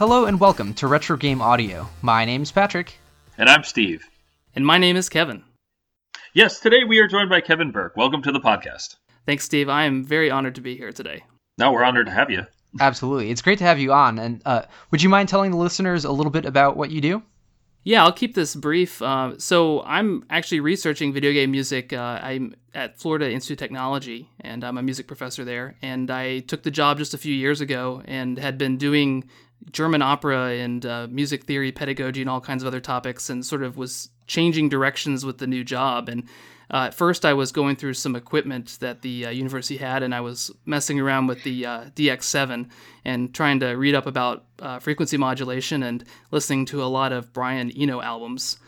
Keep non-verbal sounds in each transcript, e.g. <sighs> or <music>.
Hello and welcome to Retro Game Audio. My name's Patrick. And I'm Steve. And my name is Kevin. Yes, today we are joined by Kevin Burke. Welcome to the podcast. Thanks, Steve. I am very honored to be here today. No, we're honored to have you. <laughs> Absolutely. It's great to have you on. And uh, would you mind telling the listeners a little bit about what you do? Yeah, I'll keep this brief. Uh, so I'm actually researching video game music. Uh, I'm at Florida Institute of Technology, and I'm a music professor there. And I took the job just a few years ago, and had been doing German opera and uh, music theory, pedagogy, and all kinds of other topics, and sort of was changing directions with the new job. And uh, at first, I was going through some equipment that the uh, university had, and I was messing around with the uh, DX7 and trying to read up about uh, frequency modulation and listening to a lot of Brian Eno albums.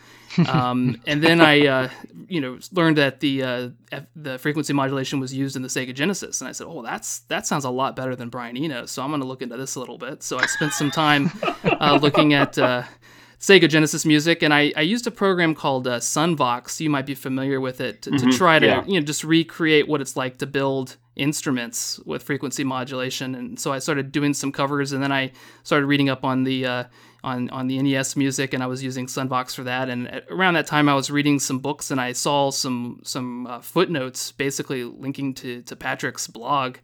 Um, and then I, uh, you know, learned that the uh, F- the frequency modulation was used in the Sega Genesis, and I said, "Oh, that's that sounds a lot better than Brian Eno." So I'm going to look into this a little bit. So I spent some time looking at Sega Genesis music, and I, I used a program called uh, Sunvox. You might be familiar with it to, mm-hmm. to try to yeah. you know just recreate what it's like to build instruments with frequency modulation. And so I started doing some covers, and then I started reading up on the uh, on on the NES music, and I was using Sunvox for that. And at, around that time, I was reading some books, and I saw some some uh, footnotes basically linking to to Patrick's blog,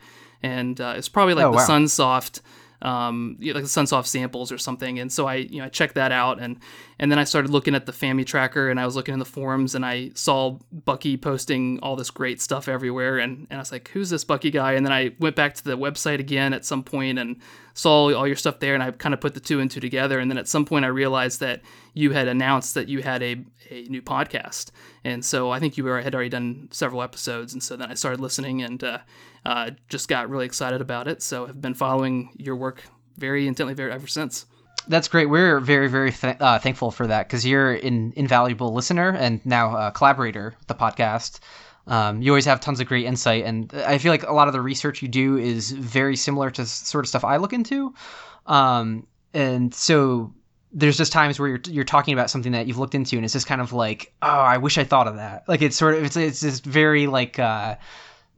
and uh, it's probably like oh, the wow. Sunsoft um, like the Sunsoft samples or something. And so I, you know, I checked that out, and and then I started looking at the FamiTracker, and I was looking in the forums, and I saw Bucky posting all this great stuff everywhere, and and I was like, who's this Bucky guy? And then I went back to the website again at some point and saw all your stuff there, and I kind of put the two and two together. And then at some point, I realized that you had announced that you had a a new podcast, and so I think you were, had already done several episodes, and so then I started listening and. Uh, uh, just got really excited about it. So have been following your work very intently very, ever since. That's great. We're very, very th- uh, thankful for that because you're an invaluable listener and now a collaborator with the podcast. Um, you always have tons of great insight, and I feel like a lot of the research you do is very similar to sort of stuff I look into. Um, and so there's just times where you're you're talking about something that you've looked into, and it's just kind of like, oh, I wish I thought of that. Like it's sort of it's it's just very like. Uh,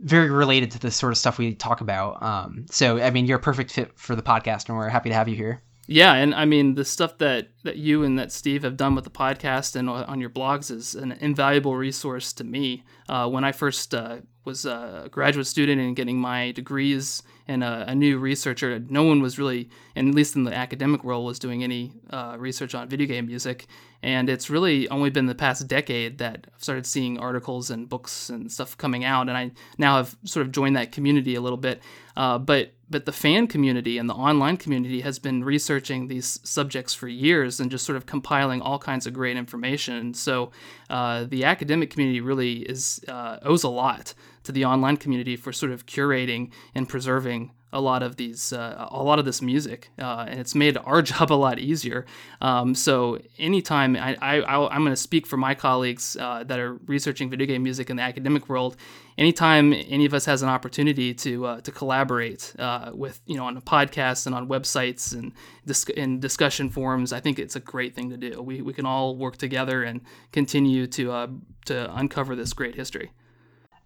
very related to the sort of stuff we talk about. Um, so, I mean, you're a perfect fit for the podcast, and we're happy to have you here. Yeah, and I mean, the stuff that that you and that Steve have done with the podcast and on your blogs is an invaluable resource to me. Uh, when I first uh, was a graduate student and getting my degrees and a, a, new researcher, no one was really, at least in the academic world, was doing any uh, research on video game music. And it's really only been the past decade that I've started seeing articles and books and stuff coming out, and I now have sort of joined that community a little bit. Uh, but but the fan community and the online community has been researching these subjects for years and just sort of compiling all kinds of great information. So uh, the academic community really is uh, owes a lot to the online community for sort of curating and preserving a lot of these uh, a lot of this music uh, and it's made our <laughs> job a lot easier. Um, so anytime I, I, am going to speak for my colleagues uh, that are researching video game music in the academic world. Anytime any of us has an opportunity to uh, to collaborate uh, with you know on a podcast and on websites and dis- in discussion forums I think it's a great thing to do. We, we can all work together and continue to uh, to uncover this great history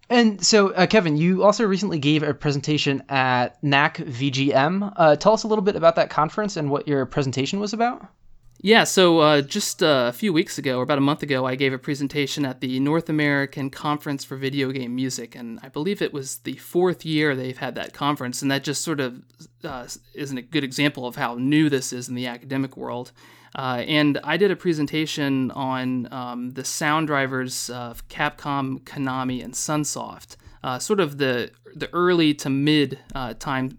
and so, uh, Kevin, you also recently gave a presentation at NAC VGM. Uh, tell us a little bit about that conference and what your presentation was about. Yeah, so uh, just uh, a few weeks ago, or about a month ago, I gave a presentation at the North American Conference for Video Game Music, and I believe it was the fourth year they've had that conference, and that just sort of uh, is a good example of how new this is in the academic world. Uh, and I did a presentation on um, the sound drivers of Capcom, Konami, and Sunsoft, uh, sort of the the early to mid uh, time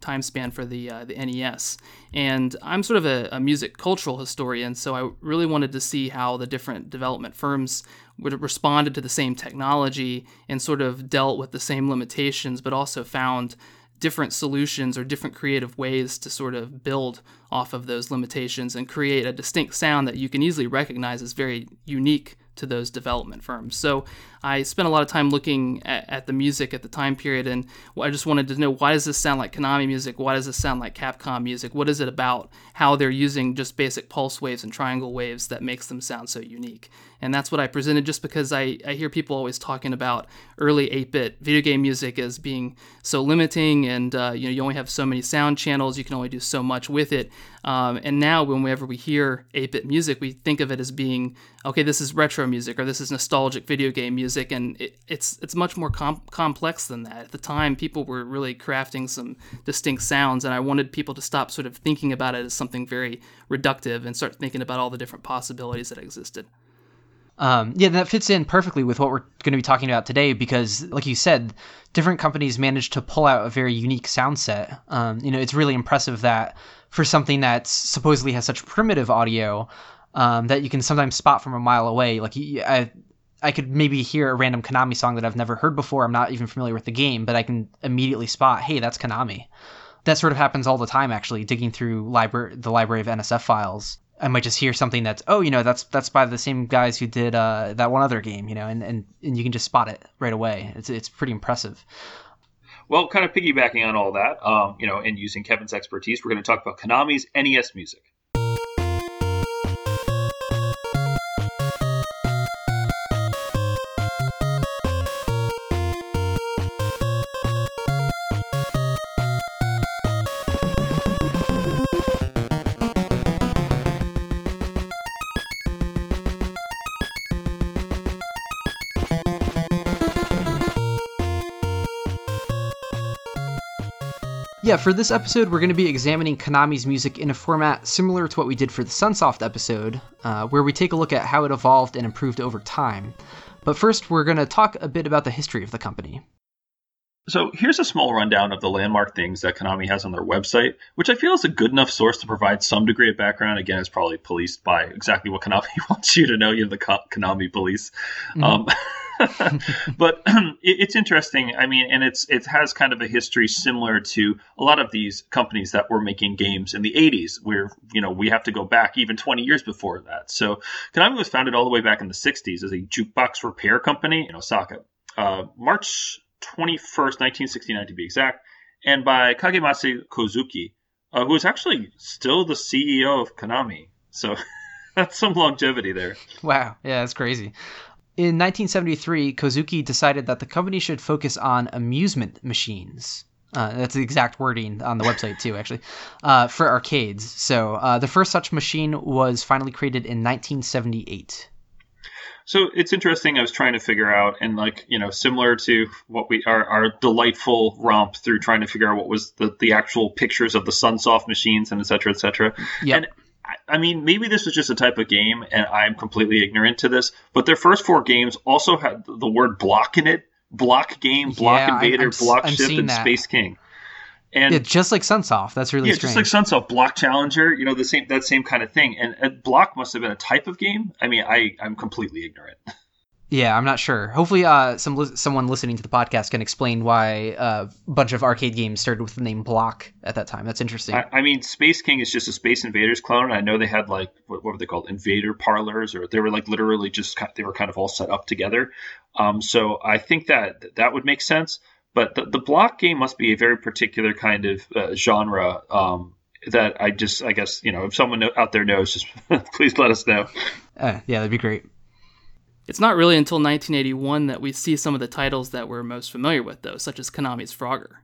time span for the uh, the NES. And I'm sort of a, a, music cultural historian, so I really wanted to see how the different development firms would have responded to the same technology and sort of dealt with the same limitations, but also found different solutions or different creative ways to sort of build off of those limitations and create a distinct sound that you can easily recognize as very unique to those development firms. So I spent a lot of time looking at, at, the music at the time period, and I just wanted to know why does this sound like Konami music? Why does this sound like Capcom music? What is it about how they're using just basic pulse waves and triangle waves that makes them sound so unique? And that's what I presented just because I, I hear people always talking about early 8-bit video game music as being so limiting and uh, you know you only have so many sound channels, you can only do so much with it. Um, and now, whenever we hear 8 bit music, we think of it as being, okay, this is retro music or this is nostalgic video game music. And it, it's, it's much more com- complex than that. At the time, people were really crafting some distinct sounds. And I wanted people to stop sort of thinking about it as something very reductive and start thinking about all the different possibilities that existed. Um, yeah, that fits in perfectly with what we're going to be talking about today because, like you said, different companies managed to pull out a very unique sound set. Um, you know, it's really impressive that for something that supposedly has such primitive audio um, that you can sometimes spot from a mile away. Like I, I could maybe hear a random Konami song that I've never heard before. I'm not even familiar with the game, but I can immediately spot, hey, that's Konami. That sort of happens all the time, actually, digging through the library of NSF files. I might just hear something that's oh you know that's that's by the same guys who did uh, that one other game you know and, and and you can just spot it right away. It's it's pretty impressive. Well, kind of piggybacking on all that, um, you know, and using Kevin's expertise, we're going to talk about Konami's NES music. Yeah, for this episode, we're going to be examining Konami's music in a format similar to what we did for the Sunsoft episode, uh, where we take a look at how it evolved and improved over time. But first, we're going to talk a bit about the history of the company. So here's a small rundown of the landmark things that Konami has on their website, which I feel is a good enough source to provide some degree of background. Again, it's probably policed by exactly what Konami <laughs> wants you to know. You're the Konami police. Mm-hmm. Um, <laughs> but <clears throat> it's interesting. I mean, and it's it has kind of a history similar to a lot of these companies that were making games in the 80s, where you know we have to go back even 20 years before that. So Konami was founded all the way back in the 60s as a jukebox repair company in Osaka, uh, March 21st, 1969 to be exact, and by Kagemasa Kozuki, uh, who is actually still the CEO of Konami. So. <laughs> that's some longevity there. Wow. Yeah, that's crazy. In 1973, Kozuki decided that the company should focus on amusement machines. Uh, that's the exact wording on the website too, actually, uh, for arcades. So uh, the first such machine was finally created in 1978. So it's interesting. I was trying to figure out, and like you know, similar to what we our, our delightful romp through trying to figure out what was the, the actual pictures of the Sunsoft machines and et cetera, et cetera. Yep. And I mean, maybe this was just a type of game, and I'm completely ignorant to this. But their first four games also had the word "block" in it: block game, block yeah, invader, I'm, block I'm ship, and that. Space King. And yeah, just like Sunsoft. That's really yeah, strange. just like Sunsoft, Block Challenger. You know, the same that same kind of thing. And, and Block must have been a type of game. I mean, I I'm completely ignorant. <laughs> Yeah, I'm not sure. Hopefully, uh, some li- someone listening to the podcast can explain why uh, a bunch of arcade games started with the name Block at that time. That's interesting. I, I mean, Space King is just a Space Invaders clone. I know they had like what, what were they called, Invader parlors, or they were like literally just they were kind of all set up together. Um, so I think that that would make sense. But the, the Block game must be a very particular kind of uh, genre. Um, that I just, I guess, you know, if someone out there knows, just <laughs> please let us know. Uh, yeah, that'd be great. It's not really until 1981 that we see some of the titles that we're most familiar with, though, such as Konami's Frogger.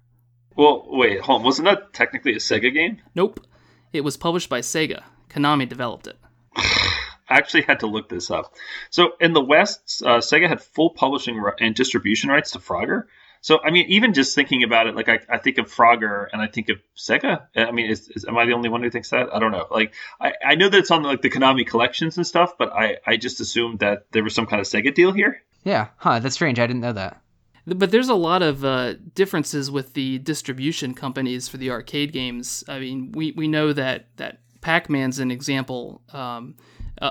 Well, wait, hold on. Wasn't that technically a Sega game? Nope. It was published by Sega. Konami developed it. <sighs> I actually had to look this up. So in the West, uh, Sega had full publishing and distribution rights to Frogger, so, I mean, even just thinking about it, like I, I think of Frogger and I think of Sega. I mean, is, is, am I the only one who thinks that? I don't know. Like, I, I know that it's on like the Konami collections and stuff, but I, I just assumed that there was some kind of Sega deal here. Yeah, huh? That's strange. I didn't know that. But there's a lot of uh, differences with the distribution companies for the arcade games. I mean, we, we know that that Pac-Man's an example. Um, uh,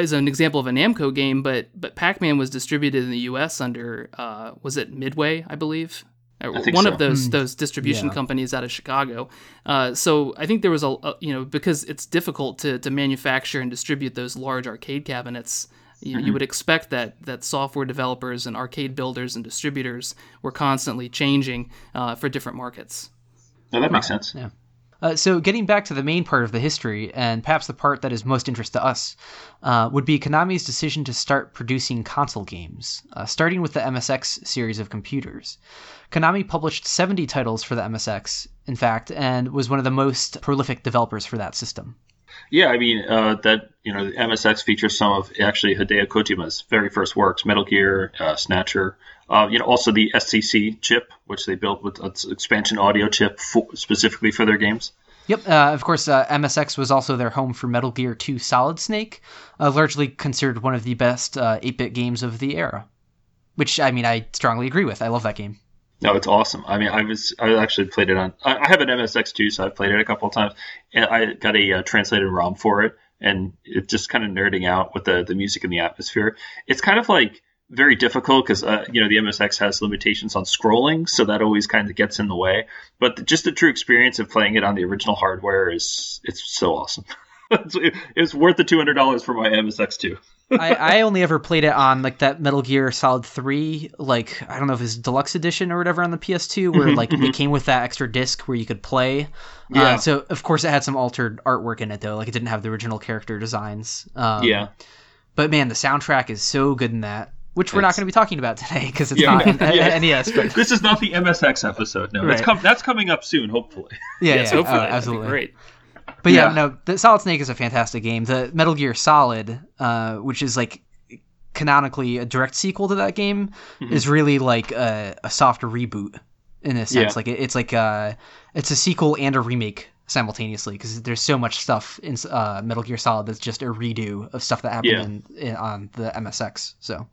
as an example of a Namco game, but but Pac-Man was distributed in the U.S. under uh, was it Midway, I believe, I one so. of those Mm. those distribution Yeah. companies out of Chicago. Uh, so I think there was a, a you know because it's difficult to to manufacture and distribute those large arcade cabinets. You, you would expect that that software developers and arcade builders and distributors were constantly changing uh, for different markets. No, that makes sense. Yeah. Uh, so, getting back to the main part of the history, and perhaps the part that is most interest to us, uh, would be Konami's decision to start producing console games, uh, starting with the MSX series of computers. Konami published 70 titles for the MSX, in fact, and was one of the most prolific developers for that system. Yeah, I mean uh, that you know MSX features some of actually Hideo Kojima's very first works, Metal Gear, uh, Snatcher. Uh, you know, also the SCC chip, which they built with an expansion audio chip for, specifically for their games. Yep, uh, of course, uh, MSX was also their home for Metal Gear 2 Solid Snake, uh, largely considered one of the best 8-bit games of the era. Which I mean, I strongly agree with. I love that game. No, it's awesome. I mean, I was I actually played it on. I have an MSX too, so I've played it a couple of times, and I got a uh, translated ROM for it, and it's just kind of nerding out with the the music and the atmosphere. It's kind of like very difficult because uh, you know the MSX has limitations on scrolling, so that always kind of gets in the way. But the, just the true experience of playing it on the original hardware is it's so awesome. <laughs> it's worth the two hundred dollars for my MSX2. I, I only ever played it on like that Metal Gear Solid Three, like I don't know if it's deluxe edition or whatever on the PS2, where mm-hmm, like mm-hmm. it came with that extra disc where you could play. Uh, yeah. Uh, so of course it had some altered artwork in it though, like it didn't have the original character designs. Um, yeah. But man, the soundtrack is so good in that which we're not going to be talking about today because it's yeah, not yeah. NES. But this is not the MSX episode. No, right. that's, com- that's coming up soon, hopefully. Yeah, yes, yeah, hopefully. Oh, absolutely. Great. But yeah, yeah, no, the Solid Snake is a fantastic game. The Metal Gear Solid, uh, which is like canonically a direct sequel to that game, mm-hmm. is really like a, a soft reboot in a sense. Yeah. Like it, it's like a, uh, it's a sequel and a remake simultaneously because there's so much stuff in uh, Metal Gear Solid that's just a redo of stuff that happened yeah. in, in, on the MSX. So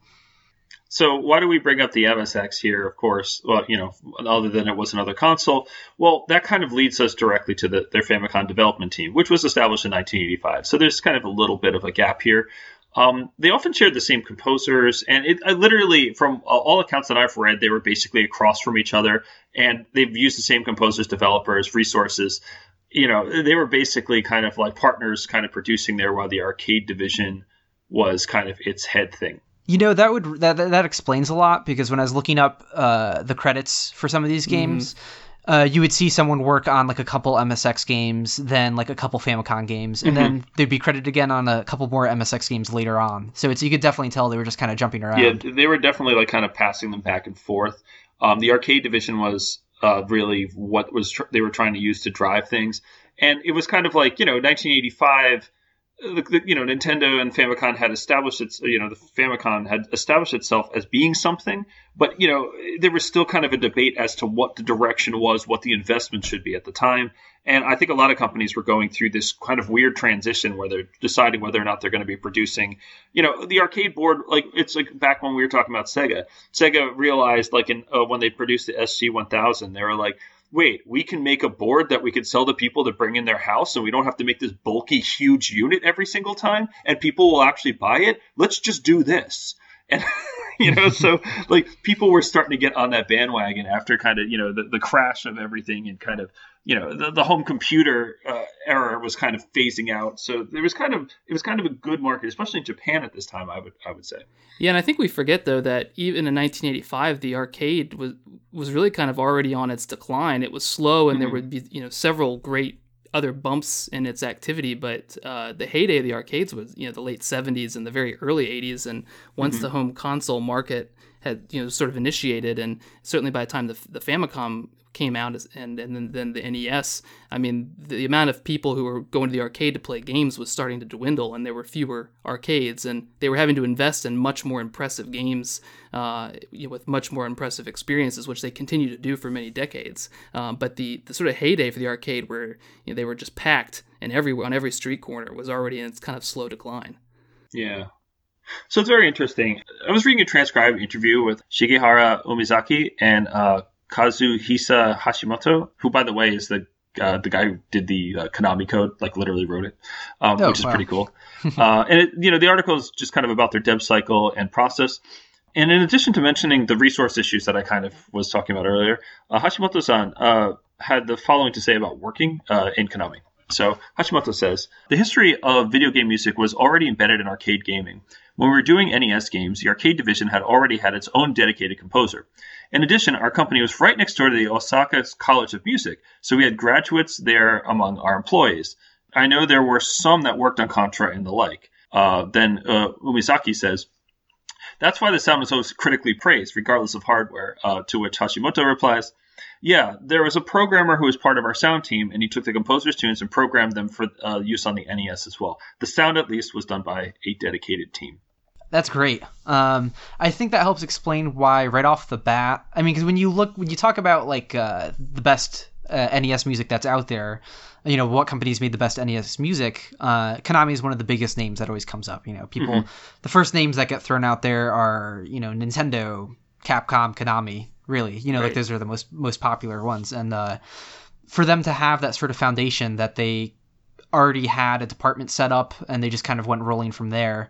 so why do we bring up the MSX here? Of course, well, you know, other than it was another console. Well, that kind of leads us directly to the, their Famicom development team, which was established in 1985. So there's kind of a little bit of a gap here. Um, they often shared the same composers, and it I literally, from all accounts that I've read, they were basically across from each other, and they've used the same composers, developers, resources. You know, they were basically kind of like partners, kind of producing there, while the arcade division was kind of its head thing. You know that would that that explains a lot because when I was looking up uh, the credits for some of these mm-hmm. games, mm-hmm. uh, you would see someone work on like a couple MSX games, then like a couple Famicom games, and mm-hmm. then they'd be credited again on a couple more MSX games later on. So it's you could definitely tell they were just kind of jumping around. Yeah, they were definitely like kind of passing them back and forth. Um, the arcade division was uh, really what was tr- they were trying to use to drive things, and it was kind of like you know 1985 the, the, you know Nintendo and Famicom had established its you know the Famicom had established itself as being something, but you know there was still kind of a debate as to what the direction was, what the investment should be at the time, and I think a lot of companies were going through this kind of weird transition where they're deciding whether or not they're going to be producing, you know, the arcade board. Like it's like back when we were talking about Sega. Sega realized like in uh, when they produced the SG 1000, they were like, wait, we can make a board that we could sell to people to bring in their house and we don't have to make this bulky, huge unit every single time and people will actually buy it. Let's just do this. And, <laughs> you know, so like people were starting to get on that bandwagon after kind of, you know, the, the crash of everything and kind of, you know, the, the home computer uh, era was kind of phasing out. So there was kind of, it was kind of a good market, especially in Japan at this time, I would, I would say. Yeah. And I think we forget though that even in 1985, the arcade was, was really kind of already on its decline. It was slow and mm-hmm. there would be, you know, several great other bumps in its activity, but uh, the heyday of the arcades was you know the late '70s and the very early '80s, and once mm-hmm. the home console market had you know sort of initiated, and certainly by the time the, the Famicom came out and and then, then the NES. I mean, the amount of people who were going to the arcade to play games was starting to dwindle, and there were fewer arcades, and they were having to invest in much more impressive games uh, you know, with much more impressive experiences, which they continue to do for many decades. Um, but the, the sort of heyday for the arcade, where you know, they were just packed and every on every street corner, was already in its kind of slow decline. Yeah, so it's very interesting. I was reading a transcribed interview with Shigehara Umizaki and uh, Kazuhisa Hashimoto, who, by the way, is the uh, the guy who did the uh, Konami code, like literally wrote it, um, oh, which is wow. pretty cool. <laughs> uh, and it, you know, the article is just kind of about their dev cycle and process. And in addition to mentioning the resource issues that I kind of was talking about earlier, uh, Hashimoto-san uh, had the following to say about working uh, in Konami. So Hashimoto says the history of video game music was already embedded in arcade gaming, When we were doing NES games, the arcade division had already had its own dedicated composer. In addition, our company was right next door to the Osaka College of Music, so we had graduates there among our employees. I know there were some that worked on Contra and the like. Uh, then uh, Umizaki says, that's why the sound was always critically praised, regardless of hardware. Uh, to which Hashimoto replies, Yeah, there was a programmer who was part of our sound team, and he took the composer's tunes and programmed them for uh, use on the NES as well. The sound, at least, was done by a dedicated team. That's great. Um, I think that helps explain why right off the bat. I mean, because when you look, when you talk about like uh, the best uh, NES music that's out there, you know what companies made the best NES music. Uh, Konami is one of the biggest names that always comes up. You know, people. Mm-hmm. The first names that get thrown out there are you know Nintendo, Capcom, Konami. Really, you know, right. like those are the most most popular ones, and uh, for them to have that sort of foundation that they already had a department set up and they just kind of went rolling from there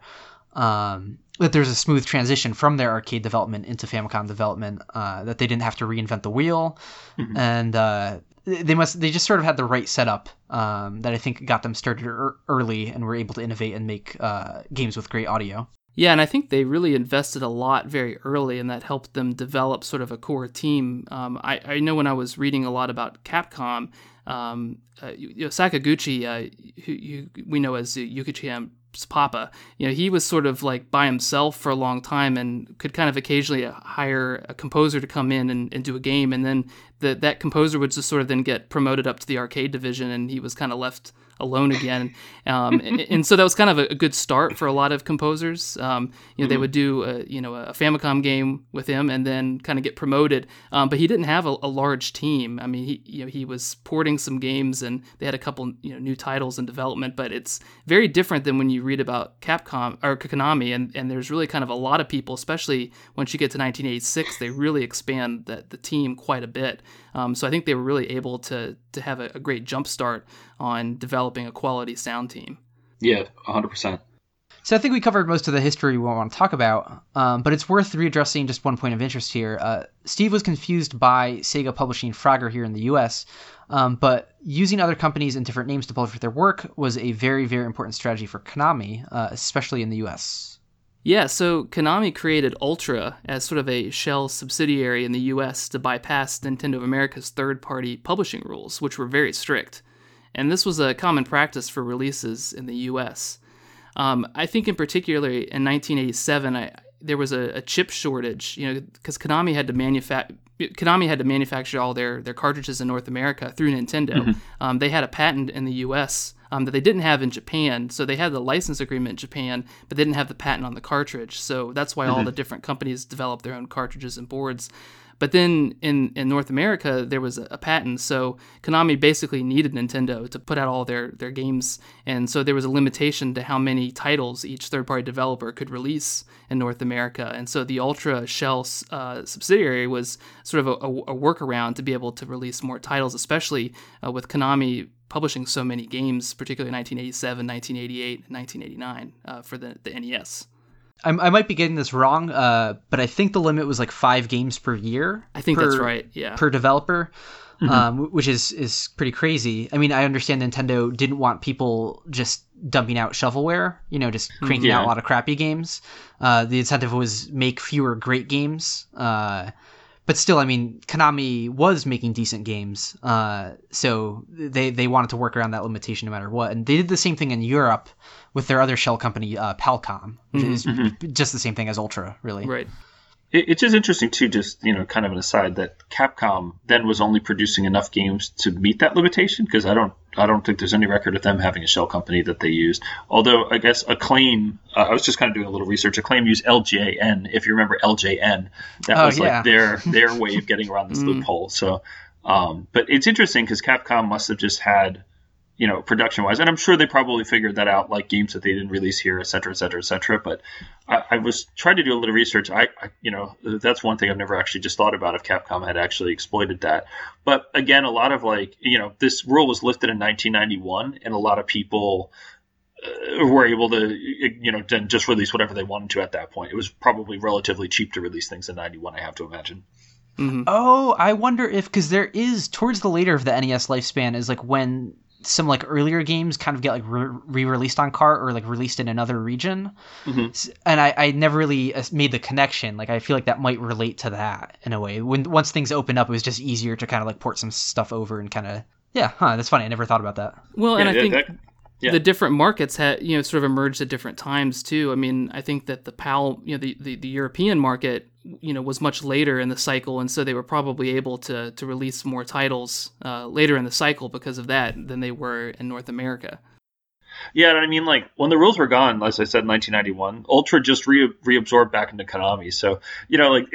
um, that there's a smooth transition from their arcade development into Famicom development. Uh, that they didn't have to reinvent the wheel, mm-hmm. and uh, they must they just sort of had the right setup um, that I think got them started er- early and were able to innovate and make uh, games with great audio. Yeah, and I think they really invested a lot very early, and that helped them develop sort of a core team. Um, I, I, know when I was reading a lot about Capcom, um, uh, you know, Sakaguchi, uh, who, who, we know as Yukichi papa. You know, he was sort of like by himself for a long time and could kind of occasionally hire a composer to come in and, and do a game. And then the, that composer would just sort of then get promoted up to the arcade division and he was kind of left alone again. Um, and, and, so that was kind of a, a, good start for a lot of composers. Um, you know, mm-hmm. they would do a, you know a Famicom game with him and then kind of get promoted. Um, but he didn't have a, a, large team. I mean, he you know he was porting some games and they had a couple you know new titles in development. But it's very different than when you read about Capcom or Konami, and and there's really kind of a lot of people, especially once you get to 1986, they really expand the the team quite a bit. Um, so I think they were really able to to have a, a great jump start on developing a quality sound team. Yeah, 100%. So I think we covered most of the history we want to talk about, um, but it's worth readdressing just one point of interest here. Uh, Steve was confused by Sega publishing Frogger here in the U.S., um, but using other companies and different names to publish their work was a very, very important strategy for Konami, uh, especially in the U.S. Yeah, so Konami created Ultra as sort of a shell subsidiary in the US to bypass Nintendo of America's third party publishing rules, which were very strict. And this was a common practice for releases in the US. Um, I think, in particular, in 1987, I, there was a, a, chip shortage, you know, because Konami had to manufacture. Konami had to manufacture all their, their cartridges in North America through Nintendo. Mm-hmm. Um, they had a patent in the U.S um, that they didn't have in Japan. So they had the license agreement in Japan, but they didn't have the patent on the cartridge. So that's why mm-hmm. all the different companies developed their own cartridges and boards. But then in, in North America, there was a, a, patent. So Konami basically needed Nintendo to put out all their, their games. And so there was a limitation to how many titles each third party developer could release in North America. And so the Ultra Shell uh, subsidiary was sort of a, a, a, workaround to be able to release more titles, especially uh, with Konami publishing so many games, particularly 1987, 1988, 1989 uh, for the, the NES. I, I might be getting this wrong, uh, but I think the limit was like five games per year. I think per, that's right. Yeah, per developer, mm-hmm. um, which is is pretty crazy. I mean, I understand Nintendo didn't want people just dumping out shovelware, you know, just mm-hmm. cranking yeah. out a lot of crappy games. Uh, the incentive was make fewer great games. Uh, but still, I mean, Konami was making decent games, uh, so they they wanted to work around that limitation no matter what, and they did the same thing in Europe with their other shell company, uh, Palcom, which mm-hmm. is mm-hmm. just the same thing as Ultra, really. Right. It, it's just interesting too, just you know, kind of an aside that Capcom then was only producing enough games to meet that limitation because I don't, I don't think there's any record of them having a shell company that they used. Although I guess Acclaim, uh, I was just kind of doing a little research. Acclaim used LJN, if you remember LJN, that oh, was yeah. like their <laughs> their way of getting around this mm. loophole. So, um, but it's interesting because Capcom must have just had you know, production wise. And I'm sure they probably figured that out, like games that they didn't release here, et cetera, et cetera, et cetera. But I, I was trying to do a little research. I, I, you know, that's one thing I've never actually just thought about if Capcom had actually exploited that. But again, a lot of like, you know, this rule was lifted in 1991, and a lot of people uh, were able to, you know, then just release whatever they wanted to at that point. It was probably relatively cheap to release things in 91, I have to imagine. Mm-hmm. Oh, I wonder if because there is towards the later of the NES lifespan is like when some like earlier games kind of get like re-released on cart or like released in another region. Mm-hmm. and I, I never really uh, made the connection. Like i feel like that might relate to that in a way. When once things opened up it was just easier to kind of like port some stuff over and kind of yeah huh, that's funny. I never thought about that. Well and yeah, i think that, yeah. the different markets had you know sort of emerged at different times too i mean i think that the pal you know the, the, the european market you know was much later in the cycle, and so they were probably able to to release more titles uh, later in the cycle because of that than they were in North America. Yeah, I mean, like when the rules were gone, as I said, in 1991, Ultra just re- reabsorbed back into Konami. So you know, like,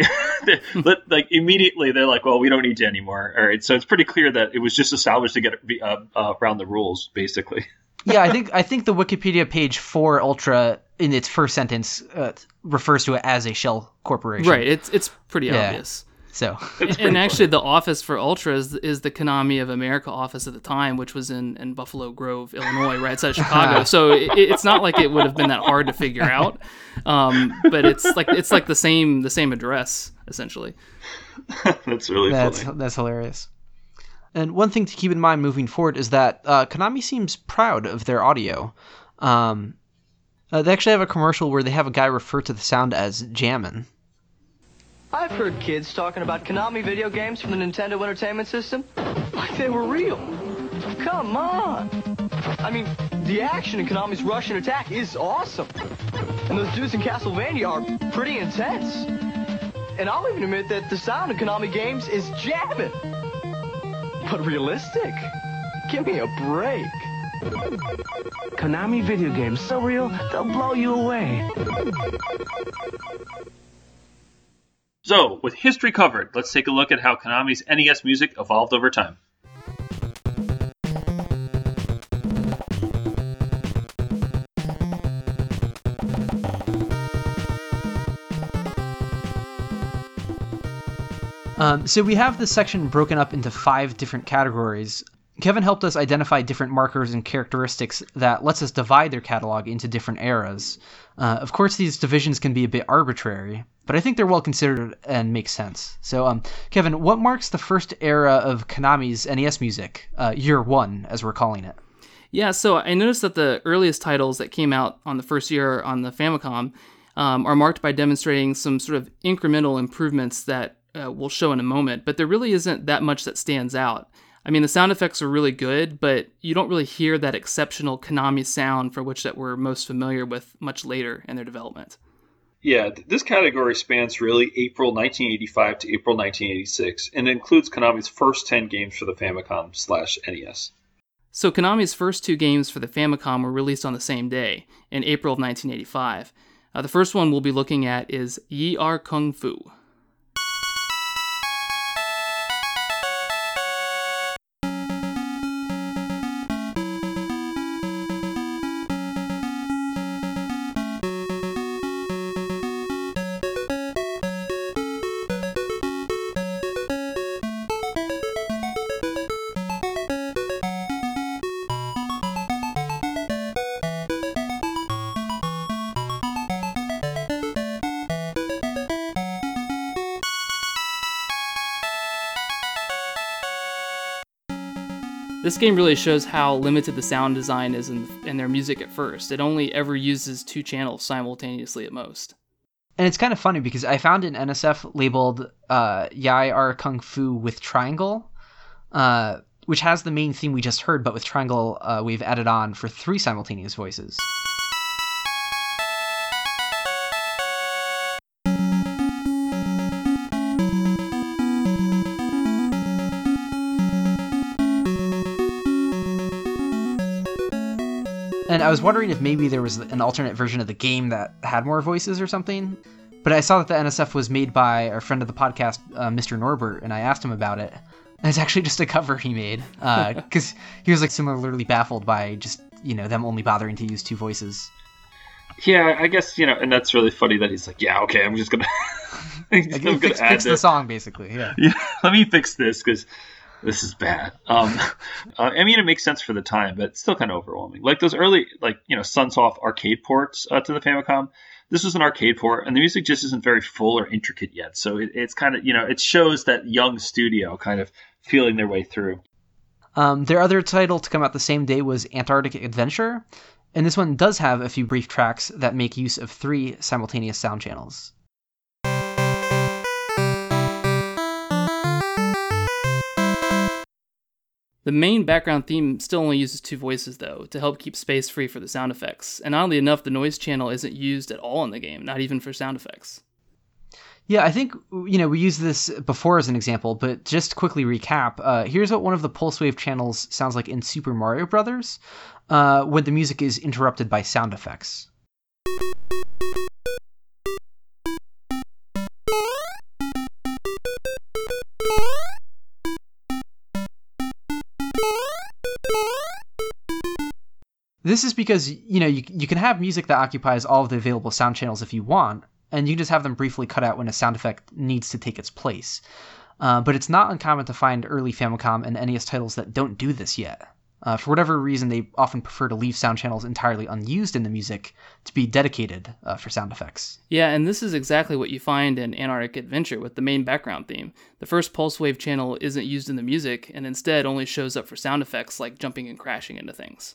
<laughs> like immediately they're like, "Well, we don't need you anymore." All right, so it's pretty clear that it was just established to get uh, uh, around the rules, basically. Yeah, I think I think the Wikipedia page for Ultra in its first sentence uh, refers to it as a shell corporation. Right. It's it's pretty yeah. obvious. So, and actually, the office for Ultra is, is, the Konami of America office at the time, which was in, in Buffalo Grove, Illinois, right outside of <laughs> Chicago. so it, it's not like it would have been that hard to figure out, um, but it's like it's like the same the same address essentially. <laughs> that's really that's, funny. That's hilarious. And one thing to keep in mind moving forward is that uh, Konami seems proud of their audio. Um, uh, they actually have a commercial where they have a guy refer to the sound as jammin'. I've heard kids talking about Konami video games from the Nintendo Entertainment System like they were real. Come on. I mean, the action in Konami's Rush'n Attack is awesome. And those dudes in Castlevania are pretty intense. And I'll even admit that the sound in Konami games is jamming. But realistic? Give me a break. Konami video games, so real, they'll blow you away. So, with history covered, let's take a look at how Konami's NES music evolved over time. Um, so we have this section broken up into five different categories. Kevin helped us identify different markers and characteristics that lets us divide their catalog into different eras. Uh, of course, these divisions can be a bit arbitrary, but I think they're well considered and make sense. So, um, Kevin, what marks the first era of Konami's NES music, uh, year one, as we're calling it? Yeah, so I noticed that the earliest titles that came out on the first year on the Famicom um, are marked by demonstrating some sort of incremental improvements that uh, we'll show in a moment, but there really isn't that much that stands out. I mean, the sound effects are really good, but you don't really hear that exceptional Konami sound for which that we're most familiar with much later in their development. Yeah, this category spans really April 1985 to April 1986, and includes Konami's first 10 games for the Famicom slash NES. So Konami's first two games for the Famicom were released on the same day, in April of 1985. Uh, the first one we'll be looking at is Yie Ar Kung Fu. This game really shows how limited the sound design is in, in their music at first. It only ever uses two channels simultaneously at most. And it's kind of funny because I found an NSF labeled uh, Yie Ar Kung Fu with triangle, uh, which has the main theme we just heard, but with triangle uh, we've added on for three simultaneous voices. I was wondering if maybe there was an alternate version of the game that had more voices or something. But I saw that the NSF was made by a friend of the podcast, uh, Mr. Norbert, and I asked him about it. And <laughs> it's actually just a cover he made because uh, <laughs> he was like similarly baffled by just you know them only bothering to use two voices. Yeah, I guess you know, and that's really funny that he's like, yeah, okay, I'm just gonna, <laughs> I'm gonna fix, fix the song basically. Yeah, yeah, let me fix this because this is bad. Um, <laughs> uh, I mean, it makes sense for the time, but it's still kind of overwhelming. Like those early, like you know, Sunsoft arcade ports uh, to the Famicom. This was an arcade port, and the music just isn't very full or intricate yet. So it, it's kind of you know, it shows that young studio kind of feeling their way through. Um, their other title to come out the same day was Antarctic Adventure, and this one does have a few brief tracks that make use of three simultaneous sound channels. The main background theme still only uses two voices, though, to help keep space free for the sound effects. And oddly enough, the noise channel isn't used at all in the game, not even for sound effects. Yeah, I think you know we used this before as an example, but just quickly recap. Uh, here's what one of the pulse wave channels sounds like in Super Mario Brothers, uh, when the music is interrupted by sound effects. This is because you know you, you can have music that occupies all of the available sound channels if you want, and you just have them briefly cut out when a sound effect needs to take its place. Uh, but it's not uncommon to find early Famicom and NES titles that don't do this yet. Uh, for whatever reason, they often prefer to leave sound channels entirely unused in the music to be dedicated uh, for sound effects. Yeah, and this is exactly what you find in Antarctic Adventure with the main background theme. The first pulse wave channel isn't used in the music, and instead only shows up for sound effects like jumping and crashing into things.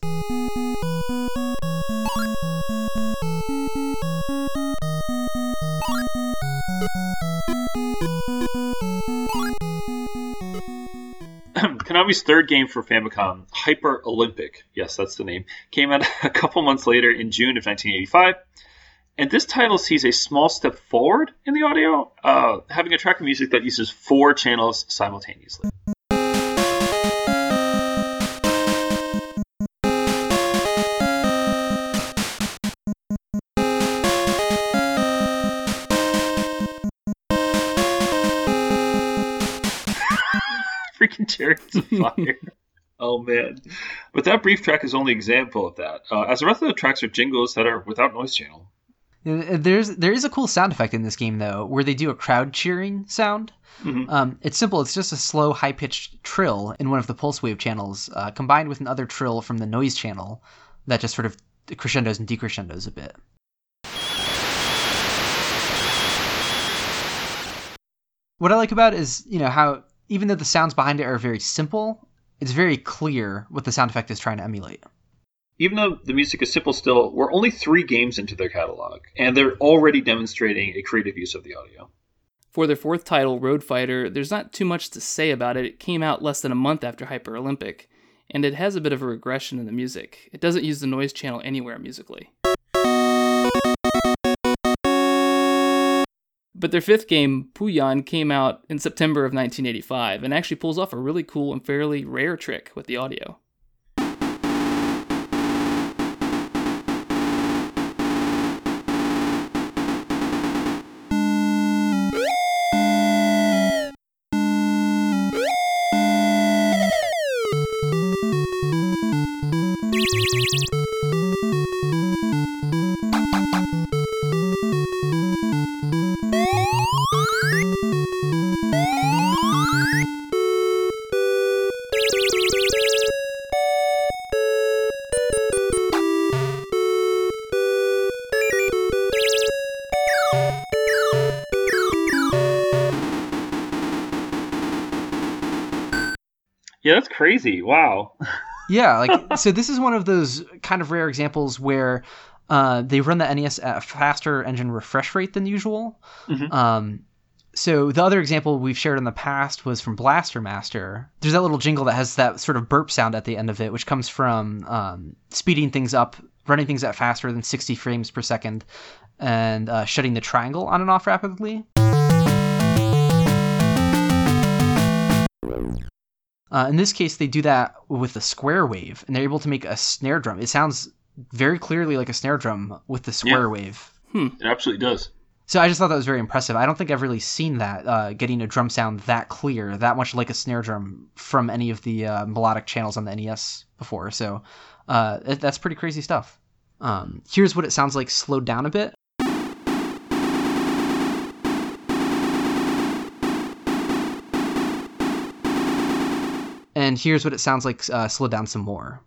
Konami's third game for Famicom, Hyper Olympic, yes, that's the name, came out <laughs> a couple months later in June of 1985. And this title sees a small step forward in the audio, uh, having a track of music that uses four channels simultaneously. <laughs> chariots of fire. oh man! But that brief track is only example of that. Uh, as the rest of the tracks are jingles that are without noise channel. There's there is a cool sound effect in this game though, where they do a crowd cheering sound. Mm-hmm. Um, it's simple. It's just a slow, high pitched trill in one of the pulse wave channels, uh, combined with another trill from the noise channel that just sort of crescendos and decrescendos a bit. What I like about it is, you know, how even though the sounds behind it are very simple, it's very clear what the sound effect is trying to emulate. Even though the music is simple still, we're only three games into their catalog, and they're already demonstrating a creative use of the audio. For their fourth title, Road Fighter, there's not too much to say about it. It came out less than a month after Hyper Olympic, and it has a bit of a regression in the music. It doesn't use the noise channel anywhere musically. But their fifth game, Pooyan, came out in September of 1985 and actually pulls off a really cool and fairly rare trick with the audio. Crazy. Wow. yeah, like <laughs> so this is one of those kind of rare examples where uh, they run the NES at a faster engine refresh rate than usual. Mm-hmm. Um, so the other example we've shared in the past was from Blaster Master. There's that little jingle that has that sort of burp sound at the end of it, which comes from um, speeding things up, running things at faster than 60 frames per second, and uh, shutting the triangle on and off rapidly. Uh, in this case, they do that with a square wave, and they're able to make a snare drum. It sounds very clearly like a snare drum with the square yeah. wave. Hmm. It absolutely does. So I just thought that was very impressive. I don't think I've really seen that, uh, getting a drum sound that clear, that much like a snare drum from any of the uh, melodic channels on the NES before. So uh, that's pretty crazy stuff. Um, here's what it sounds like slowed down a bit. And here's what it sounds like uh, slowed down some more.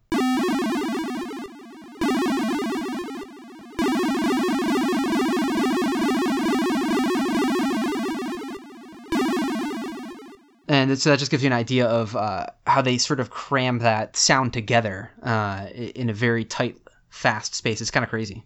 And so that just gives you an idea of uh, how they sort of cram that sound together uh, in a very tight, fast space. It's kind of crazy.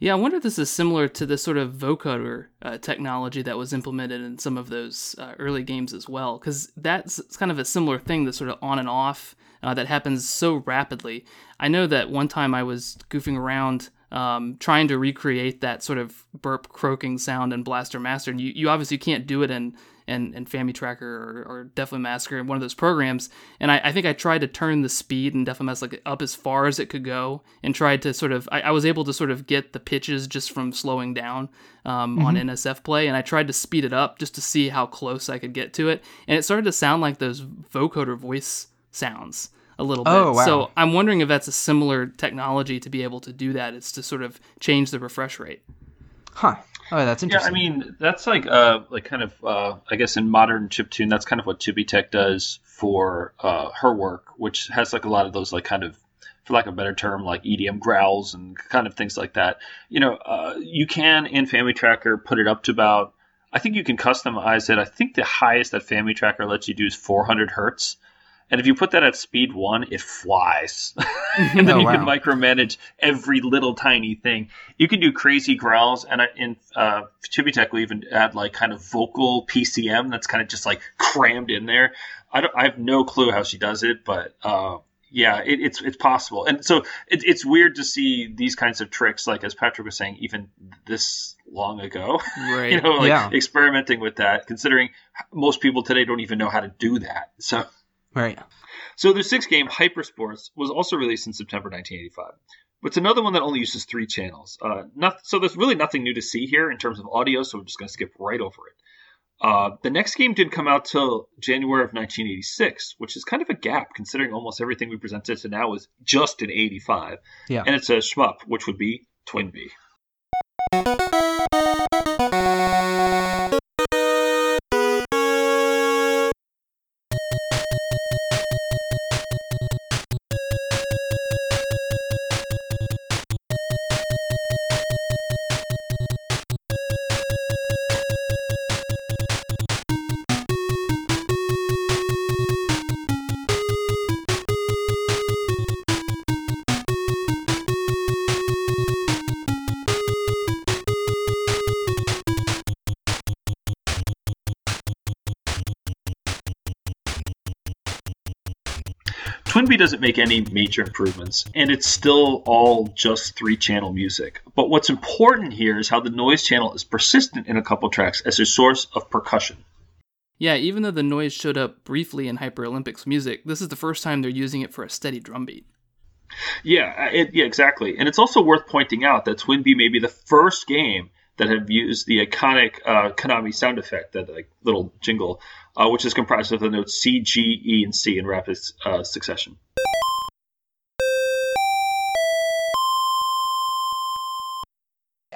Yeah, I wonder if this is similar to the sort of vocoder uh, technology that was implemented in some of those uh, early games as well, because that's kind of a similar thing, the sort of on and off uh, that happens so rapidly. I know that one time I was goofing around um, trying to recreate that sort of burp croaking sound in Blaster Master, and you, you obviously can't do it in and and FamiTracker or, or DefleMask Tracker in one of those programs. And I, I, think I tried to turn the speed in Definitely like up as far as it could go, and tried to sort of I, I was able to sort of get the pitches just from slowing down um, mm-hmm. on NSF play, and I tried to speed it up just to see how close I could get to it, and it started to sound like those vocoder voice sounds a little bit. Oh, wow. So I'm wondering if that's a similar technology to be able to do that. It's to sort of change the refresh rate. Huh. Oh, that's interesting. Yeah, I mean, that's like uh, like kind of uh, I guess in modern chip tune, that's kind of what Tubitech does for uh, her work, which has like a lot of those like kind of for lack of a better term, like EDM growls and kind of things like that. You know, uh, you can in FamiTracker put it up to about. I think you can customize it. I think the highest that FamiTracker lets you do is 400 hertz. And if you put that at speed one, it flies. <laughs> <laughs> and then oh, you wow. can micromanage every little tiny thing. You can do crazy growls, and in uh, Tubitech we even add like kind of vocal PCM that's kind of just like crammed in there. I, don't, I have no clue how she does it, but uh, yeah, it, it's it's possible. And so it, it's weird to see these kinds of tricks, like as Patrick was saying, even this long ago. <laughs> Right. you know, like yeah. experimenting with that, considering most people today don't even know how to do that. So. Right. So the sixth game, Hypersports, was also released in September 1985. But it's another one that only uses three channels. Uh, not, so there's really nothing new to see here in terms of audio, so we're just going to skip right over it. Uh, the next game didn't come out till January of 1986, which is kind of a gap considering almost everything we presented to now was just in 85. Yeah. And it's a shmup, which would be TwinBee. TwinBee doesn't make any major improvements, and it's still all just three channel music. But what's important here is how the noise channel is persistent in a couple tracks as a source of percussion. Yeah, even though the noise showed up briefly in Hyper Olympics music, this is the first time they're using it for a steady drum beat. Yeah, it, yeah, exactly. And it's also worth pointing out that TwinBee may be the first game that have used the iconic uh, Konami sound effect, that like little jingle, uh, which is comprised of the notes C, G, E, and C in rapid uh, succession.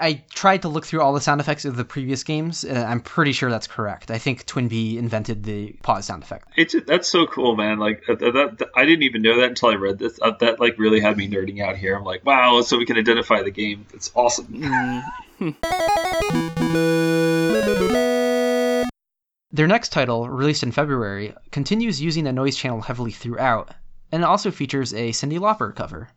I tried to look through all the sound effects of the previous games, and I'm pretty sure that's correct. I think TwinBee invented the pause sound effect. It's that's so cool, man. Like uh, that, that, I didn't even know that until I read this. Uh, that like really had me nerding out here. I'm like, wow, so we can identify the game. It's awesome. <laughs> Their next title, released in February, continues using the noise channel heavily throughout, and also features a Cyndi Lauper cover.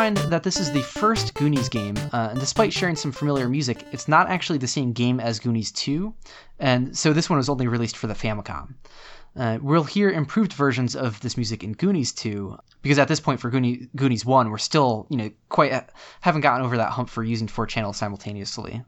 Mind that this is the first Goonies game, uh, and despite sharing some familiar music, it's not actually the same game as Goonies 2, and so this one was only released for the Famicom. Uh, we'll hear improved versions of this music in Goonies 2, because at this point for Goonies, Goonies 1, we're still, you know, quite haven't gotten over that hump for using four channels simultaneously.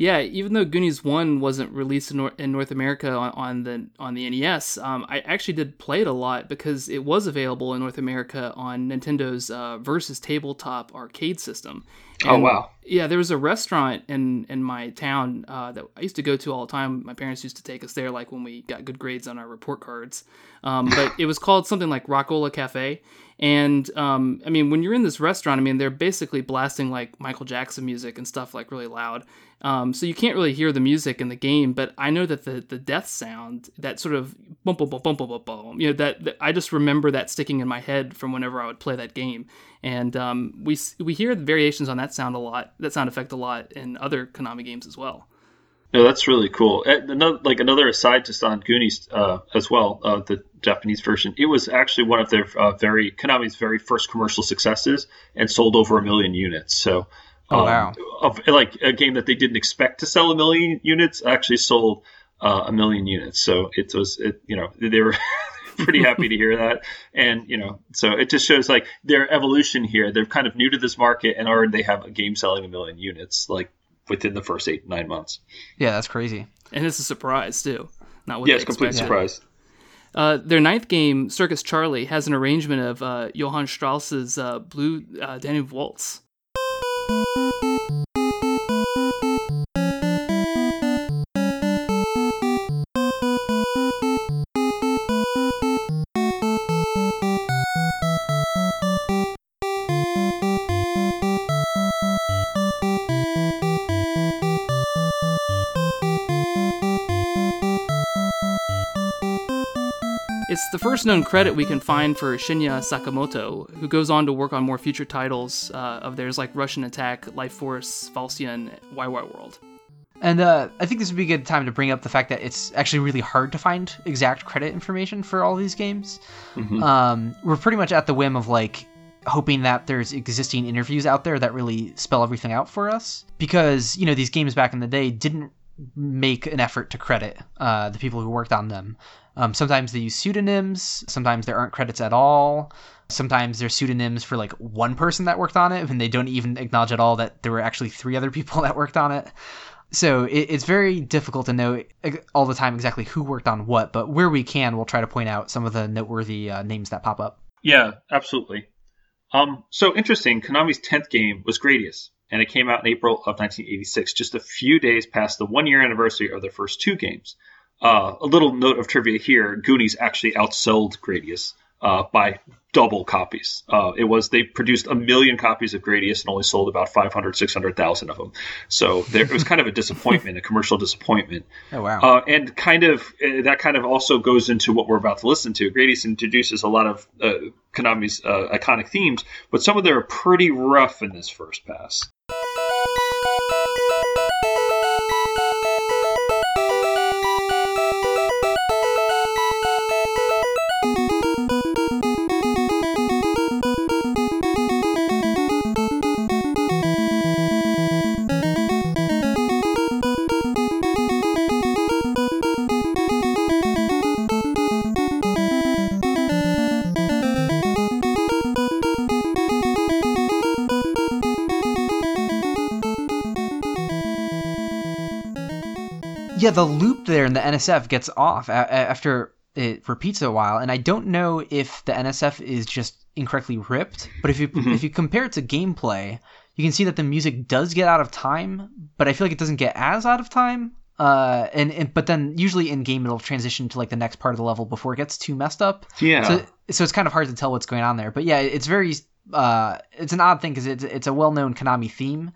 Yeah, even though Goonies One wasn't released in, Nor- in North America on, on the on the NES, um, I actually did play it a lot because it was available in North America on Nintendo's uh, Versus tabletop arcade system. Oh, wow. Yeah, there was a restaurant in in my town uh, that I used to go to all the time. My parents used to take us there, like when we got good grades on our report cards. Um, but it was called something like Rockola Cafe. And um, I mean, when you're in this restaurant, I mean, they're basically blasting like Michael Jackson music and stuff like really loud. Um, so you can't really hear the music in the game, but I know that the the death sound, that sort of bum bum bum bum bum bum, you know, that, that I just remember that sticking in my head from whenever I would play that game. And um, we we hear variations on that sound a lot, that sound effect a lot in other Konami games as well. No, that's really cool. Uh, Another, like another aside, just on Goonies uh, as well, uh, the Japanese version. It was actually one of their uh, very Konami's very first commercial successes, and sold over a million units. So, Oh, um, wow. of like a game that they didn't expect to sell a million units actually sold uh, a million units. So it was, it, you know, they were <laughs> pretty happy to hear that, and you know, so it just shows like their evolution here. They're kind of new to this market, and already they have a game selling a million units, like within the first eight nine months. Yeah, that's crazy. And it's a surprise too. Not what Yeah, they it's complete expected. surprise. Uh, their ninth game, Circus Charlie, has an arrangement of uh, Johann Strauss's uh, Blue uh, Danube Waltz. It's the first known credit we can find for Shinya Sakamoto, who goes on to work on more future titles uh, of theirs like Rush'n Attack, Life Force, Falsion, YY World. And uh, I think this would be a good time to bring up the fact that it's actually really hard to find exact credit information for all these games. Um, we're pretty much at the whim of like hoping that there's existing interviews out there that really spell everything out for us. Because, you know, these games back in the day didn't make an effort to credit uh, the people who worked on them. Um, sometimes they use pseudonyms, sometimes there aren't credits at all. Sometimes there's pseudonyms for like one person that worked on it, and they don't even acknowledge at all that there were actually three other people <laughs> that worked on it. So it, it's very difficult to know all the time exactly who worked on what, but where we can, we'll try to point out some of the noteworthy uh, names that pop up. Yeah, absolutely. Um, so interesting. Konami's tenth game was Gradius, and it came out in April of 1986, just a few days past the one-year anniversary of their first two games. Uh, a little note of trivia here: Goonies actually outsold Gradius uh, by double copies. Uh, it was they produced a million copies of Gradius and only sold about 500, 600,000 of them. So there, it was kind of a disappointment, a commercial disappointment. <laughs> Oh wow! Uh, and kind of uh, that kind of also goes into what we're about to listen to. Gradius introduces a lot of uh, Konami's uh, iconic themes, but some of them are pretty rough in this first pass. Yeah, the loop there in the NSF gets off a- after it repeats a while, and I don't know if the NSF is just incorrectly ripped. But if you if you compare it to gameplay, you can see that the music does get out of time, but I feel like it doesn't get as out of time. Uh, and, and but then usually in game it'll transition to like the next part of the level before it gets too messed up. Yeah. So so it's kind of hard to tell what's going on there. But yeah, it's very uh, it's an odd thing because it's it's a well known Konami theme,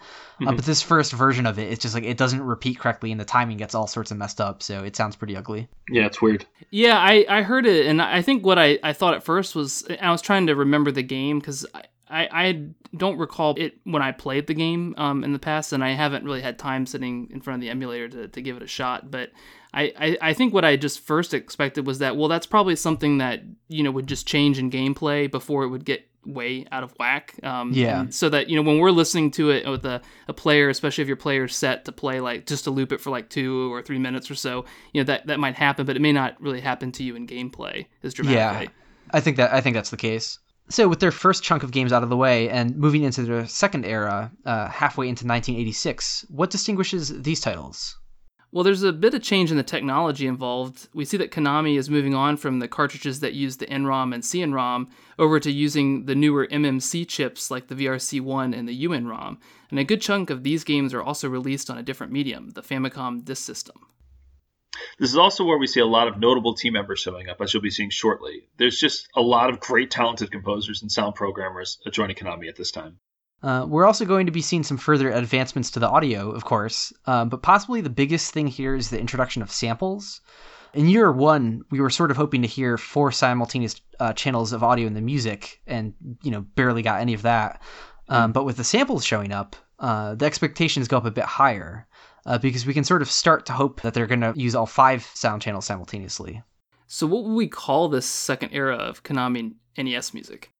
uh, but this first version of it, it's just like it doesn't repeat correctly and the timing gets all sorts of messed up. So it sounds pretty ugly. Yeah, it's weird. Yeah, I, I heard it, and I think what I, I thought at first was I was trying to remember the game because I, I, I don't recall it when I played the game um, in the past, and I haven't really had time sitting in front of the emulator to, to give it a shot. But I, I, I think what I just first expected was that, well, that's probably something that, you know, would just change in gameplay before it would get way out of whack. Um, Yeah. so that, you know, when we're listening to it with a, a player, especially if your player's set to play like just to loop it for like two or three minutes or so, you know, that, that might happen, but it may not really happen to you in gameplay as dramatically. Yeah, I think that I think that's the case. So, with their first chunk of games out of the way and moving into their second era, uh, halfway into 1986, what distinguishes these titles? Well, there's a bit of change in the technology involved. We see that Konami is moving on from the cartridges that use the NROM and CNROM over to using the newer MMC chips like the VRC1 and the UNROM. And a good chunk of these games are also released on a different medium, the Famicom Disk System. This is also where we see a lot of notable team members showing up, as you'll be seeing shortly. There's just a lot of great, talented composers and sound programmers joining Konami at this time. Uh, we're also going to be seeing some further advancements to the audio, of course, um, but possibly the biggest thing here is the introduction of samples. In year one, we were sort of hoping to hear four simultaneous uh, channels of audio in the music, and you know barely got any of that. Um, but with the samples showing up, uh, the expectations go up a bit higher uh, because we can sort of start to hope that they're going to use all five sound channels simultaneously. So, what would we call this second era of Konami NES music?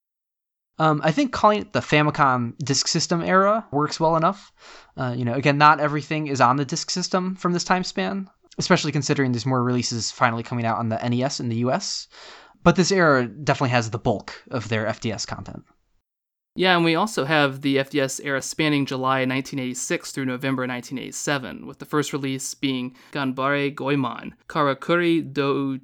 Um, I think calling it the Famicom Disk System era works well enough. Uh, you know, again, not everything is on the disk system from this time span, especially considering there's more releases finally coming out on the NES in the US. But this era definitely has the bulk of their FDS content. Yeah, and we also have the FDS era spanning July 1986 through November 1987, with the first release being Ganbare Goemon, Karakuri Dou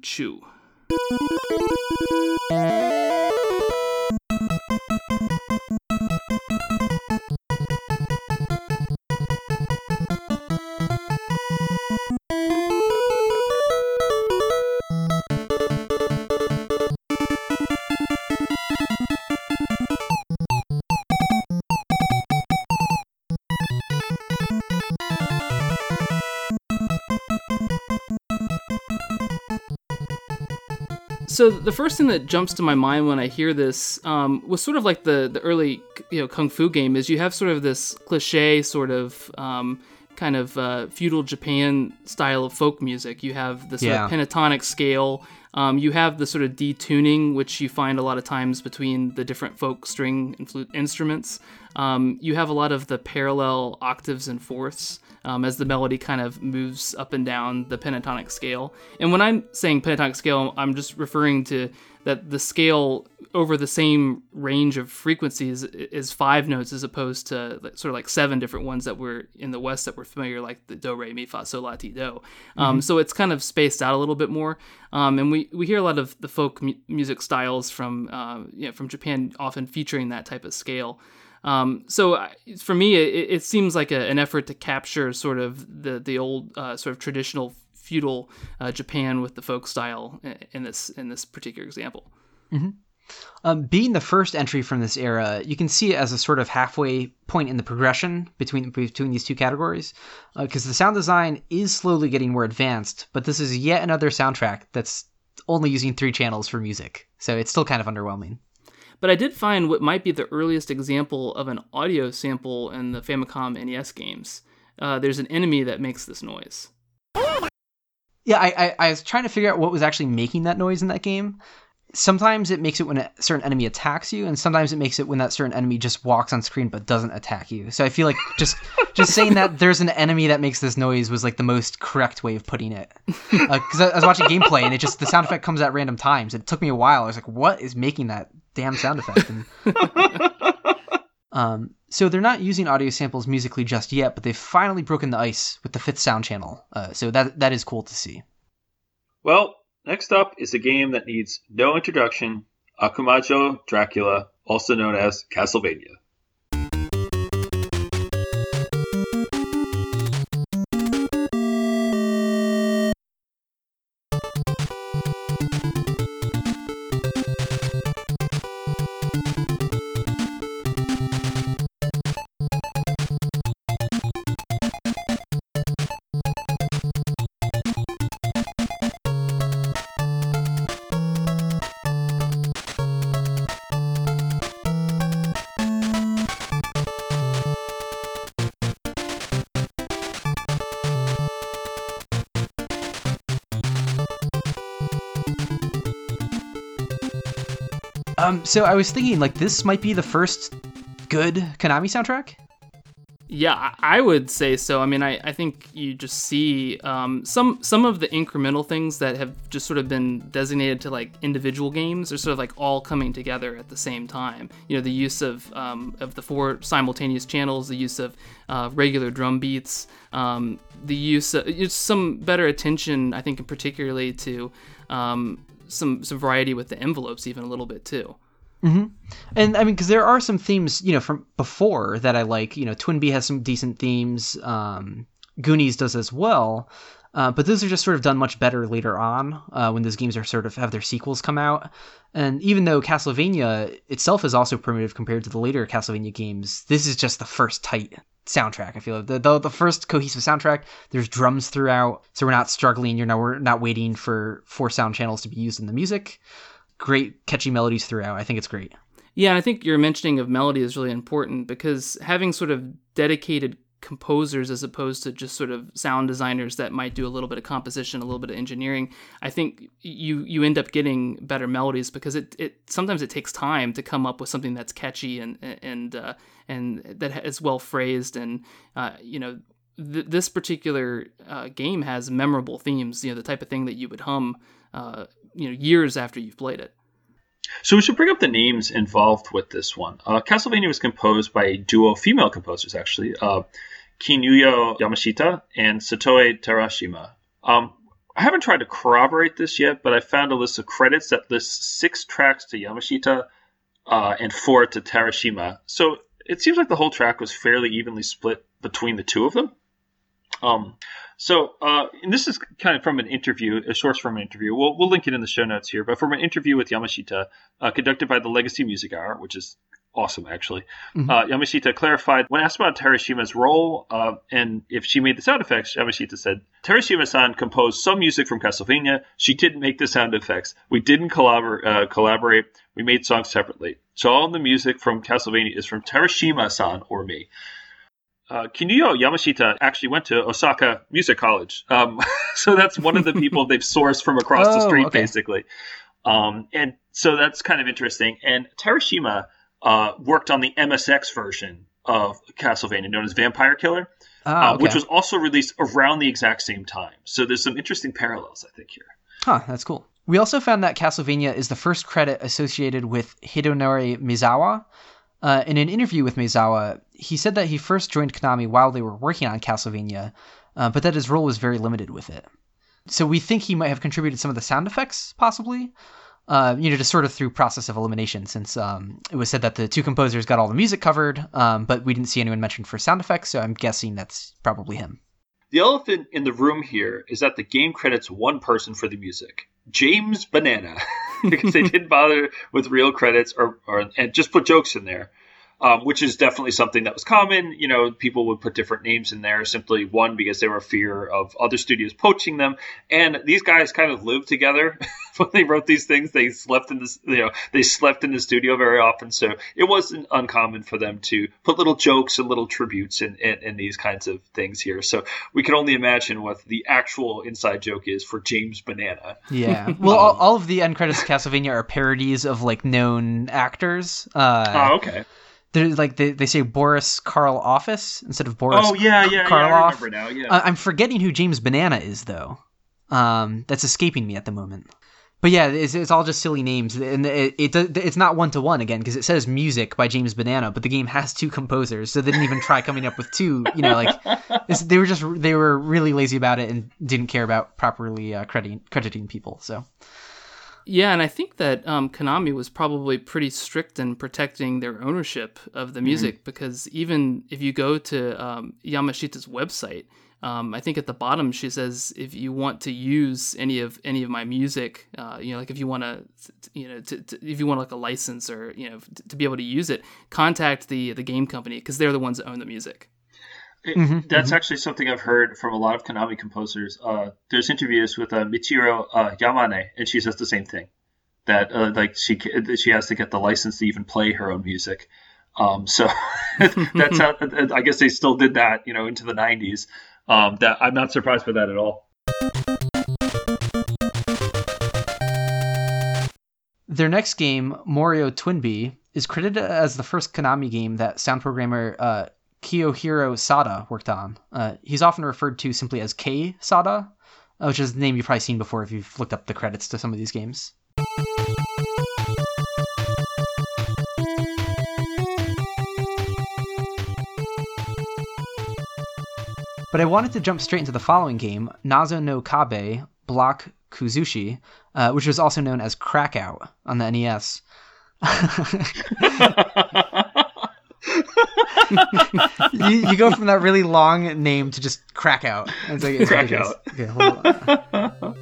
So the first thing that jumps to my mind when I hear this um, was sort of like the the early you know kung fu game is you have sort of this cliche sort of um, kind of uh, feudal Japan style of folk music. You have the sort Yeah. of pentatonic scale. Um, you have the sort of detuning, which you find a lot of times between the different folk string and flute instruments. Um, you have a lot of the parallel octaves and fourths um, as the melody kind of moves up and down the pentatonic scale. And when I'm saying pentatonic scale, I'm just referring to that the scale over the same range of frequencies is five notes as opposed to sort of like seven different ones that were in the West that were familiar, like the do, re, mi, fa, sol, la, ti, do. Um, So it's kind of spaced out a little bit more. Um, and we, we hear a lot of the folk mu- music styles from, uh, you know, from Japan often featuring that type of scale. Um, so for me, it, it seems like a, an effort to capture sort of the the old uh, sort of traditional feudal uh, Japan with the folk style in this in this particular example. Um, being the first entry from this era, you can see it as a sort of halfway point in the progression between between these two categories, because the sound design is slowly getting more advanced. But this is yet another soundtrack that's only using three channels for music, so it's still kind of underwhelming. But I did find what might be the earliest example of an audio sample in the Famicom NES games. Uh, there's an enemy that makes this noise. Yeah, I, I I was trying to figure out what was actually making that noise in that game. Sometimes it makes it when a certain enemy attacks you, and sometimes it makes it when that certain enemy just walks on screen but doesn't attack you. So I feel like just <laughs> just saying that there's an enemy that makes this noise was like the most correct way of putting it. Because I, I was watching gameplay and it just the sound effect comes at random times. It took me a while. I was like, what is making that damn sound effect? And, <laughs> um, so they're not using audio samples musically just yet, but they've finally broken the ice with the fifth sound channel. Uh, so that that is cool to see. Well, next up is a game that needs no introduction Akumajo Dracula, also known as Castlevania. So I was thinking like this might be the first good Konami soundtrack. Yeah, I would say so. I mean, I, I think you just see um, some some of the incremental things that have just sort of been designated to like individual games are sort of like all coming together at the same time. You know, the use of um, of the four simultaneous channels, the use of uh, regular drum beats, um, the use of just some better attention, I think, particularly to um, some some variety with the envelopes, even a little bit too. Mm-hmm. And I mean, because there are some themes, you know, from before that I like. You know, Twin Twinbee has some decent themes. Um, Goonies does as well. Uh, but those are just sort of done much better later on uh, when those games are sort of have their sequels come out. And even though Castlevania itself is also primitive compared to the later Castlevania games, this is just the first tight soundtrack. I feel like the, the, the first cohesive soundtrack. There's drums throughout, so we're not struggling. You're not we're not waiting for four sound channels to be used in the music great catchy melodies throughout. I think it's great. Yeah, I think your mentioning of melody is really important because having sort of dedicated composers as opposed to just sort of sound designers that might do a little bit of composition, a little bit of engineering, I think you you end up getting better melodies because it, it sometimes it takes time to come up with something that's catchy and and uh, and that is well phrased and uh, you know th- this particular uh, game has memorable themes, you know the type of thing that you would hum uh, you know years after you've played it. So we should bring up the names involved with this one. Uh, Castlevania was composed by a duo female composers, actually, uh, Kinuyo Yamashita and Satoe Terashima. Um, I haven't tried to corroborate this yet, but I found a list of credits that lists six tracks to Yamashita uh, and four to Terashima. So it seems like the whole track was fairly evenly split between the two of them. Um, so, uh, and this is kind of from an interview, a source from an interview. We'll, we'll link it in the show notes here, but from an interview with Yamashita, uh, conducted by the Legacy Music Hour, which is awesome, actually. Mm-hmm. Uh, Yamashita clarified when asked about Terashima's role uh, and if she made the sound effects, Yamashita said, Terashima san composed some music from Castlevania. She didn't make the sound effects. We didn't collabor- uh, collaborate. We made songs separately. So all the music from Castlevania is from Terashima san or me uh, Kinuyo Yamashita actually went to Osaka Music College. Um, <laughs> so that's one of the people they've sourced from across <laughs> oh, the street, okay. basically. Um, and so that's kind of interesting. And Terashima uh, worked on the MSX version of Castlevania, known as Vampire Killer, oh, uh, which was also released around the exact same time. So there's some interesting parallels, I think, here. Huh, that's cool. We also found that Castlevania is the first credit associated with Hidenori Maezawa, uh, in an interview with Maezawa, he said that he first joined Konami while they were working on Castlevania, uh, but that his role was very limited with it. So we think he might have contributed some of the sound effects, possibly, uh, you know, just sort of through process of elimination, since um, it was said that the two composers got all the music covered, um, but we didn't see anyone mentioned for sound effects, so I'm guessing that's probably him. The elephant in the room here is that the game credits one person for the music, James Banana, <laughs> because <laughs> they didn't bother with real credits or, or and just put jokes in there um, which is definitely something that was common. You know, people would put different names in there simply one because they were fear of other studios poaching them, and these guys kind of lived together <laughs> when they wrote these things. They slept in this, you know, they slept in the studio very often, so it wasn't uncommon for them to put little jokes and little tributes in, in, in these kinds of things here. So we can only imagine what the actual inside joke is for James Banana. Yeah, <laughs> well, um, all, all, of the end credits of Castlevania are parodies of like known actors. Uh, oh, okay they're like they, they say Boris Karloff instead of Boris. Oh yeah, yeah, Karloff. yeah. I remember now. Yeah. I'm forgetting who James Banana is though. Um, that's escaping me at the moment. But yeah, it's, it's all just silly names, and it, it it's not one to one again because it says music by James Banana, but the game has two composers, so they didn't even try coming up with two. You know, like they were just they were really lazy about it and didn't care about properly uh, crediting crediting people. So yeah, and I think that um, Konami was probably pretty strict in protecting their ownership of the mm-hmm. music mm-hmm. because even if you go to um, Yamashita's website, um, I think at the bottom she says if you want to use any of any of my music, uh, you know, like if you want to, you know, to, to, if you want like a license or you know to, to be able to use it, contact the the game company because they're the ones that own the music. It, mm-hmm, that's mm-hmm. actually something I've heard from a lot of Konami composers. Uh, there's interviews with uh, Michiru uh, Yamane, and she says the same thing. That uh, like she she has to get the license to even play her own music. Um, so <laughs> that's how <laughs> I guess they still did that, you know, into the 90s. Um, that I'm not surprised by that at all. Their next game, Moero TwinBee, is credited as the first Konami game that sound programmer uh, Kiyohiro Sada worked on. Uh, he's often referred to simply as K Sada, uh, which is a name you've probably seen before if you've looked up the credits to some of these games. But I wanted to jump straight into the following game, Nazo no Kabe Block Kuzushi, uh, which was also known as Crackout on the NES. <laughs> <laughs> <laughs> you, you go from that really long name to just Crackout. It's like, it's Crackout. Okay, hold on.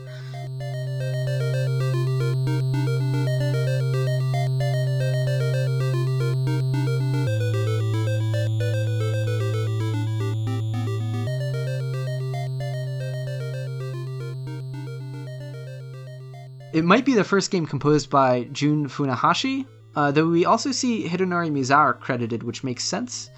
It might be the first game composed by Jun Funahashi, uh, though we also see Hidenori Maezawa credited, which makes sense.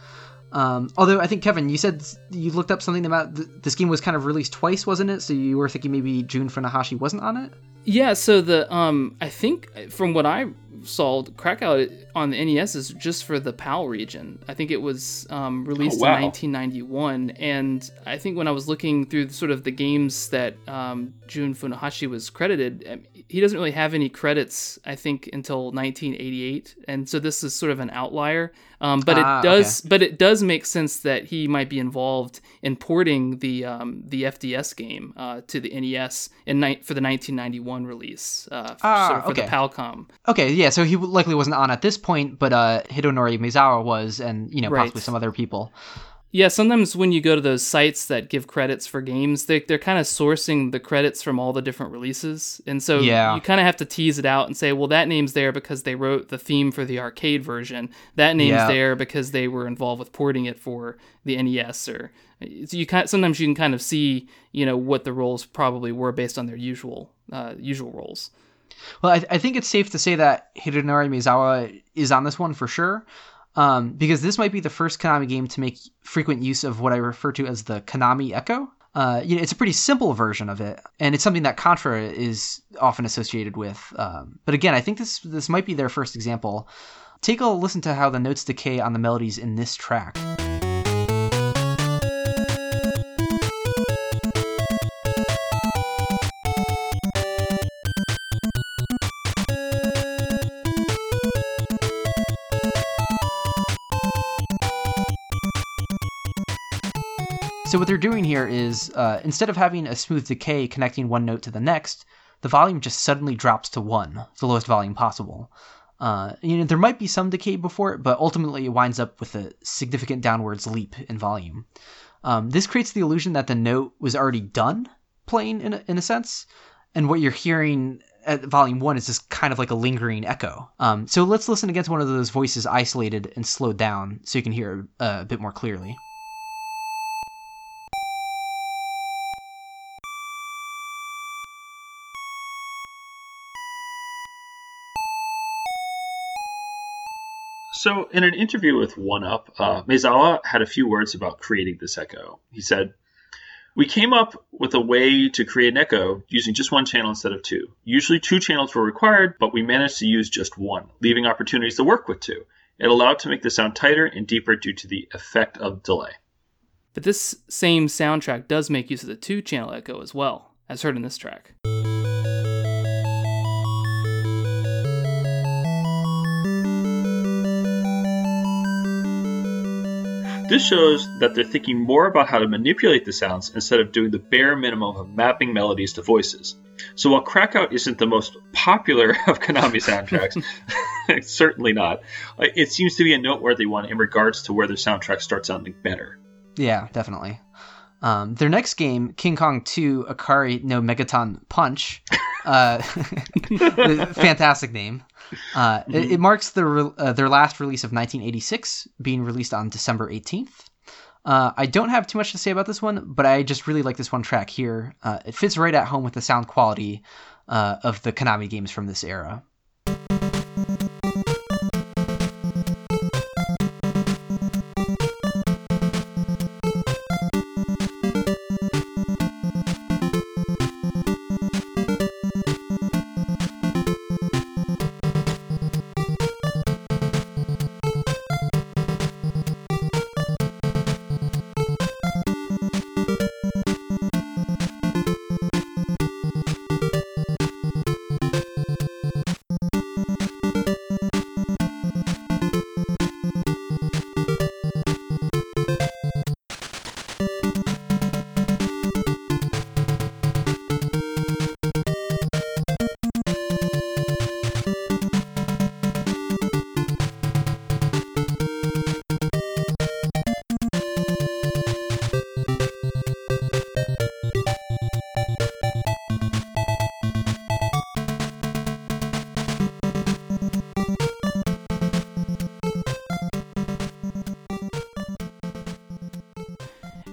Um, although I think Kevin, you said you looked up something about th- this game was kind of released twice, wasn't it? So you were thinking maybe Jun Funahashi wasn't on it. Yeah, so the um I think from what I saw, Crackout on the NES is just for the PAL region. I think it was um, released wow. in 1991, and I think when I was looking through sort of the games that um, Jun Funahashi was credited, um, he doesn't really have any credits. I think until 1988, and so this is sort of an outlier. Um, but Ah, it does, okay. but it does make sense that he might be involved in porting the um, the FDS game uh, to the NES in ni- for the 1991 release uh, Ah, sort of for okay. the PALCOM. Okay, yeah, so he likely wasn't on at this point, but uh, Hidenori Maezawa was, and you know Right. possibly some other people. Yeah, sometimes when you go to those sites that give credits for games, they, they're kind of sourcing the credits from all the different releases. And so Yeah. you kind of have to tease it out and say, well, that name's there because they wrote the theme for the arcade version. That name's Yeah. there because they were involved with porting it for the NES. Or so you kind sometimes you can kind of see, you know, what the roles probably were based on their usual uh, usual roles. Well, I, I think it's safe to say that Hidenori Maezawa is on this one for sure, um, because this might be the first Konami game to make frequent use of what I refer to as the Konami Echo. Uh, you know, it's a pretty simple version of it, and it's something that Contra is often associated with. Um, but again, I think this this might be their first example. Take a listen to how the notes decay on the melodies in this track. So what they're doing here is uh, instead of having a smooth decay connecting one note to the next, the volume just suddenly drops to one, the lowest volume possible. Uh, you know, there might be some decay before it, but ultimately it winds up with a significant downwards leap in volume. Um, this creates the illusion that the note was already done playing in a, in a sense, and what you're hearing at volume one is just kind of like a lingering echo. Um, so let's listen against one of those voices isolated and slowed down so you can hear uh, a bit more clearly. So, in an interview with One Up, uh, Maezawa had a few words about creating this echo. He said, We came up with a way to create an echo using just one channel instead of two. Usually, two channels were required, but we managed to use just one, leaving opportunities to work with two. It allowed to make the sound tighter and deeper due to the effect of delay. But this same soundtrack does make use of the two channel echo as well, as heard in this track. This shows that they're thinking more about how to manipulate the sounds instead of doing the bare minimum of mapping melodies to voices. So while Crackout isn't the most popular <laughs> of Konami soundtracks, <laughs> certainly not, uh, it seems to be a noteworthy one in regards to where their soundtrack starts sounding better. Yeah, definitely. Um, their next game, King Kong 2 Akari no Megaton Punch, uh, <laughs> fantastic name. Uh, it, it marks the re- uh, their last release of 1986, being released on December 18th. Uh, I don't have too much to say about this one, but I just really like this one track here. Uh, it fits right at home with the sound quality uh, of the Konami games from this era.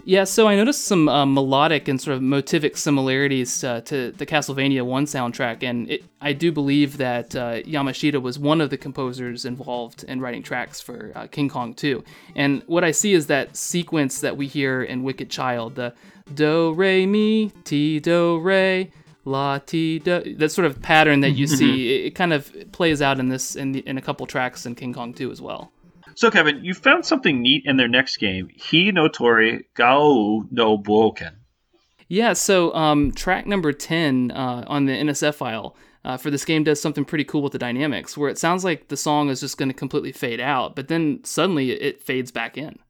Yeah, so I noticed some uh, melodic and sort of motivic similarities uh, to the Castlevania 1 soundtrack, and it, I do believe that uh, Yamashita was one of the composers involved in writing tracks for uh, King Kong 2. And what I see is that sequence that we hear in Wicked Child, the do, re, mi, ti, do, re, la, ti, do, that sort of pattern that you <laughs> see, it, it kind of plays out in this in, the, in a couple tracks in King Kong 2 as well. So, Kevin, you found something neat in their next game, Hi no Tori Gao no Boken. Yeah, so um, track number 10 uh, on the NSF file uh, for this game does something pretty cool with the dynamics, where it sounds like the song is just going to completely fade out, but then suddenly it fades back in.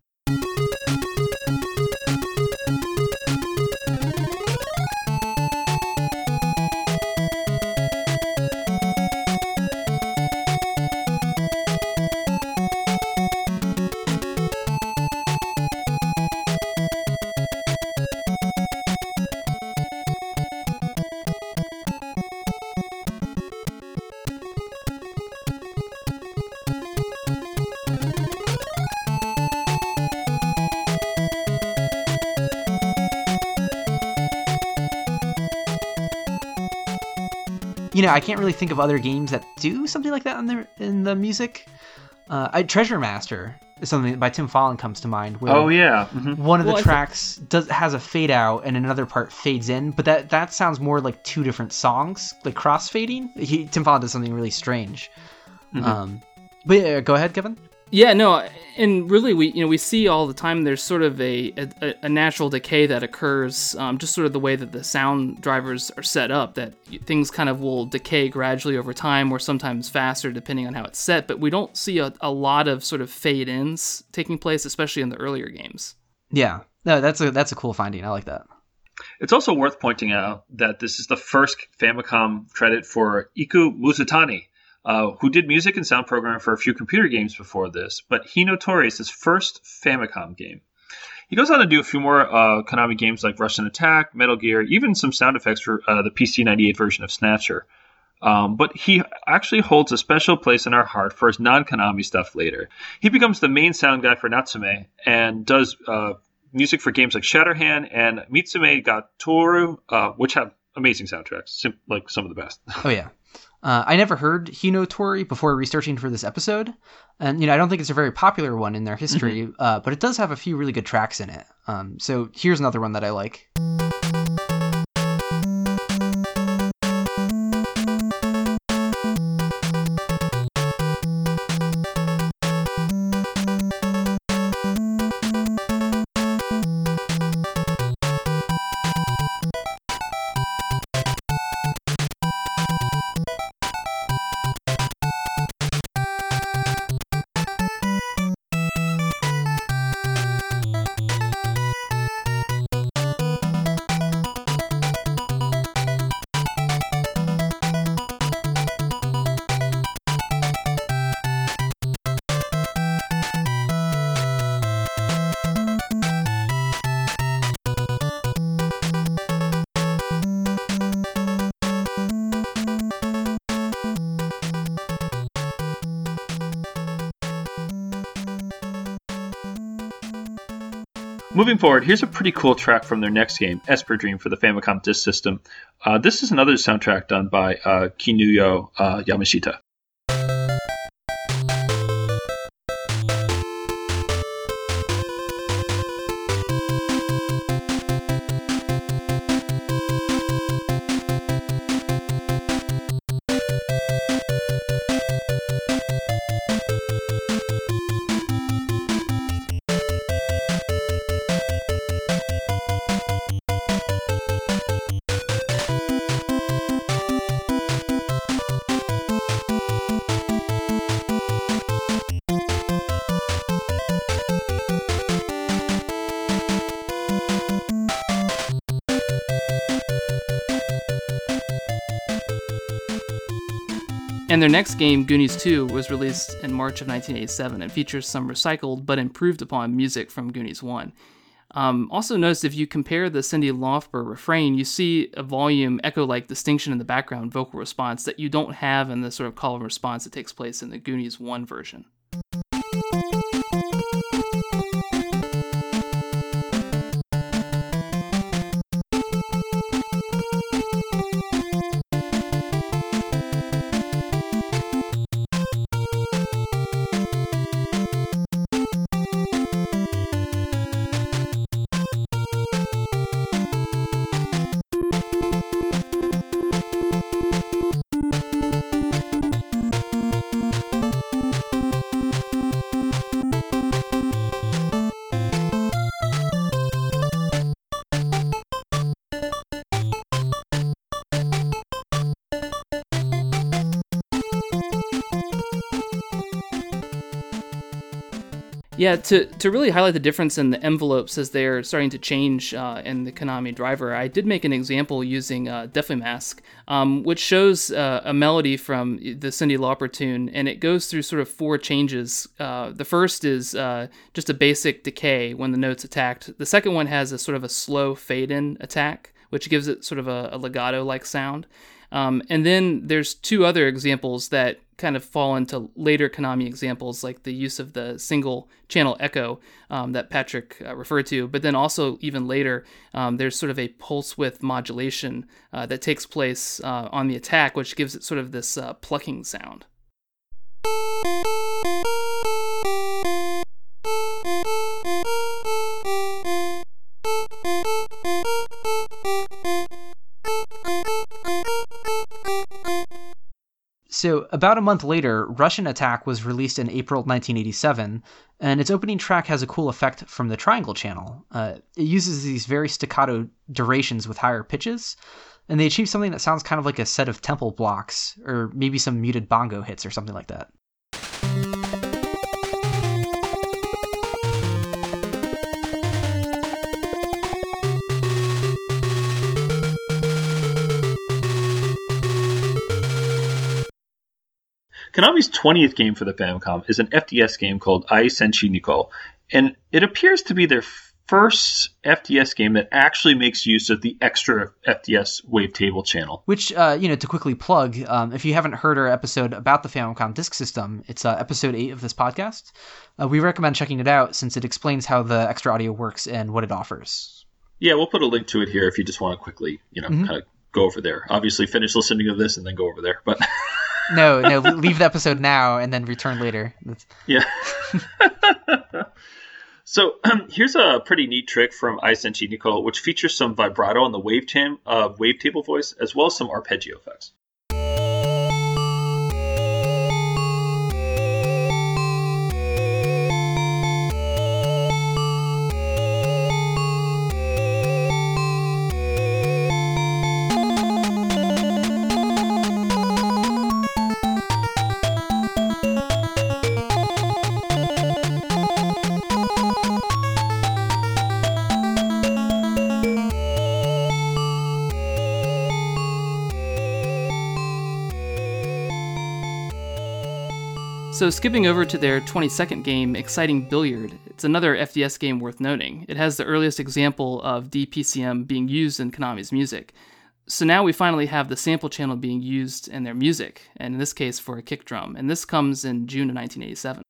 You know, I can't really think of other games that do something like that in the in the music. Uh, I, Treasure Master is something by Tim Follin comes to mind. Where oh yeah, mm-hmm. one of the Well, I tracks does has a fade out and another part fades in, but that that sounds more like two different songs, like cross fading. He Tim Follin does something really strange. Um, but yeah, go ahead, Kevin. Yeah, no, and really, we you know we see all the time. There's sort of a a, a natural decay that occurs, um, just sort of the way that the sound drivers are set up. That things kind of will decay gradually over time, or sometimes faster, depending on how it's set. But we don't see a, a lot of sort of fade ins taking place, especially in the earlier games. Yeah, no, that's a that's a cool finding. I like that. It's also worth pointing out that this is the first Famicom credit for Iku Mizutani, uh, who did music and sound programming for a few computer games before this, but he notorious his first Famicom game. He goes on to do a few more uh, Konami games like Rush'n Attack, Metal Gear, even some sound effects for uh, the PC 98 version of Snatcher. Um, but he actually holds a special place in our heart for his non Konami stuff later. He becomes the main sound guy for Natsume and does uh, music for games like Shatterhand and Mitsume ga Toru, uh, which have amazing soundtracks, like some of the best. Oh yeah. Uh, I never heard Hino Tori before researching for this episode, and you know I don't think it's a very popular one in their history, uh, but it does have a few really good tracks in it. Um, so here's another one that I like. Moving forward, here's a pretty cool track from their next game, Esper Dream, for the Famicom Disk System. Uh, this is another soundtrack done by uh, Kinuyo uh, Yamashita. And their next game, Goonies 2, was released in March of 1987 and features some recycled but improved upon music from Goonies 1. Um, also, notice if you compare the Cyndi Lauper refrain, you see a volume echo like distinction in the background vocal response that you don't have in the sort of call and response that takes place in the Goonies 1 version. Yeah, to, to really highlight the difference in the envelopes as they're starting to change uh, in the Konami driver, I did make an example using uh, Mask, um, which shows uh, a melody from the Cyndi Lauper tune, and it goes through sort of four changes. Uh, the first is uh, just a basic decay when the note's attacked. The second one has a sort of a slow fade in attack, which gives it sort of a, a legato like sound. Um, and then there's two other examples that kind of fall into later Konami examples, like the use of the single channel echo um, that Patrick uh, referred to. But then also, even later, um, there's sort of a pulse width modulation uh, that takes place uh, on the attack, which gives it sort of this uh, plucking sound. So, about a month later, Rush'n Attack was released in April 1987, and its opening track has a cool effect from the triangle channel. Uh, it uses these very staccato durations with higher pitches, and they achieve something that sounds kind of like a set of temple blocks, or maybe some muted bongo hits or something like that. Konami's 20th game for the Famicom is an FDS game called Ai Senshi Nicol, and it appears to be their first FDS game that actually makes use of the extra FDS wavetable channel. Which, uh, you know, to quickly plug, um, if you haven't heard our episode about the Famicom Disk System, it's uh, episode 8 of this podcast. Uh, we recommend checking it out since it explains how the extra audio works and what it offers. Yeah, we'll put a link to it here if you just want to quickly, you know, mm-hmm. kind of go over there. Obviously, finish listening to this and then go over there, but. <laughs> no, no, leave the episode now and then return later. That's... Yeah. <laughs> so um, <clears throat> here's a pretty neat trick from Ai Senshi Nicol, which features some vibrato on the wave tam- uh, wavetable voice as well as some arpeggio effects. So, skipping over to their 22nd game, Exciting Billiard, it's another FDS game worth noting. It has the earliest example of DPCM being used in Konami's music. So now we finally have the sample channel being used in their music, and in this case for a kick drum, and this comes in June of 1987.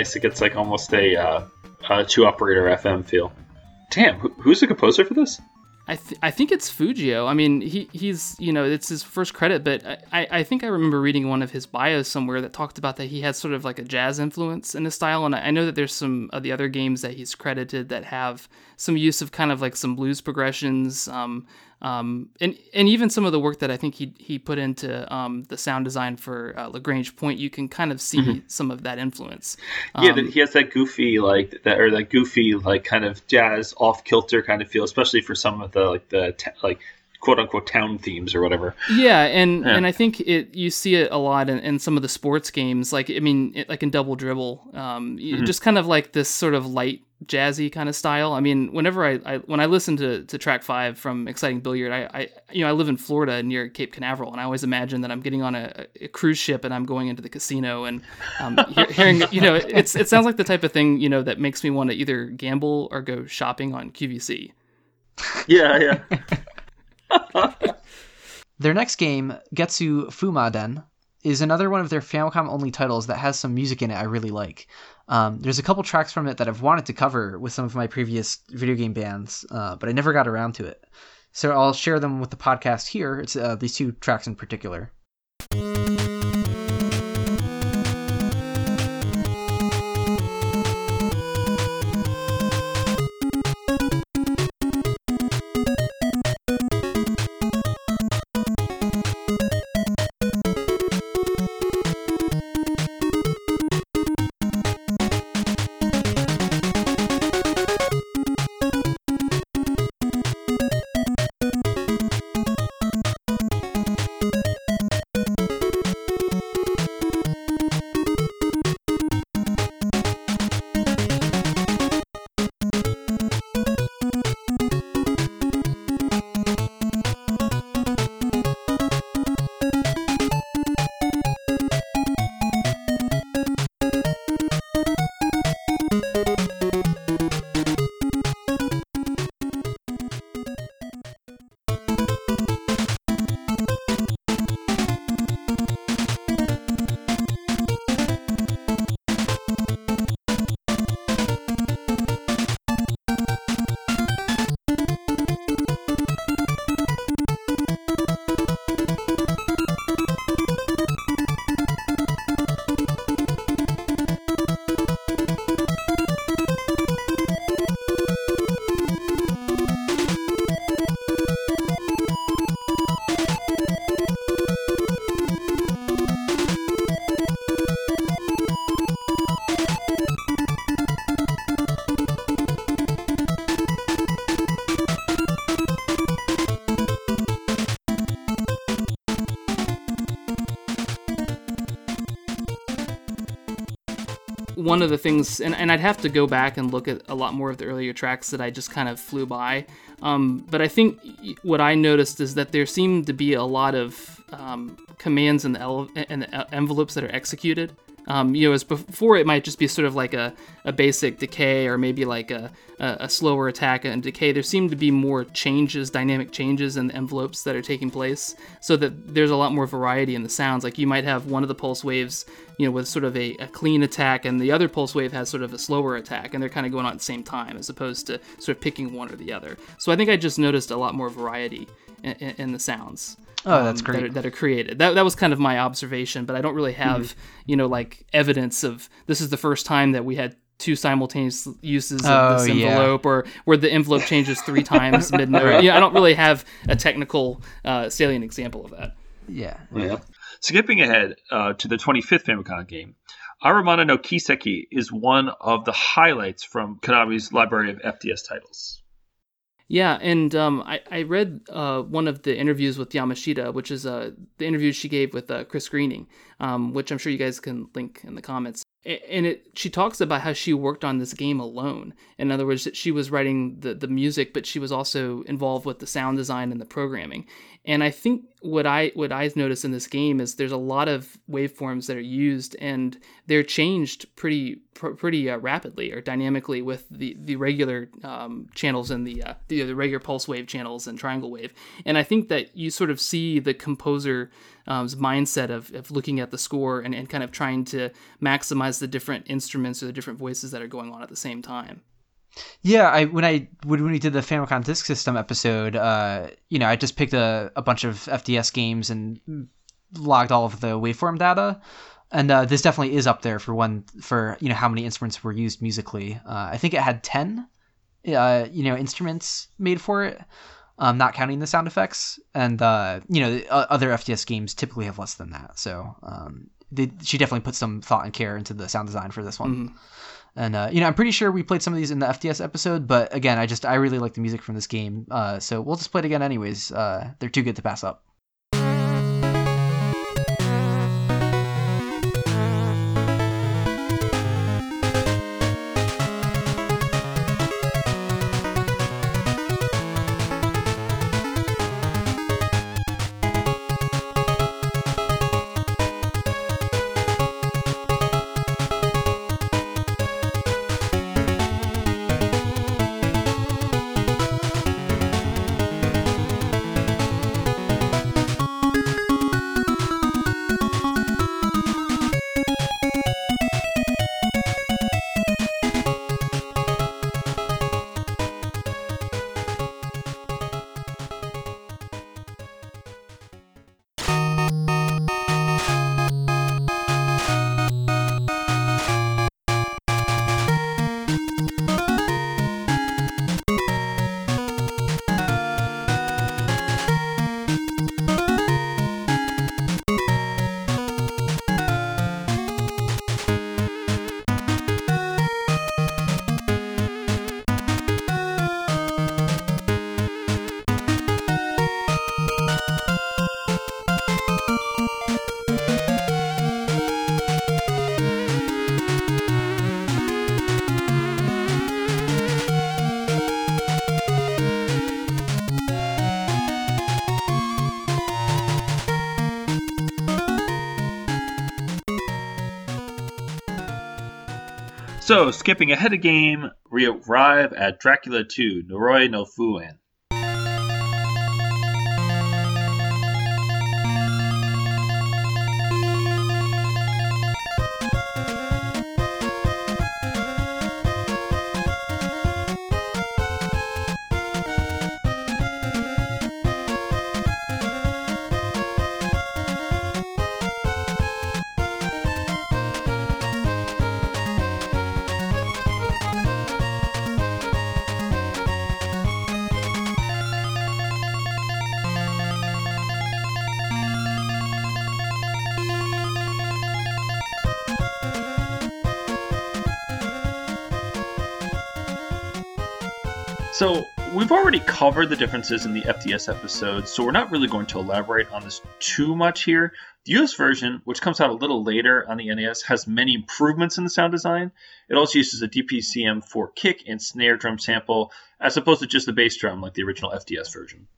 Nice. It gets like almost a, uh, a two operator FM feel. Damn, who's the composer for this? I, th- I think it's Fujio. I mean, he he's you know it's his first credit, but I, I think I remember reading one of his bios somewhere that talked about that he had sort of like a jazz influence in his style, and I know that there's some of the other games that he's credited that have some use of kind of like some blues progressions. Um, um, and and even some of the work that I think he he put into um, the sound design for uh, Lagrange Point, you can kind of see mm-hmm. some of that influence. yeah, um, he has that goofy like that or that goofy like kind of jazz off kilter kind of feel, especially for some of the like the like quote unquote town themes or whatever. Yeah, and yeah. and I think it you see it a lot in, in some of the sports games. Like I mean, it, like in Double Dribble, um, mm-hmm. just kind of like this sort of light jazzy kind of style. I mean, whenever I, I when I listen to, to track five from Exciting Billiard, I, I you know I live in Florida near Cape Canaveral, and I always imagine that I'm getting on a, a cruise ship and I'm going into the casino and um, <laughs> hearing you know it's it sounds like the type of thing you know that makes me want to either gamble or go shopping on QVC. <laughs> Yeah, yeah. <laughs> their next game, Getsu Fumaden, is another one of their Famicom only titles that has some music in it I really like. Um, there's a couple tracks from it that I've wanted to cover with some of my previous video game bands, uh, but I never got around to it. So I'll share them with the podcast here. It's uh, these two tracks in particular. One of the things, and, and I'd have to go back and look at a lot more of the earlier tracks that I just kind of flew by. Um, but I think what I noticed is that there seemed to be a lot of um, commands in the, ele- in the envelopes that are executed. Um, you know, as before, it might just be sort of like a, a basic decay or maybe like a, a, slower attack and decay. There seem to be more changes, dynamic changes in the envelopes that are taking place, so that there's a lot more variety in the sounds. Like you might have one of the pulse waves, you know, with sort of a, a clean attack, and the other pulse wave has sort of a slower attack, and they're kind of going on at the same time as opposed to sort of picking one or the other. So I think I just noticed a lot more variety in, in, in the sounds. Oh, that's um, great. That are, that are created. That, that was kind of my observation, but I don't really have, Mm-hmm. you know, like evidence of this is the first time that we had two simultaneous uses of Oh, this yeah. envelope or where the envelope changes three <laughs> times mid note. Yeah, I don't really have a technical uh, salient example of that. Yeah. Yeah. Skipping ahead uh, to the 25th Famicom game, Arumana no Kiseki is one of the highlights from Konami's library of FDS titles. Yeah, and um, I, I read uh, one of the interviews with Yamashita, which is uh, the interview she gave with uh, Chris Greening, um, which I'm sure you guys can link in the comments. And it, she talks about how she worked on this game alone. In other words, that she was writing the, the music, but she was also involved with the sound design and the programming. And I think what I what I've noticed in this game is there's a lot of waveforms that are used, and they're changed pretty pr- pretty uh, rapidly or dynamically with the the regular um, channels and the, uh, the the regular pulse wave channels and triangle wave. And I think that you sort of see the composer um's mindset of, of looking at the score and, and kind of trying to maximize the different instruments or the different voices that are going on at the same time. Yeah, I when I when we did the Famicom Disk System episode, uh, you know, I just picked a, a bunch of FDS games and logged all of the waveform data, and uh, this definitely is up there for one for you know how many instruments were used musically. Uh, I think it had ten, uh, you know, instruments made for it, um, not counting the sound effects, and uh, you know, the, uh, other FDS games typically have less than that. So um, they, she definitely put some thought and care into the sound design for this one. And uh, you know, I'm pretty sure we played some of these in the FDS episode, but again, I just I really like the music from this game, uh, so we'll just play it again anyways. Uh, they're too good to pass up. So, skipping ahead a game, we arrive at Dracula 2, Noroi no Fuin. Already covered the differences in the FDS episode, so we're not really going to elaborate on this too much here. The US version, which comes out a little later on the NES, has many improvements in the sound design. It also uses a DPCM 4 kick and snare drum sample, as opposed to just the bass drum like the original FDS version.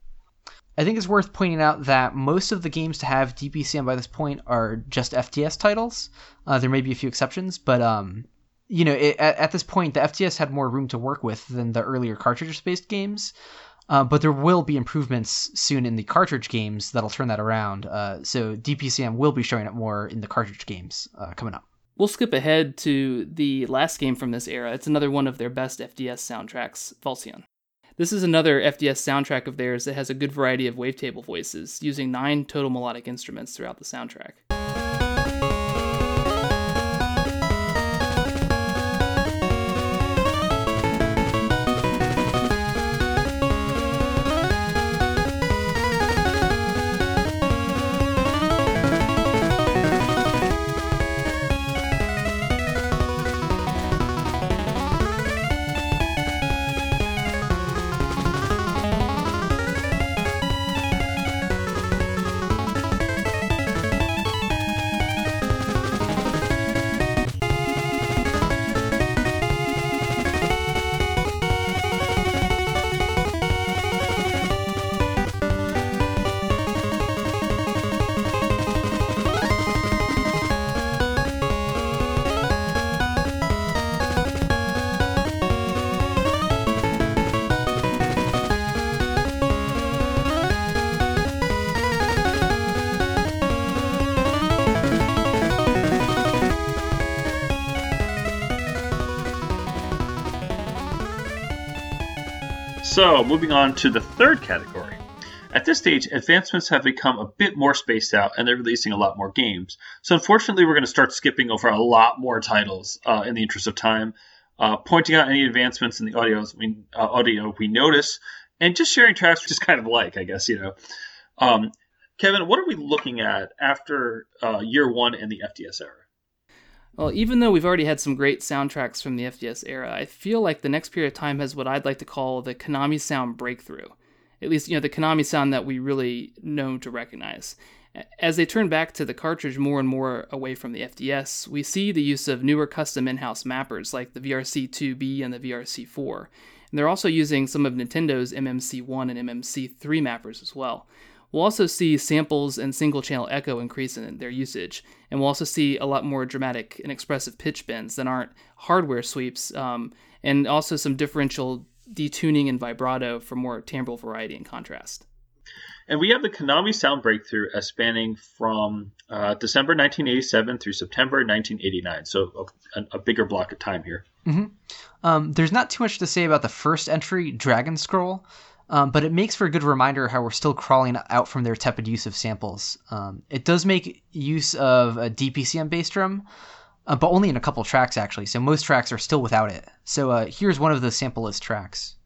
I think it's worth pointing out that most of the games to have DPCM by this point are just FDS titles. Uh, there may be a few exceptions, but um, you know, it, at, at, this point, the FDS had more room to work with than the earlier cartridge-based games. Uh, but there will be improvements soon in the cartridge games that'll turn that around. Uh, so DPCM will be showing up more in the cartridge games uh, coming up. We'll skip ahead to the last game from this era. It's another one of their best FDS soundtracks, Falsion. This is another FDS soundtrack of theirs that has a good variety of wavetable voices, using nine total melodic instruments throughout the soundtrack. So, moving on to the third category. At this stage, advancements have become a bit more spaced out and they're releasing a lot more games. So, unfortunately, we're going to start skipping over a lot more titles uh, in the interest of time, uh, pointing out any advancements in the audio we, uh, audio we notice, and just sharing tracks we just kind of like, I guess, you know. Um, Kevin, what are we looking at after uh, year one in the FDS era? Well, even though we've already had some great soundtracks from the FDS era, I feel like the next period of time has what I'd like to call the Konami sound breakthrough. At least, you know, the Konami sound that we really know to recognize. As they turn back to the cartridge more and more away from the FDS, we see the use of newer custom in house mappers like the VRC2B and the VRC4. And they're also using some of Nintendo's MMC1 and MMC3 mappers as well. We'll also see samples and single channel echo increase in their usage, and we'll also see a lot more dramatic and expressive pitch bends that aren't hardware sweeps, um, and also some differential detuning and vibrato for more timbral variety and contrast. And we have the Konami sound breakthrough as spanning from uh, December 1987 through September 1989, so a, a bigger block of time here. Mm-hmm. Um, there's not too much to say about the first entry, Dragon Scroll. Um, but it makes for a good reminder how we're still crawling out from their tepid use of samples. Um, it does make use of a DPCM bass drum, uh, but only in a couple tracks actually, so most tracks are still without it. So uh, here's one of the sample list tracks.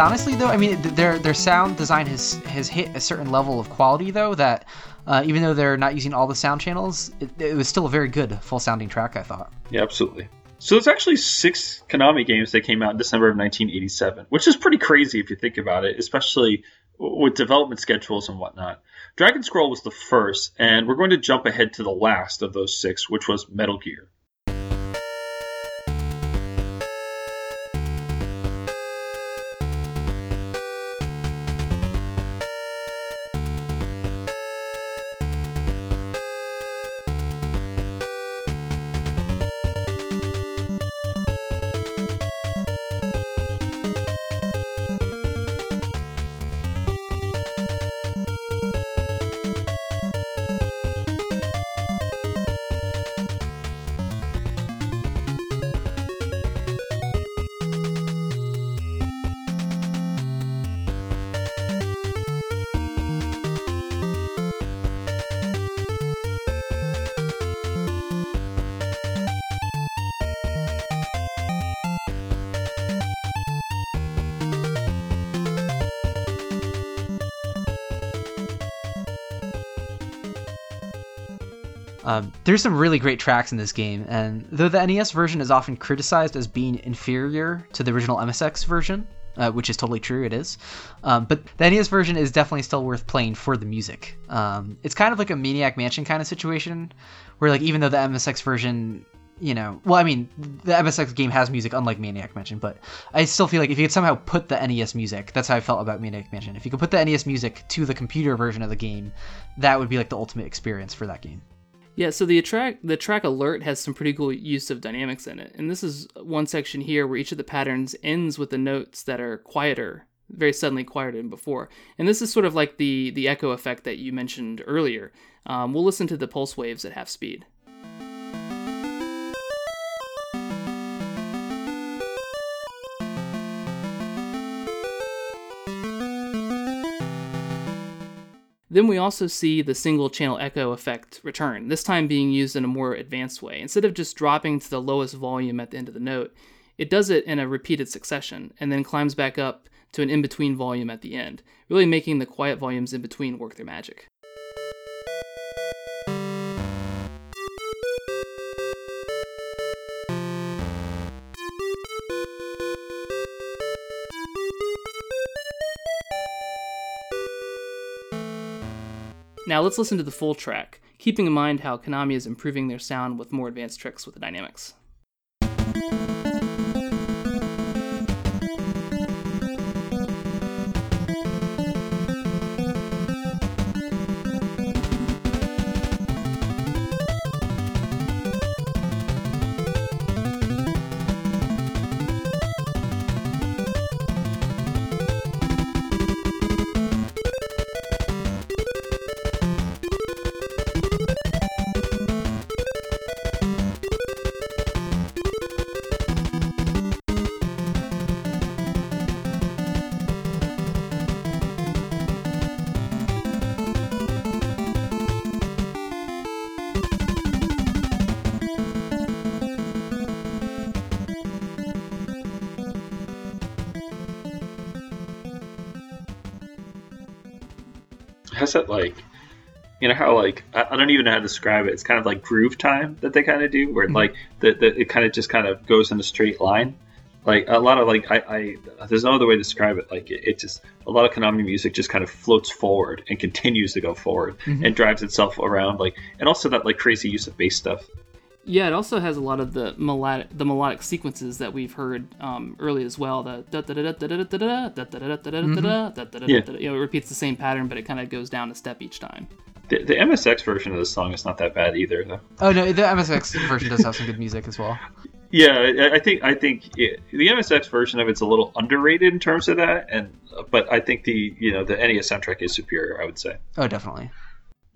Honestly, though, I mean, their their sound design has has hit a certain level of quality, though, that uh, even though they're not using all the sound channels, it, it was still a very good full sounding track. I thought. Yeah, absolutely. So there's actually six Konami games that came out in December of 1987, which is pretty crazy if you think about it, especially with development schedules and whatnot. Dragon Scroll was the first, and we're going to jump ahead to the last of those six, which was Metal Gear. Um, there's some really great tracks in this game, and though the NES version is often criticized as being inferior to the original MSX version, uh, which is totally true, it is. Um, but the NES version is definitely still worth playing for the music. Um, it's kind of like a Maniac Mansion kind of situation, where like even though the MSX version, you know, well, I mean, the MSX game has music unlike Maniac Mansion, but I still feel like if you could somehow put the NES music, that's how I felt about Maniac Mansion. If you could put the NES music to the computer version of the game, that would be like the ultimate experience for that game. Yeah, so the track the track alert has some pretty cool use of dynamics in it. And this is one section here where each of the patterns ends with the notes that are quieter, very suddenly quieter than before. And this is sort of like the the echo effect that you mentioned earlier. Um, we'll listen to the pulse waves at half speed. Then we also see the single channel echo effect return, this time being used in a more advanced way. Instead of just dropping to the lowest volume at the end of the note, it does it in a repeated succession and then climbs back up to an in between volume at the end, really making the quiet volumes in between work their magic. Now let's listen to the full track, keeping in mind how Konami is improving their sound with more advanced tricks with the dynamics. Has that like you know how like I, don't even know how to describe it. It's kind of like groove time that they kind of do, where Mhm. like the, the it kind of just kind of goes in a straight line. Like a lot of like I, I there's no other way to describe it. Like it, it just a lot of Konami music just kind of floats forward and continues to go forward Mhm. and drives itself around. Like and also that like crazy use of bass stuff. Yeah, it also has a lot of the melodic the melodic sequences that we've heard um, early as well. The it repeats the same pattern, but it kind of goes down a step each time. The, the MSX version of the song is not that bad either, though. Oh no, the MSX version does have some good music as well. Yeah, I think I think it, the MSX version of it's a little underrated in terms of that, and but I think the you know the NES soundtrack is superior. I would say. Oh, definitely.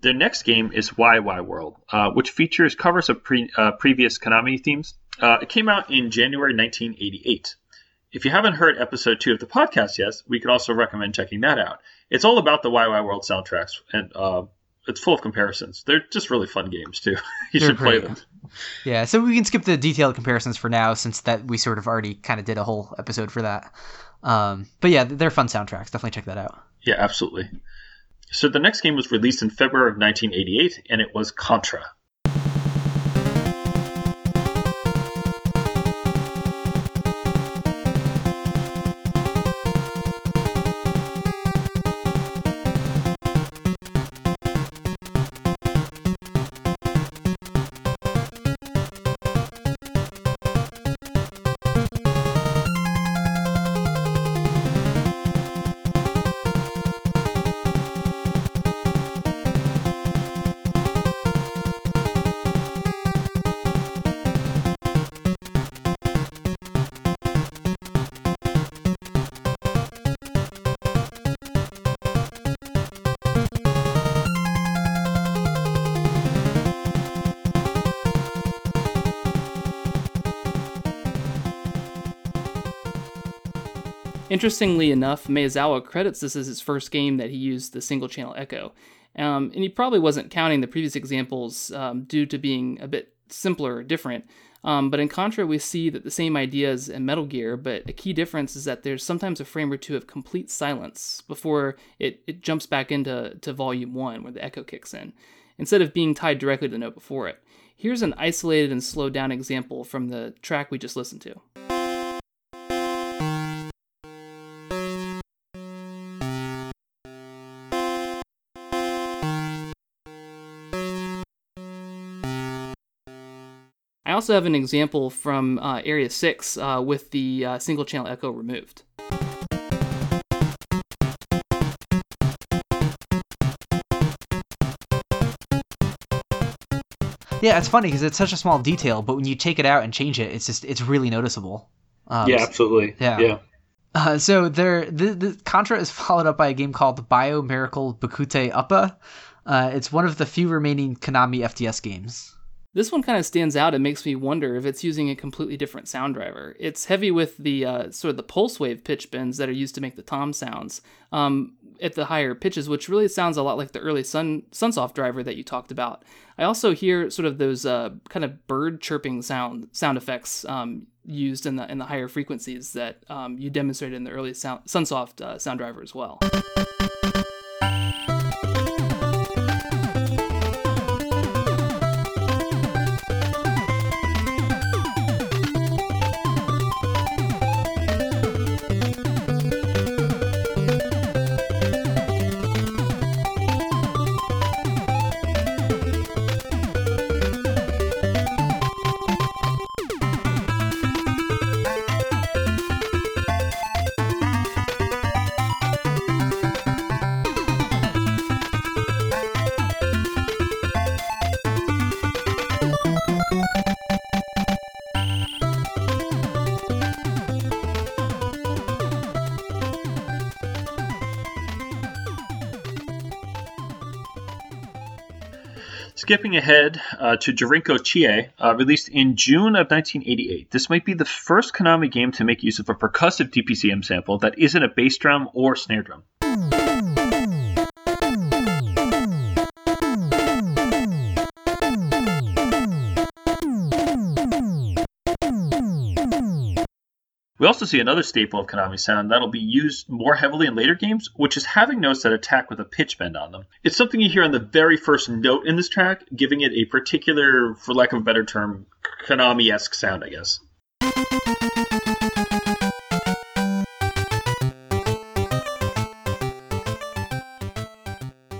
Their next game is Wai Wai World, uh, which features covers of pre, uh, previous Konami themes. Uh, it came out in January 1988. If you haven't heard episode two of the podcast yet, we could also recommend checking that out. It's all about the Wai Wai World soundtracks, and uh, it's full of comparisons. They're just really fun games too. <laughs> you They're should play them. Yeah, so we can skip the detailed comparisons for now, since that we sort of already kind of did a whole episode for that. Um, but yeah, they're fun soundtracks. Definitely check that out. Yeah, absolutely. So the next game was released in February of 1988, and it was Contra. Interestingly enough, Maezawa credits this as his first game that he used the single channel echo. Um, and he probably wasn't counting the previous examples um, due to being a bit simpler or different. Um, but in Contra, we see that the same ideas in Metal Gear, but a key difference is that there's sometimes a frame or two of complete silence before it, it jumps back into to volume one where the echo kicks in, instead of being tied directly to the note before it. Here's an isolated and slowed down example from the track we just listened to. Also have an example from uh, Area 6 uh, with the uh, single channel echo removed. Yeah, it's funny because it's such a small detail, but when you take it out and change it, it's just it's really noticeable. Um, yeah, absolutely. yeah. yeah. Uh, so there, the, the Contra is <laughs> followed up by a game called Bio Miracle Bokutte Upa. Uh, it's one of the few remaining Konami FDS games. This one kind of stands out. It makes me wonder if it's using a completely different sound driver. It's heavy with the uh, sort of the pulse wave pitch bends that are used to make the tom sounds um, at the higher pitches, which really sounds a lot like the early Sun Sunsoft driver that you talked about. I also hear sort of those uh, kind of bird chirping sound sound effects um, used in the in the higher frequencies that um, you demonstrated in the early sound, Sunsoft uh, sound driver as well. Skipping ahead uh, to Jarinko Chie, uh, released in June of 1988. This might be the first Konami game to make use of a percussive DPCM sample that isn't a bass drum or snare drum. We also see another staple of Konami sound that'll be used more heavily in later games, which is having notes that attack with a pitch bend on them. It's something you hear on the very first note in this track, giving it a particular, for lack of a better term, Konami esque sound, I guess.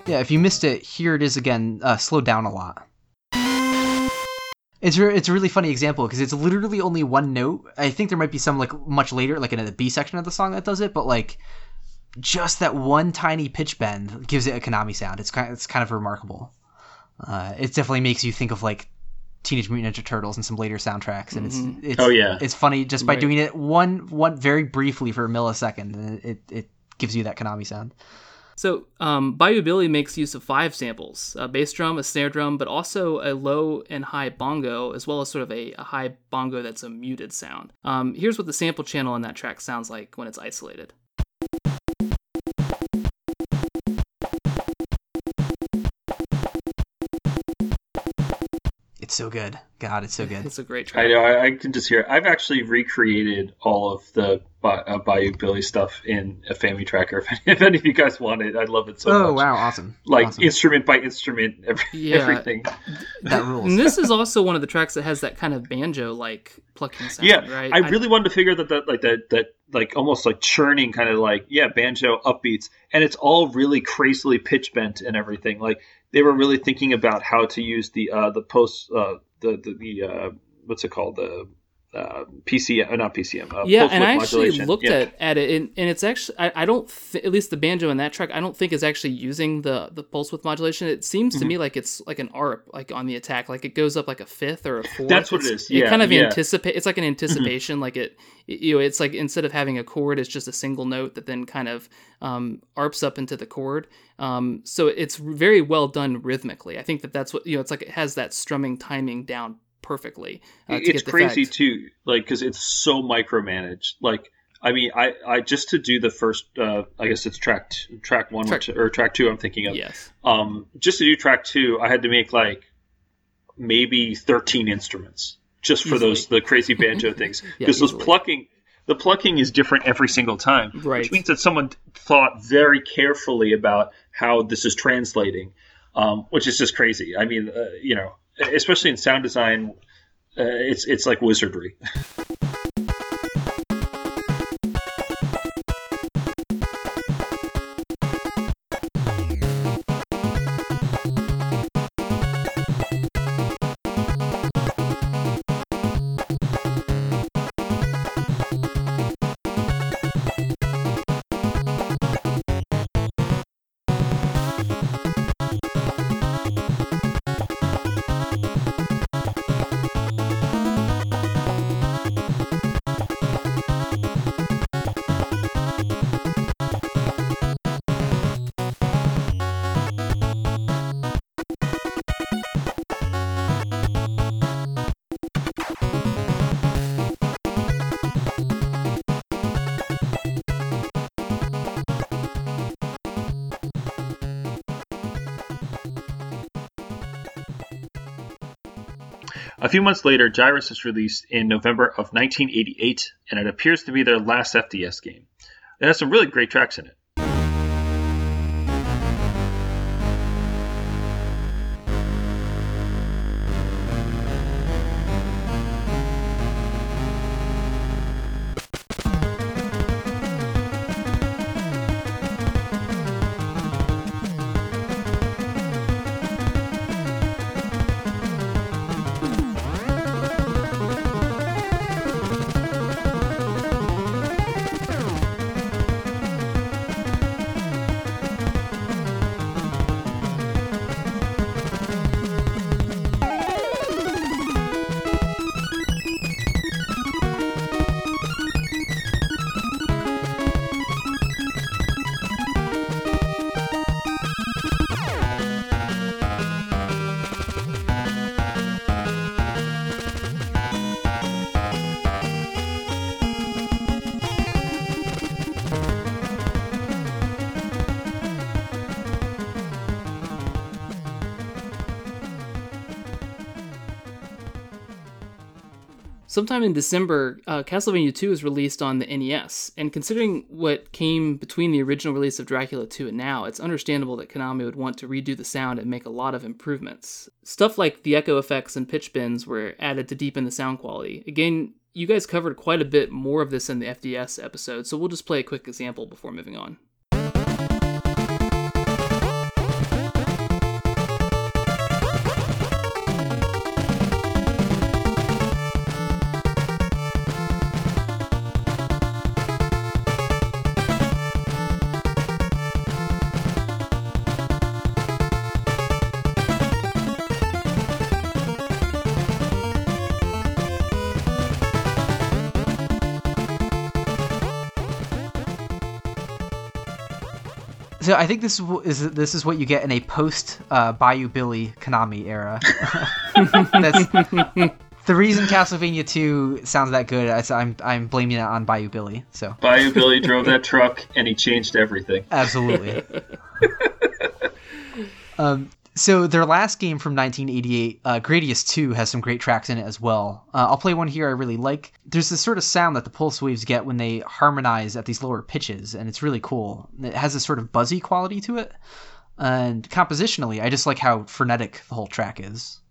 Yeah, if you missed it, here it is again, uh, slowed down a lot. It's re- it's a really funny example because it's literally only one note. I think there might be some like much later, like in the B section of the song that does it, but like just that one tiny pitch bend gives it a Konami sound. It's kind of, it's kind of remarkable. Uh, it definitely makes you think of like Teenage Mutant Ninja Turtles and some later soundtracks, and it's it's Oh, yeah. it's funny just by Right. doing it one one very briefly for a millisecond, and it it gives you that Konami sound. So, um, makes use of five samples a bass drum, a snare drum, but also a low and high bongo, as well as sort of a, a high bongo that's a muted sound. Um, here's what the sample channel on that track sounds like when it's isolated. It's so good. God, it's so good. It's a great track. I know. I, I can just hear. It. I've actually recreated all of the Ba- uh, Bayou Billy stuff in a FamiTracker. <laughs> If, if any of you guys want it, I'd love it so oh much. wow, awesome! Like awesome. instrument by instrument, every, <laughs> Yeah. everything. that rules. And this is also one of the tracks that has that kind of banjo like plucking sound. Yeah, right. I really wanted to figure that that like that that like almost like churning kind of like yeah banjo upbeats, and it's all really crazily pitch bent and everything. Like they were really thinking about how to use the uh the post uh the the, the uh what's it called the uh, PCM, uh, not PCM. Uh, yeah, and I actually modulation. looked Yeah. at, at it, and, and it's actually I, I don't th- at least the banjo in that track I don't think is actually using the the pulse width modulation. It seems Mm-hmm. to me like it's like an ARP like on the attack, like it goes up like a fifth or a fourth. That's what it It's- is, yeah, it kind of yeah. anticipate. It's like an anticipation, like it, it- you know, it's like instead of having a chord, it's just a single note that then kind of um, arps up into the chord. Um, so it's very well done rhythmically. I think that that's what you know. It's like it has that strumming timing down perfectly. Uh, to it's get crazy too like because it's so micromanaged like i mean i i just to do the first uh i guess it's track t- track one Track- or, or track two i'm thinking of Yes. um just to do track two i had to make like maybe 13 instruments just for those the crazy banjo <laughs> things Yeah, because those plucking the plucking is different every single time Right. which means that someone thought very carefully about how this is translating um, which is just crazy i mean uh, you know especially in sound design uh, it's it's like wizardry <laughs> few months later, Gyruss is released in November of 1988, and it appears to be their last FDS game. It has some really great tracks in it. Sometime in December, uh, Castlevania 2 was released on the NES, and considering what came between the original release of Dracula 2 and now, it's understandable that Konami would want to redo the sound and make a lot of improvements. Stuff like the echo effects and pitch bends were added to deepen the sound quality. Again, you guys covered quite a bit more of this in the FDS episode, so we'll just play a quick example before moving on. So I think this is this is what you get in a post uh, Bayou Billy Konami era. <laughs> That's the reason Castlevania 2 sounds that good. is I'm I'm blaming it on Bayou Billy. So Bayou Billy drove that <laughs> truck and he changed everything. absolutely. <laughs> um, So their last game from 1988, uh, Gradius 2, has some great tracks in it as well. Uh, I'll play one here I really like. There's this sort of sound that the pulse waves get when they harmonize at these lower pitches, and it's really cool. It has this sort of buzzy quality to it. And compositionally, I just like how frenetic the whole track is.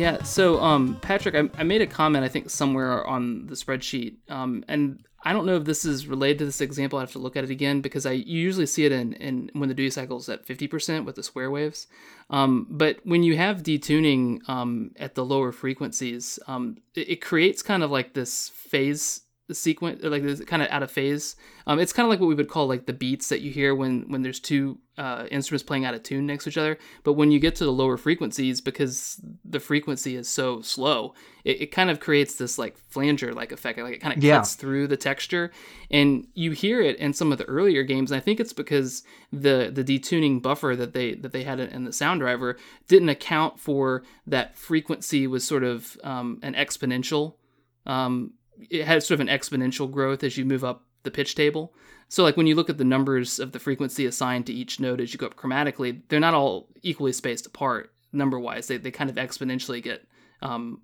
Yeah, so um, Patrick, I, I, made a comment I think somewhere on the spreadsheet, um, and I don't know if this is related to this example. I have to look at it again because I usually see it in, in when the duty cycle is at fifty percent with the square waves, um, but when you have detuning um, at the lower frequencies, um, it, it creates kind of like this phase sequence like this kind of out of phase. Um, it's kind of like what we would call like the beats that you hear when when there's two uh, instruments playing out of tune next to each other. But when you get to the lower frequencies because the frequency is so slow it, it kind of creates this like flanger like effect. Like it kind of yeah. cuts through the texture. And you hear it in some of the earlier games and i think it's because the the detuning buffer that they that they had in the sound driver didn't account for that frequency was sort of um, an exponential um, it has sort of an exponential growth as you move up the pitch table. So like when you look at the numbers of the frequency assigned to each note as you go up chromatically, they're not all equally spaced apart number wise. They, they kind of exponentially get um,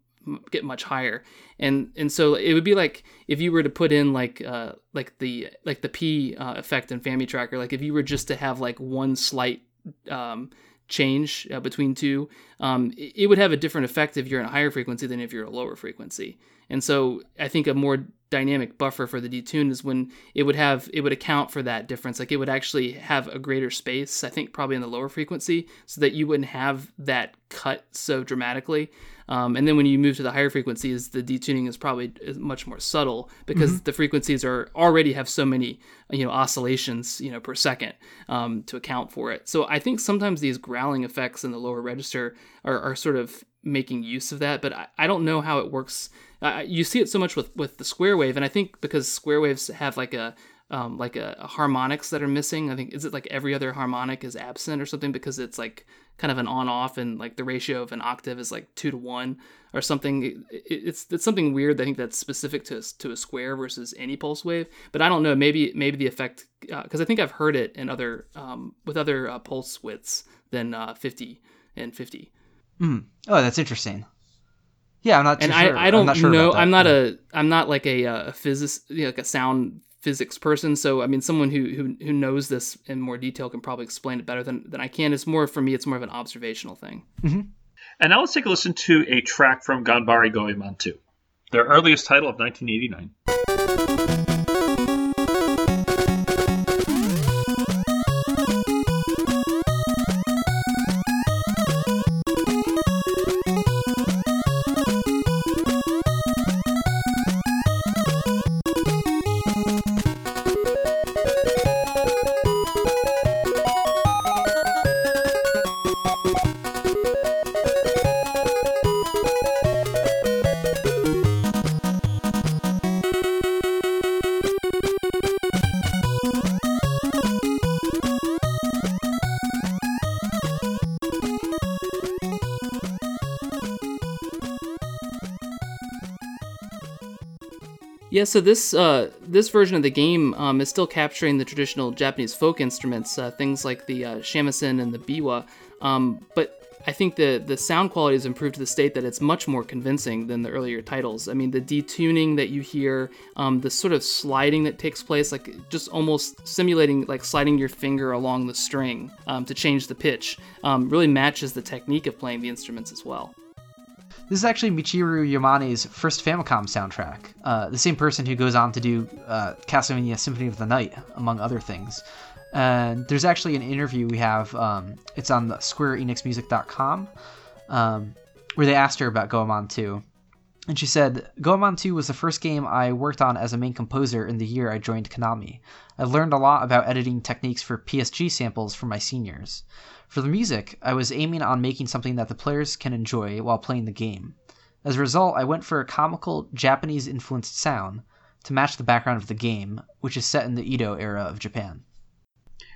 get much higher. And and so it would be like if you were to put in like uh, like the like the P uh, effect in FamiTracker, like if you were just to have like one slight um, change uh, between two, um, it, it would have a different effect if you're in a higher frequency than if you're a lower frequency. And so I think a more dynamic buffer for the detune is when it would have it would account for that difference. Like it would actually have a greater space, I think probably in the lower frequency, so that you wouldn't have that cut so dramatically. Um, and then when you move to the higher frequencies, the detuning is probably much more subtle because mm-hmm. the frequencies are already have so many you know oscillations you know per second um, to account for it. So I think sometimes these growling effects in the lower register are, are sort of making use of that, but I, I don't know how it works uh, you see it so much with with the square wave, and I think because square waves have like a um, like a, a, harmonics that are missing. I think is it like every other harmonic is absent or something because it's like kind of an on off and like the ratio of an octave is like two to one or something. It, it's it's something weird. I think that's specific to to a square versus any pulse wave. But I don't know. Maybe maybe the effect because uh, I think I've heard it in other um, with other uh, pulse widths than uh, fifty and fifty. Mm. Oh, that's interesting. Yeah, I'm not. and sure. I, I don't I'm sure know. I'm not a. I'm not like a, a physicist, you know, like a sound physics person. So I mean, someone who, who who knows this in more detail can probably explain it better than than I can. It's more for me. It's more of an observational thing. Mm-hmm. And now let's take a listen to a track from Ganbare Goemon 2, their earliest title of 1989. Yeah, so this uh, this version of the game um, is still capturing the traditional Japanese folk instruments, uh, things like the uh, shamisen and the biwa, um, but I think the the sound quality has improved to the state that it's much more convincing than the earlier titles. I mean, the detuning that you hear, um, the sort of sliding that takes place, like just almost simulating like sliding your finger along the string um, to change the pitch, um, really matches the technique of playing the instruments as well. This is actually Michiru Yamane's first Famicom soundtrack. Uh, the same person who goes on to do uh, Castlevania Symphony of the Night, among other things. And there's actually an interview we have. Um, it's on the SquareEnixMusic.com, um, where they asked her about Goemon 2. And she said, Goemon 2 was the first game I worked on as a main composer in the year I joined Konami. I learned a lot about editing techniques for PSG samples from my seniors. For the music, I was aiming on making something that the players can enjoy while playing the game. As a result, I went for a comical, Japanese influenced sound to match the background of the game, which is set in the Edo era of Japan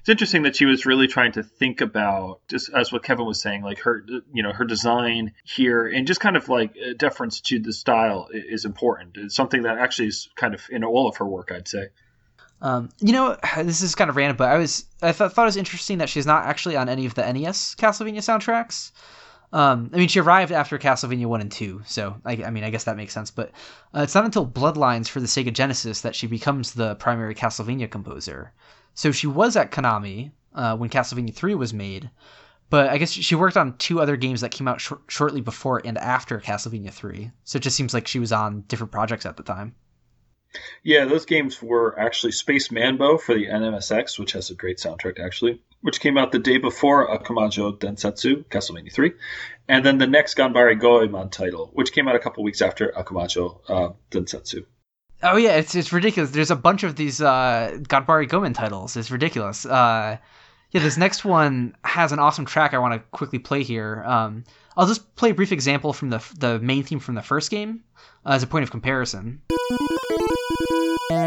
it's interesting that she was really trying to think about just as what Kevin was saying, like her, you know, her design here and just kind of like deference to the style is important. It's something that actually is kind of in all of her work, I'd say. Um, you know, <sighs> this is kind of random, but I was I th- thought it was interesting that she's not actually on any of the NES Castlevania soundtracks. Um, I mean, she arrived after Castlevania one and two, so I, I mean, I guess that makes sense. But uh, it's not until Bloodlines for the Sega Genesis that she becomes the primary Castlevania composer. So she was at Konami uh, when Castlevania 3 was made, but I guess she worked on two other games that came out sh- shortly before and after Castlevania 3. So it just seems like she was on different projects at the time. Yeah, those games were actually Space Manbow for the NMSX, which has a great soundtrack actually, which came out the day before Akumajo Densetsu, Castlevania 3, and then the next Ganbare Goemon title, which came out a couple weeks after Akumajo uh, Densetsu. Oh yeah, it's it's ridiculous. There's a bunch of these uh, Ganbare Goemon titles. It's ridiculous. Uh, yeah, this next one has an awesome track I want to quickly play here. Um, I'll just play a brief example from the the main theme from the first game uh, as a point of comparison. And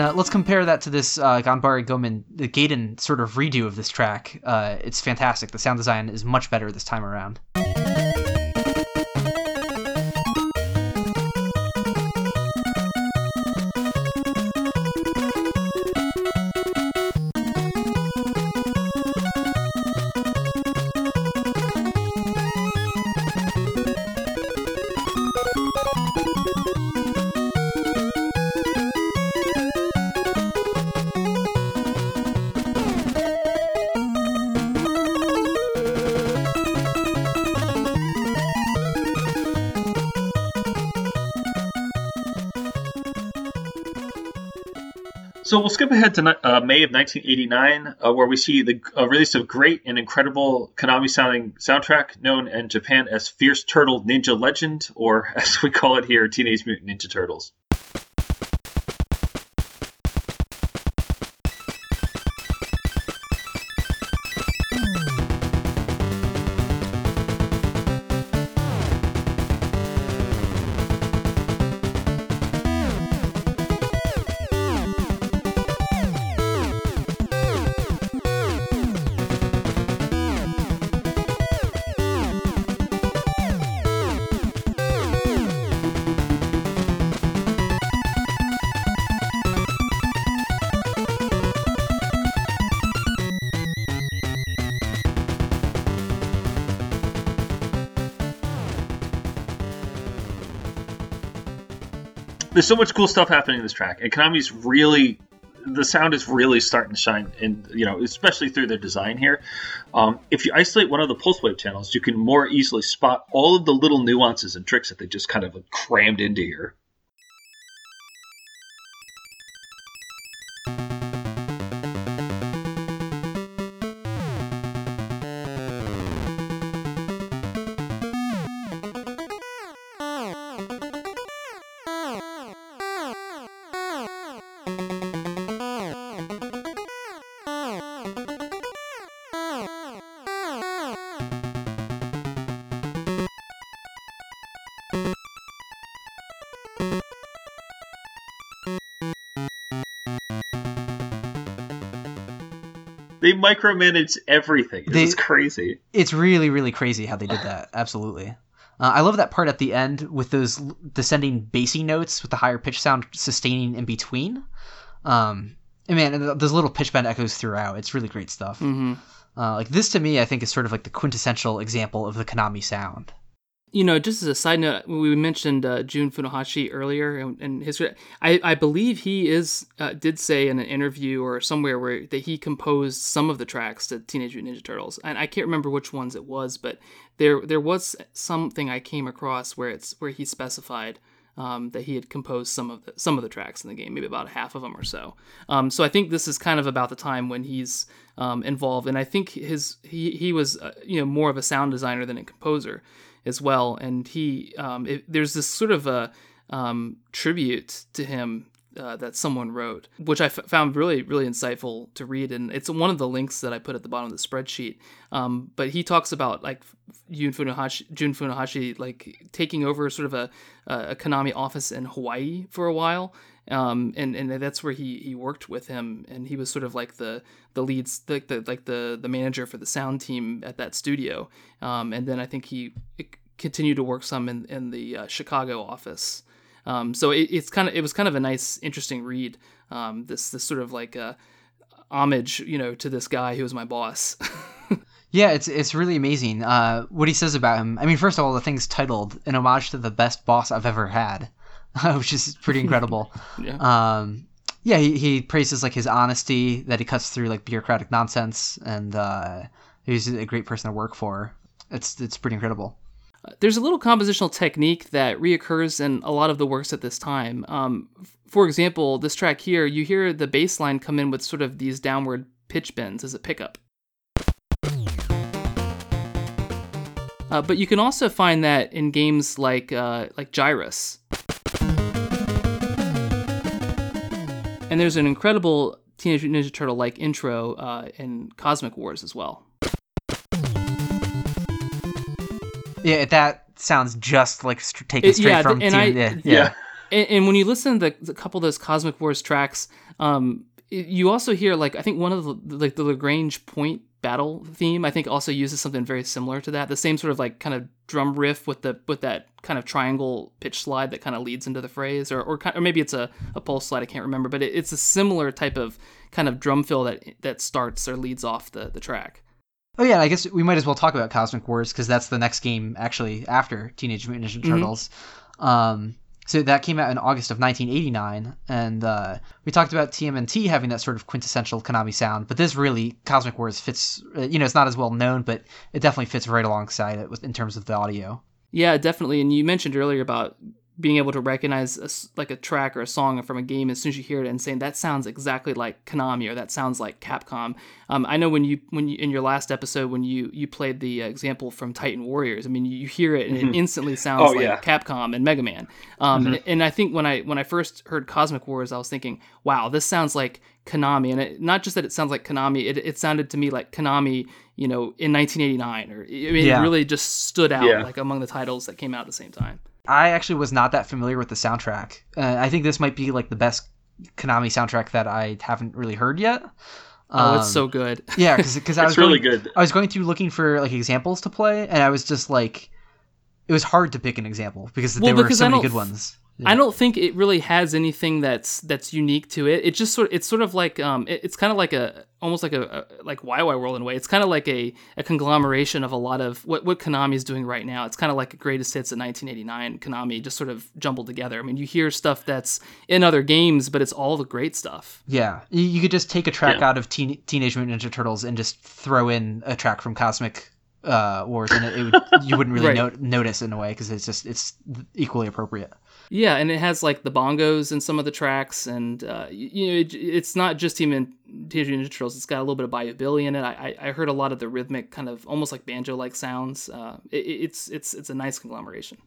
uh, let's compare that to this uh, Ganbare Goemon, the Gaiden sort of redo of this track. Uh, it's fantastic. The sound design is much better this time around. So we'll skip ahead to uh, May of 1989, uh, where we see the uh, release of great and incredible Konami sounding soundtrack known in Japan as Fierce Turtle Ninja Legend, or <laughs> as we call it here, Teenage Mutant Ninja Turtles. There's so much cool stuff happening in this track, and Konami's really the sound is really starting to shine, and you know, especially through their design here. Um, if you isolate one of the pulse wave channels, you can more easily spot all of the little nuances and tricks that they just kind of crammed into here. They micromanage everything. It's crazy. It's really, really crazy how they did that. <sighs> Absolutely. Uh, I love that part at the end with those descending bassy notes with the higher pitch sound sustaining in between. Um, and man, those little pitch bend echoes throughout. It's really great stuff. Mm-hmm. Uh, like this to me, I think is sort of like the quintessential example of the Konami sound. You know, just as a side note, we mentioned uh, Jun Funahashi earlier, and, and. I, I believe he is uh, did say in an interview or somewhere where that he composed some of the tracks to Teenage Mutant Ninja Turtles, and I can't remember which ones it was, but there there was something I came across where it's where he specified um, that he had composed some of the some of the tracks in the game, maybe about half of them or so. Um, so I think this is kind of about the time when he's um, involved, and I think his he he was uh, you know more of a sound designer than a composer as well. And he, um, it, there's this sort of a um, tribute to him uh, that someone wrote, which I f- found really, really insightful to read. And it's one of the links that I put at the bottom of the spreadsheet. Um, but he talks about like Jun Funahashi, Jun Funahashi, like taking over sort of a, a Konami office in Hawaii for a while. Um, and and that's where he he worked with him, and he was sort of like the the leads, like the like the the manager for the sound team at that studio. Um, and then I think he continued to work some in in the uh, Chicago office. Um, so it, it's kind of it was kind of a nice, interesting read. Um, this this sort of like a homage, you know, to this guy who was my boss. <laughs> yeah, it's it's really amazing. Uh, what he says about him. I mean, first of all, the thing's titled "An Homage to the Best Boss I've Ever Had." <laughs> which is pretty incredible. <laughs> yeah. Um, yeah, he, he praises like his honesty that he cuts through like bureaucratic nonsense, and uh, he's a great person to work for. It's it's pretty incredible. There's a little compositional technique that reoccurs in a lot of the works at this time. Um, for example, this track here, you hear the bass line come in with sort of these downward pitch bends as a pickup. Uh, but you can also find that in games like uh, like Gyruss. And there's an incredible Teenage Ninja Turtle like intro uh, in Cosmic Wars as well. Yeah, that sounds just like st- taken straight yeah, from and Teen- I- yeah, Yeah. yeah. And, and when you listen to the, the couple of those Cosmic Wars tracks, um, you also hear like I think one of the like the Lagrange point battle theme I think also uses something very similar to that. The same sort of like kind of drum riff with the with that kind of triangle pitch slide that kind of leads into the phrase, or or, or maybe it's a, a pulse slide. I can't remember, but it, it's a similar type of kind of drum fill that that starts or leads off the the track. Oh yeah, I guess we might as well talk about Cosmic Wars because that's the next game actually after Teenage Mutant Ninja Turtles. Um, so that came out in August of 1989, and uh, we talked about TMNT having that sort of quintessential Konami sound, but this really Cosmic Wars fits. uh, You know, it's not as well known, but it definitely fits right alongside it with in terms of the audio. Yeah, definitely. And you mentioned earlier about being able to recognize a like a track or a song from a game as soon as you hear it and saying that sounds exactly like Konami or that sounds like Capcom. Um, I know when you when you in your last episode when you you played the uh, example from Titan Warriors. I mean, you, hear it and it instantly sounds Oh, like yeah. Capcom and Mega Man. Um, and, and I think when I when I first heard Cosmic Wars, I was thinking, wow, this sounds like Konami, and it, not just that it sounds like Konami, it, it sounded to me like Konami, you know, in 1989, or I mean, Yeah. it really just stood out Yeah. like among the titles that came out at the same time. I actually was not that familiar with the soundtrack. Uh, I think this might be like the best Konami soundtrack that I haven't really heard yet. Oh, it's Um, so good. <laughs> Yeah, because I was really going, good. I was going through looking for like examples to play, and I was just like, it was hard to pick an example because Well, there were so I many don't good f- ones. I don't think it really has anything that's that's unique to it. It just sort it's sort of like um it- it's kind of like a almost like a, a like Wai Wai World in a way. It's kind of like a, a conglomeration of a lot of what what Konami is doing right now. It's kind of like a greatest hits of 1989 Konami just sort of jumbled together. I mean, you hear stuff that's in other games, but it's all the great stuff. Yeah, you, you could just take a track Yeah. out of Teen, Teenage Mutant Ninja Turtles and just throw in a track from Cosmic uh, Wars, and it, it would you wouldn't really <laughs> Right. no- notice in a way because it's just it's equally appropriate. Yeah, and it has like the bongos in some of the tracks, and uh, you know, it, it's not just Team in Teenage Mutant Ninja Turtles. It's got a little bit of Bayou in it. I, I heard a lot of the rhythmic, kind of almost like banjo-like sounds. Uh, it- it's it's it's a nice conglomeration.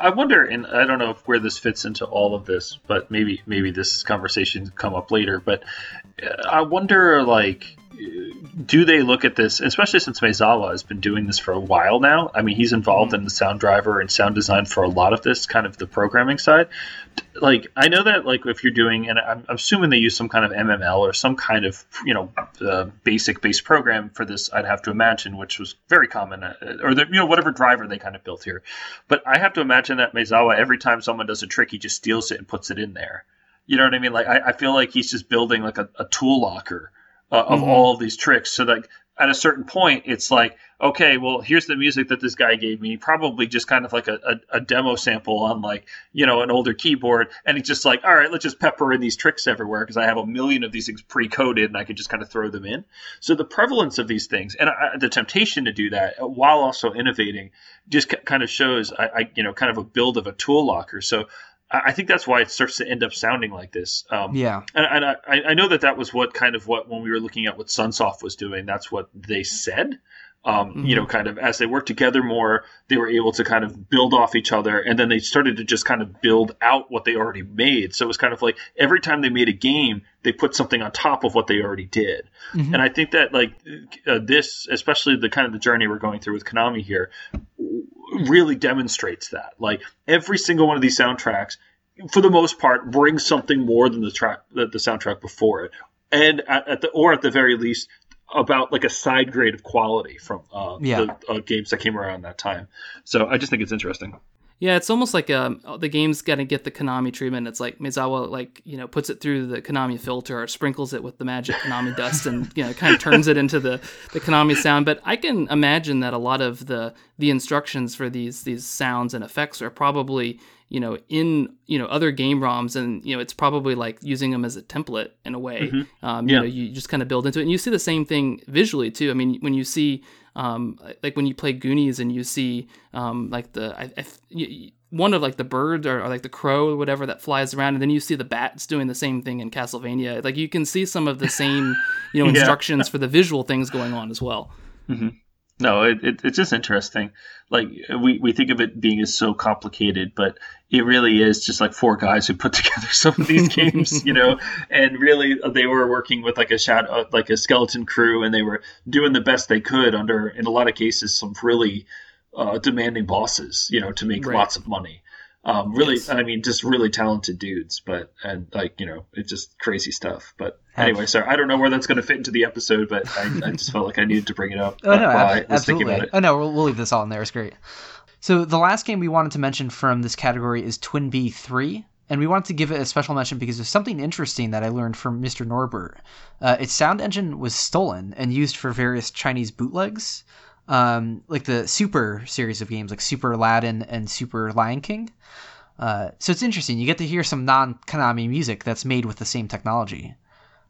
I wonder, and I don't know if where this fits into all of this, but maybe maybe this conversation come up later. But uh, I wonder, like, do they look at this, especially since Maezawa has been doing this for a while now? I mean, he's involved in the sound driver and sound design for a lot of this, kind of the programming side. Like, I know that, like, if you're doing, and I'm, assuming they use some kind of MML or some kind of, you know, uh, basic base program for this, I'd have to imagine, which was very common, uh, or, the, you know, whatever driver they kind of built here. But I have to imagine that Maezawa, every time someone does a trick, he just steals it and puts it in there. You know what I mean? Like, I, I feel like he's just building, like, a, a tool locker uh, of mm-hmm. all of these tricks. So like at a certain point, it's like, okay, well, here's the music that this guy gave me, probably just kind of like a, a, a, demo sample on like, you know, an older keyboard. And he's just like, all right, let's just pepper in these tricks everywhere because I have a million of these things pre-coded and I can just kind of throw them in. So the prevalence of these things and I, the temptation to do that while also innovating just kind of shows, I, I, you know, kind of a build of a tool locker. So I think that's why it starts to end up sounding like this. Um, yeah, and, and I, I, know that that was what kind of what when we were looking at what Sunsoft was doing, that's what they said. Um, mm-hmm. You know, kind of as they worked together more, they were able to kind of build off each other, and then they started to just kind of build out what they already made. So it was kind of like every time they made a game, they put something on top of what they already did. Mm-hmm. And I think that like uh, this, especially the kind of the journey we're going through with Konami here, really demonstrates that. Like every single one of these soundtracks, for the most part, brings something more than the track the, the soundtrack before it, and at, at, the or at the very least about like a side grade of quality from uh, yeah. the uh, games that came around that time. So I just think it's interesting. Yeah, it's almost like um, the game's to get the Konami treatment. It's like Maezawa, like you know, puts it through the Konami filter or sprinkles it with the magic Konami dust, and you know, kind of turns it into the the Konami sound. But I can imagine that a lot of the the instructions for these these sounds and effects are probably you know in you know other game ROMs, and you know, it's probably like using them as a template in a way. Mm-hmm. Um, you yeah. know, you just kind of build into it, and you see the same thing visually too. I mean, when you see um, like when you play Goonies and you see um, like the I, I, one of like the bird or, or, like the crow or whatever that flies around, and then you see the bats doing the same thing in Castlevania. Like you can see some of the same you know <laughs> instructions yeah. for the visual things going on as well. Mm-hmm. No, it, it, it's just interesting. Like we, we think of it being as so complicated, but it really is just like four guys who put <laughs> together some of these games, you know. And really, they were working with like a shadow, like a skeleton crew, and they were doing the best they could under, in a lot of cases, some really uh, demanding bosses, you know, to make right. lots of money. Um, really, yes. I mean, just really talented dudes, but and like you know, it's just crazy stuff. But anyway, sorry, I don't know where that's going to fit into the episode, but I, I, <laughs> just felt like I needed to bring it up. Oh no, ab- absolutely. Oh no, we'll, we'll leave this all in there. It's great. So the last game we wanted to mention from this category is TwinBee Three, and we wanted to give it a special mention because there's something interesting that I learned from Mr. Norbert. Uh, its sound engine was stolen and used for various Chinese bootlegs, um, like the Super series of games, like Super Aladdin and Super Lion King. Uh, so it's interesting. You get to hear some non Konami music that's made with the same technology.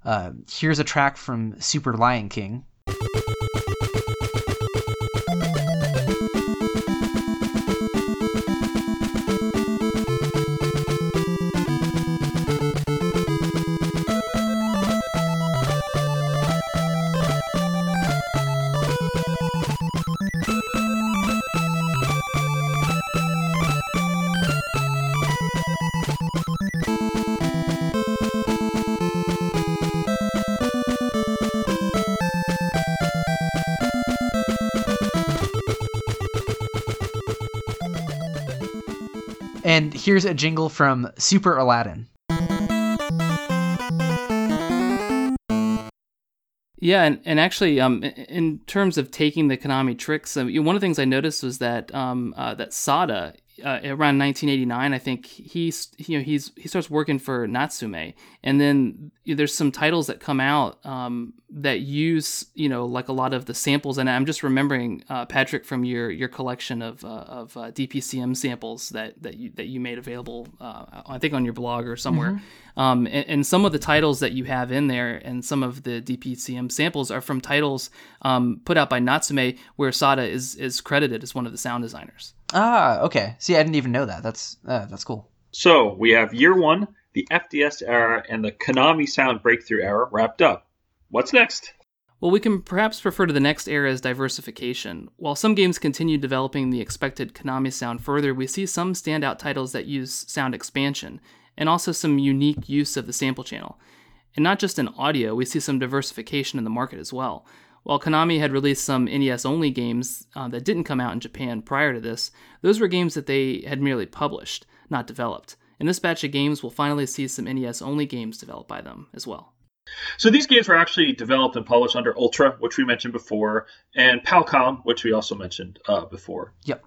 Uh, here's a track from Super Lion King. And here's a jingle from Super Aladdin. Yeah, and, and actually, um, in terms of taking the Konami tricks, um, one of the things I noticed was that um, uh, that Sada uh, around 1989, I think he's you know he's he starts working for Natsume, and then there's some titles that come out um, that use you know like a lot of the samples, and I'm just remembering uh, Patrick from your your collection of uh, of uh, DPCM samples that that you that you made available, uh, I think on your blog or somewhere. Mm-hmm. Um, and, and, some of the titles that you have in there, and some of the DPCM samples are from titles um, put out by Natsume, where Sada is is credited as one of the sound designers. Ah, okay. See, I didn't even know that. That's uh, that's cool. So we have year one, the FDS era, and the Konami Sound Breakthrough era wrapped up. What's next? Well, we can perhaps refer to the next era as diversification. While some games continue developing the expected Konami sound further, we see some standout titles that use sound expansion, and also some unique use of the sample channel. And not just in audio, we see some diversification in the market as well. While Konami had released some NES only games uh, that didn't come out in Japan prior to this, those were games that they had merely published, not developed. In this batch of games, we'll finally see some NES only games developed by them as well. So these games were actually developed and published under Ultra, which we mentioned before, and Palcom, which we also mentioned uh, before. Yep.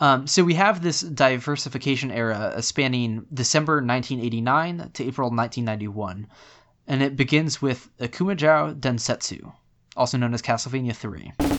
Um, so we have this diversification era uh, spanning December 1989 to April 1991, and it begins with Akumajou Densetsu, also known as Castlevania 3.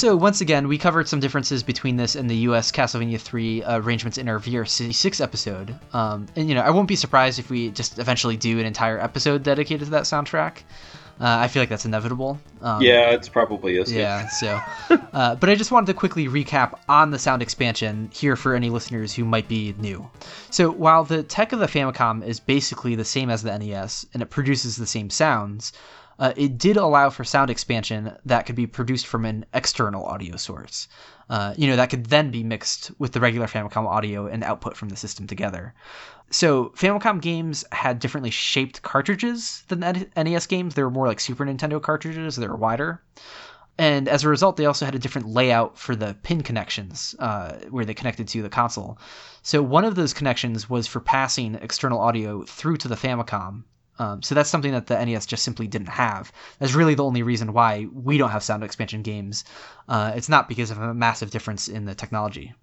So once again, we covered some differences between this and the U.S. Castlevania 3 uh, arrangements in our VRC6 episode. Um, and you know, I won't be surprised if we just eventually do an entire episode dedicated to that soundtrack. Uh, I feel like that's inevitable. Um, yeah, it's probably is. Yeah. so, uh, but I just wanted to quickly recap on the sound expansion here for any listeners who might be new. So while the tech of the Famicom is basically the same as the NES and it produces the same sounds uh, it did allow for sound expansion that could be produced from an external audio source. Uh, you know, that could then be mixed with the regular Famicom audio and output from the system together. So, Famicom games had differently shaped cartridges than NES games. They were more like Super Nintendo cartridges, they were wider. And as a result, they also had a different layout for the pin connections uh, where they connected to the console. So, one of those connections was for passing external audio through to the Famicom, um, so that's something that the NES just simply didn't have. That's really the only reason why we don't have sound expansion games. Uh, it's not because of a massive difference in the technology.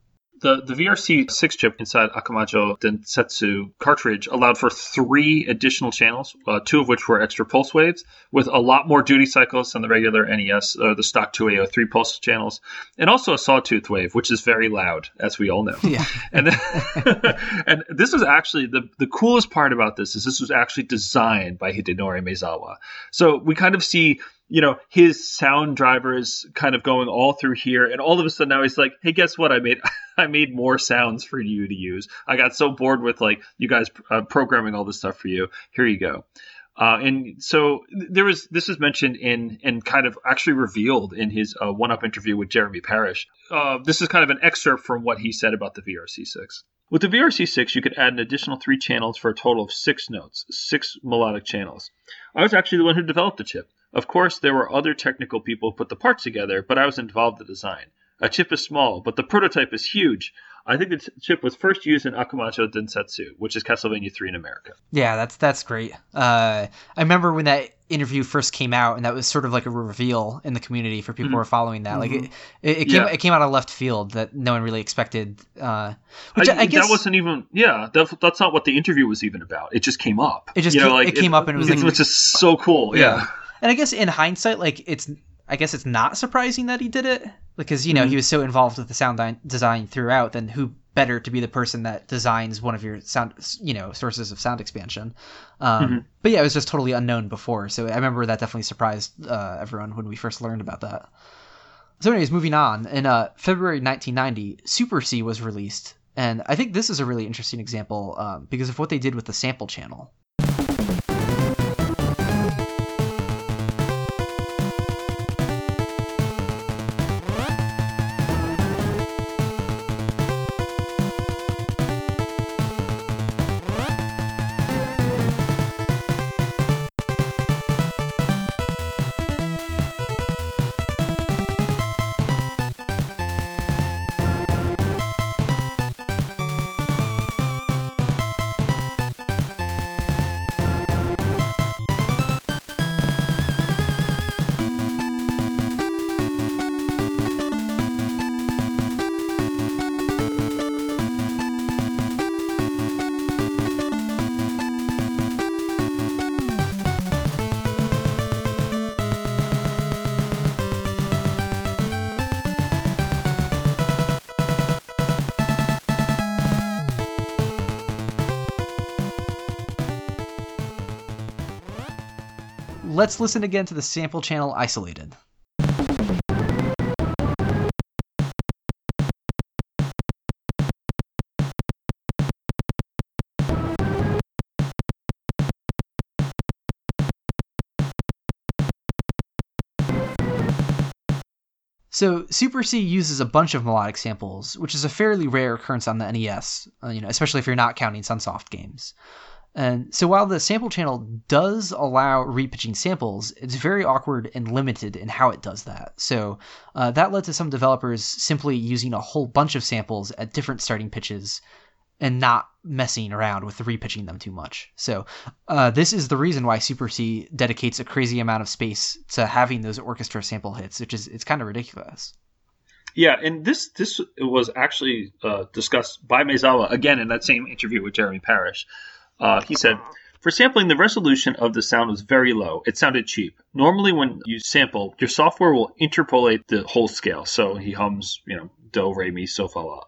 The, the VRC6 chip inside Akumajou Densetsu cartridge allowed for three additional channels, uh, two of which were extra pulse waves, with a lot more duty cycles than the regular NES or the stock 2A03 pulse channels, and also a sawtooth wave, which is very loud, as we all know. Yeah. <laughs> and, then, <laughs> and this was actually the, the coolest part about this is this was actually designed by Hidenori Maezawa. So we kind of see you know, his sound driver is kind of going all through here, and all of a sudden now he's like, "Hey, guess what? I made <laughs> I made more sounds for you to use. I got so bored with like you guys uh, programming all this stuff for you. Here you go." Uh, and so there was this was mentioned in and kind of actually revealed in his uh, one-up interview with Jeremy Parish. Uh, this is kind of an excerpt from what he said about the VRC6. With the VRC6, you could add an additional three channels for a total of six notes, six melodic channels. I was actually the one who developed the chip. Of course, there were other technical people who put the parts together, but I was involved in the design. A chip is small, but the prototype is huge. I think the chip was first used in Akumajou Densetsu, which is Castlevania 3 in America. Yeah, that's that's great. Uh, I remember when that interview first came out, and that was sort of like a reveal in the community for people mm-hmm. who were following that. Mm-hmm. Like it, it, it came yeah. it came out of left field that no one really expected. Uh, which I, I, guess that wasn't even yeah. That, that's not what the interview was even about. It just came up. It just you know, like, it came up and it was like, which is so cool. yeah. yeah. And I guess in hindsight, like it's I guess it's not surprising that he did it because you know mm-hmm. he was so involved with the sound design throughout. Then who better to be the person that designs one of your sound you know sources of sound expansion? Um, mm-hmm. But yeah, it was just totally unknown before. So I remember that definitely surprised uh, everyone when we first learned about that. So, anyways, moving on. In uh, February 1990, Super C was released, and I think this is a really interesting example um, because of what they did with the sample channel. Let's listen again to the sample channel isolated. So Super C uses a bunch of melodic samples, which is a fairly rare occurrence on the NES, uh, you know, especially if you're not counting Sunsoft games. And so while the sample channel does allow repitching samples, it's very awkward and limited in how it does that. So uh, that led to some developers simply using a whole bunch of samples at different starting pitches and not messing around with repitching them too much. So uh, this is the reason why Super C dedicates a crazy amount of space to having those orchestra sample hits, which is it's kind of ridiculous. Yeah, and this this was actually uh, discussed by Maezawa again in that same interview with Jeremy Parish. Uh, he said, for sampling, the resolution of the sound was very low. It sounded cheap. Normally, when you sample, your software will interpolate the whole scale. So he hums, you know, do, re, mi, so, fa, la.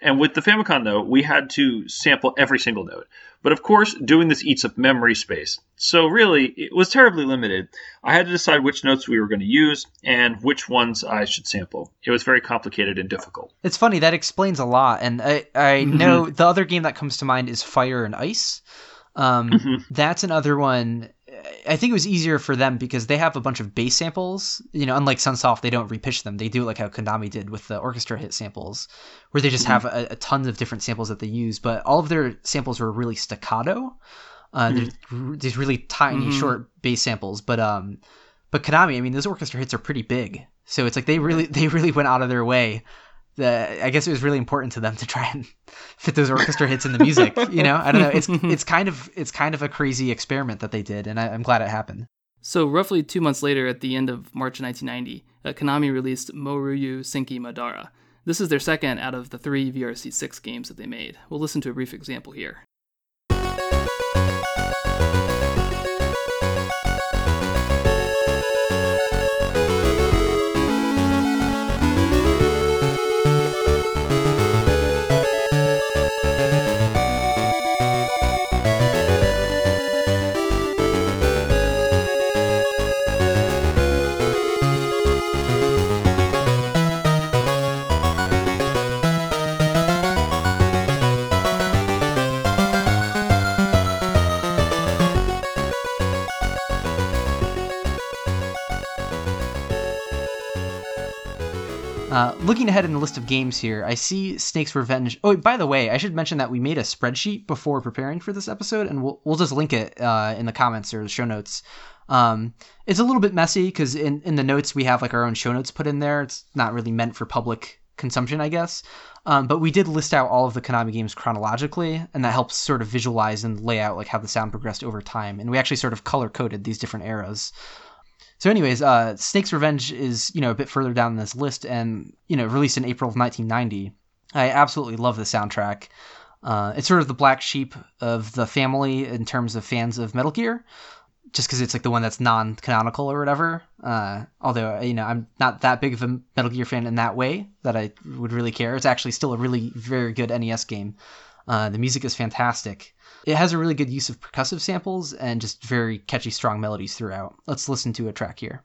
And with the Famicom, though, we had to sample every single note. But of course, doing this eats up memory space. So really, it was terribly limited. I had to decide which notes we were going to use and which ones I should sample. It was very complicated and difficult. It's funny, that explains a lot. And I, I mm-hmm. know the other game that comes to mind is Fire and Ice. Um, mm-hmm. That's another one I think it was easier for them because they have a bunch of bass samples. You know, unlike Sunsoft, they don't repitch them. They do it like how Konami did with the orchestra hit samples, where they just mm-hmm. have a, a tons of different samples that they use. But all of their samples were really staccato. Uh, mm-hmm. These really tiny, mm-hmm. short bass samples. But um, but Konami, I mean, those orchestra hits are pretty big. So it's like they really <laughs> they really went out of their way the I guess it was really important to them to try and <laughs> fit those orchestra hits in the music. You know, I don't know. It's <laughs> it's kind of it's kind of a crazy experiment that they did, and I, am glad it happened. So roughly two months later, at the end of March 1990, uh, Konami released Moryo Senki Madara. This is their second out of the three VRC6 games that they made. We'll listen to a brief example here. Uh, looking ahead in the list of games here, I see Snake's Revenge. Oh, by the way, I should mention that we made a spreadsheet before preparing for this episode, and we'll, we'll just link it uh, in the comments or the show notes. Um, it's a little bit messy because in, in the notes we have like our own show notes put in there. It's not really meant for public consumption, I guess. Um, but we did list out all of the Konami games chronologically, and that helps sort of visualize and lay out like how the sound progressed over time. And we actually sort of color coded these different eras. So, anyways, uh, Snake's Revenge is you know a bit further down this list, and you know released in April of 1990. I absolutely love the soundtrack. Uh, it's sort of the black sheep of the family in terms of fans of Metal Gear, just because it's like the one that's non-canonical or whatever. Uh, although you know I'm not that big of a Metal Gear fan in that way that I would really care. It's actually still a really very good NES game. Uh, the music is fantastic. It has a really good use of percussive samples and just very catchy, strong melodies throughout. Let's listen to a track here.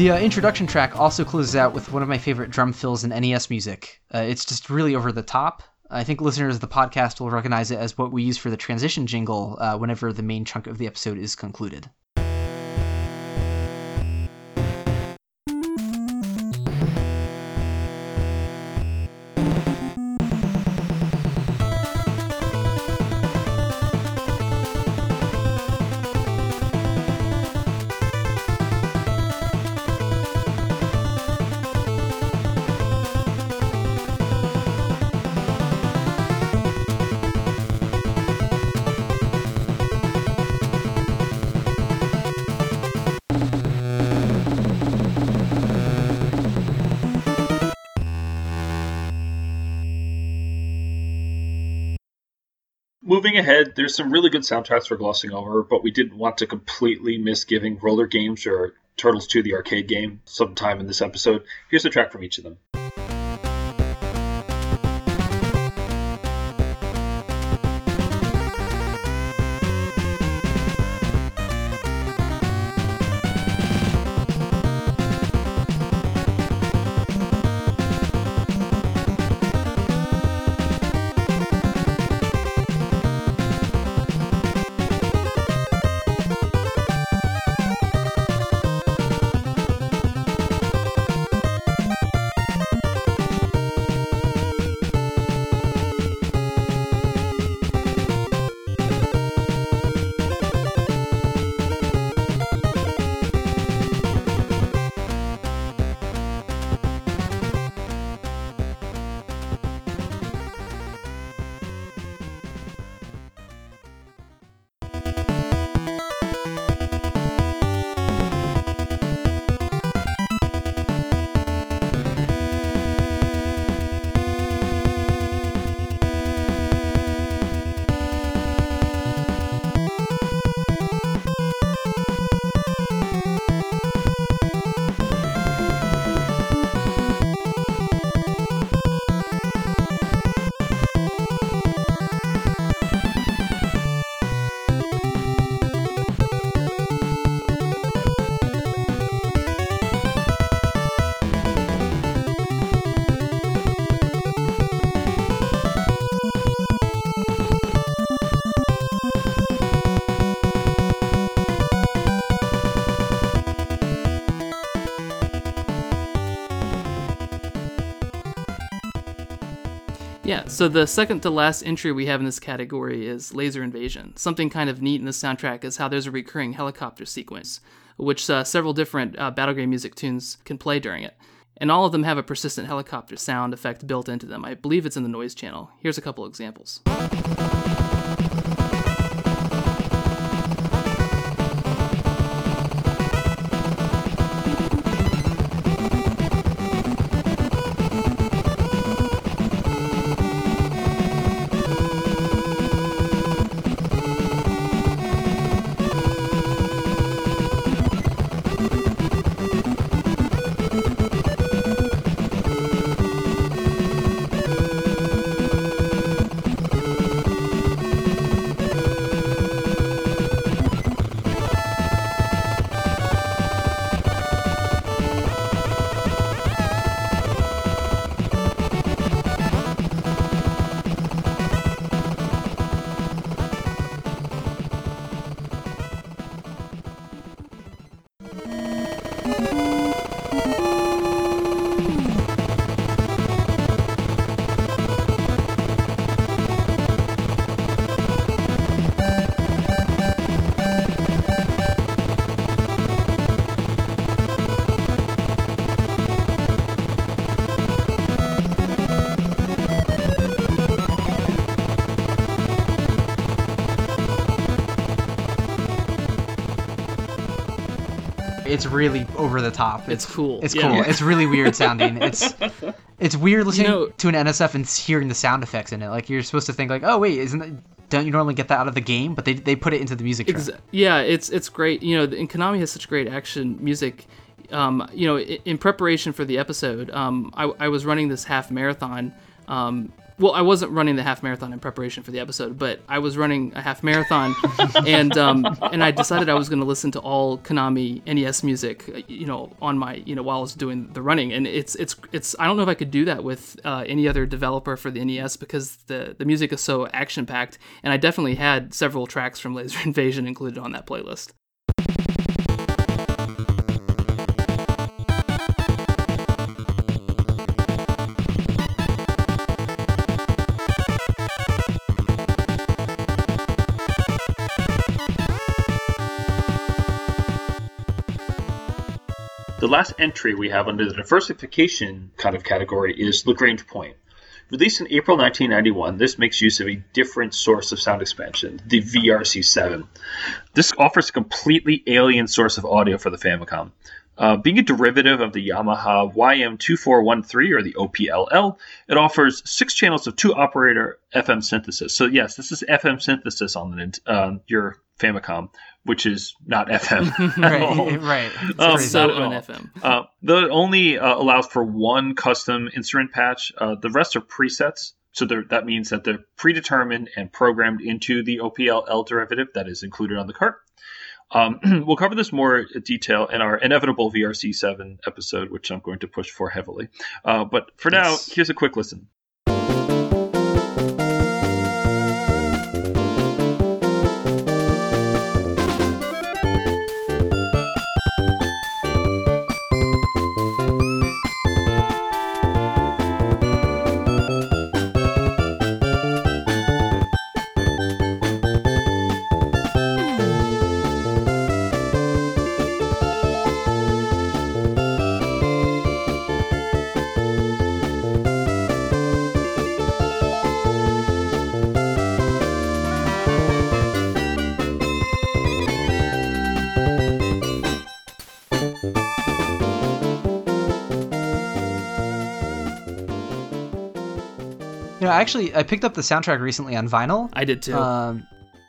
The uh, introduction track also closes out with one of my favorite drum fills in NES music. Uh, it's just really over the top. I think listeners of the podcast will recognize it as what we use for the transition jingle uh, whenever the main chunk of the episode is concluded. Moving ahead, there's some really good soundtracks we're glossing over, but we didn't want to completely miss giving Roller Games or Turtles 2 the arcade game sometime in this episode. Here's a track from each of them. Yeah, so the second to last entry we have in this category is Laser Invasion. Something kind of neat in the soundtrack is how there's a recurring helicopter sequence, which uh, several different uh, Battle Game music tunes can play during it. And all of them have a persistent helicopter sound effect built into them. I believe it's in the noise channel. Here's a couple examples. It's really over the top. It's cool. It's Yeah. cool. It's really weird <laughs> sounding. It's it's weird listening know- to an NSF and hearing the sound effects in it. Like you're supposed to think like, oh wait, isn't that, don't you normally get that out of the game? But they, they put it into the music yeah, it's it's great. You know, and Konami has such great action music. Um, you know, in preparation for the episode, um, I, I was running this half marathon. Um, well, I wasn't running the half marathon in preparation for the episode, but I was running a half marathon, <laughs> and um, and I decided I was going to listen to all Konami NES music, uh, you know, on my you know while I was doing the running, and it's it's it's I don't know if I could do that with uh, any other developer for the NES because the the music is so action packed, and I definitely had several tracks from Laser <laughs> Invasion included on that playlist. The last entry we have under the diversification kind of category is Lagrange Point. Released in April 1991, this makes use of a different source of sound expansion, the VRC7. This offers a completely alien source of audio for the Famicom. Uh, being a derivative of the Yamaha YM2413 or the OPLL, it offers six channels of two operator FM synthesis. So, yes, this is FM synthesis on the, uh, your Famicom, which is not <laughs> FM. right, right. It's Um, so- Not on FM. Uh, it only uh, allows for one custom instrument patch, uh, the rest are presets. So that means that they're predetermined and programmed into the OPLL derivative that is included on the cart. Um, <clears throat> we'll cover this more in detail in our inevitable VRC7 episode, which I'm going to push for heavily. Uh, but for now, here's a quick listen. Actually, I picked up the soundtrack recently on vinyl. I did too. Um,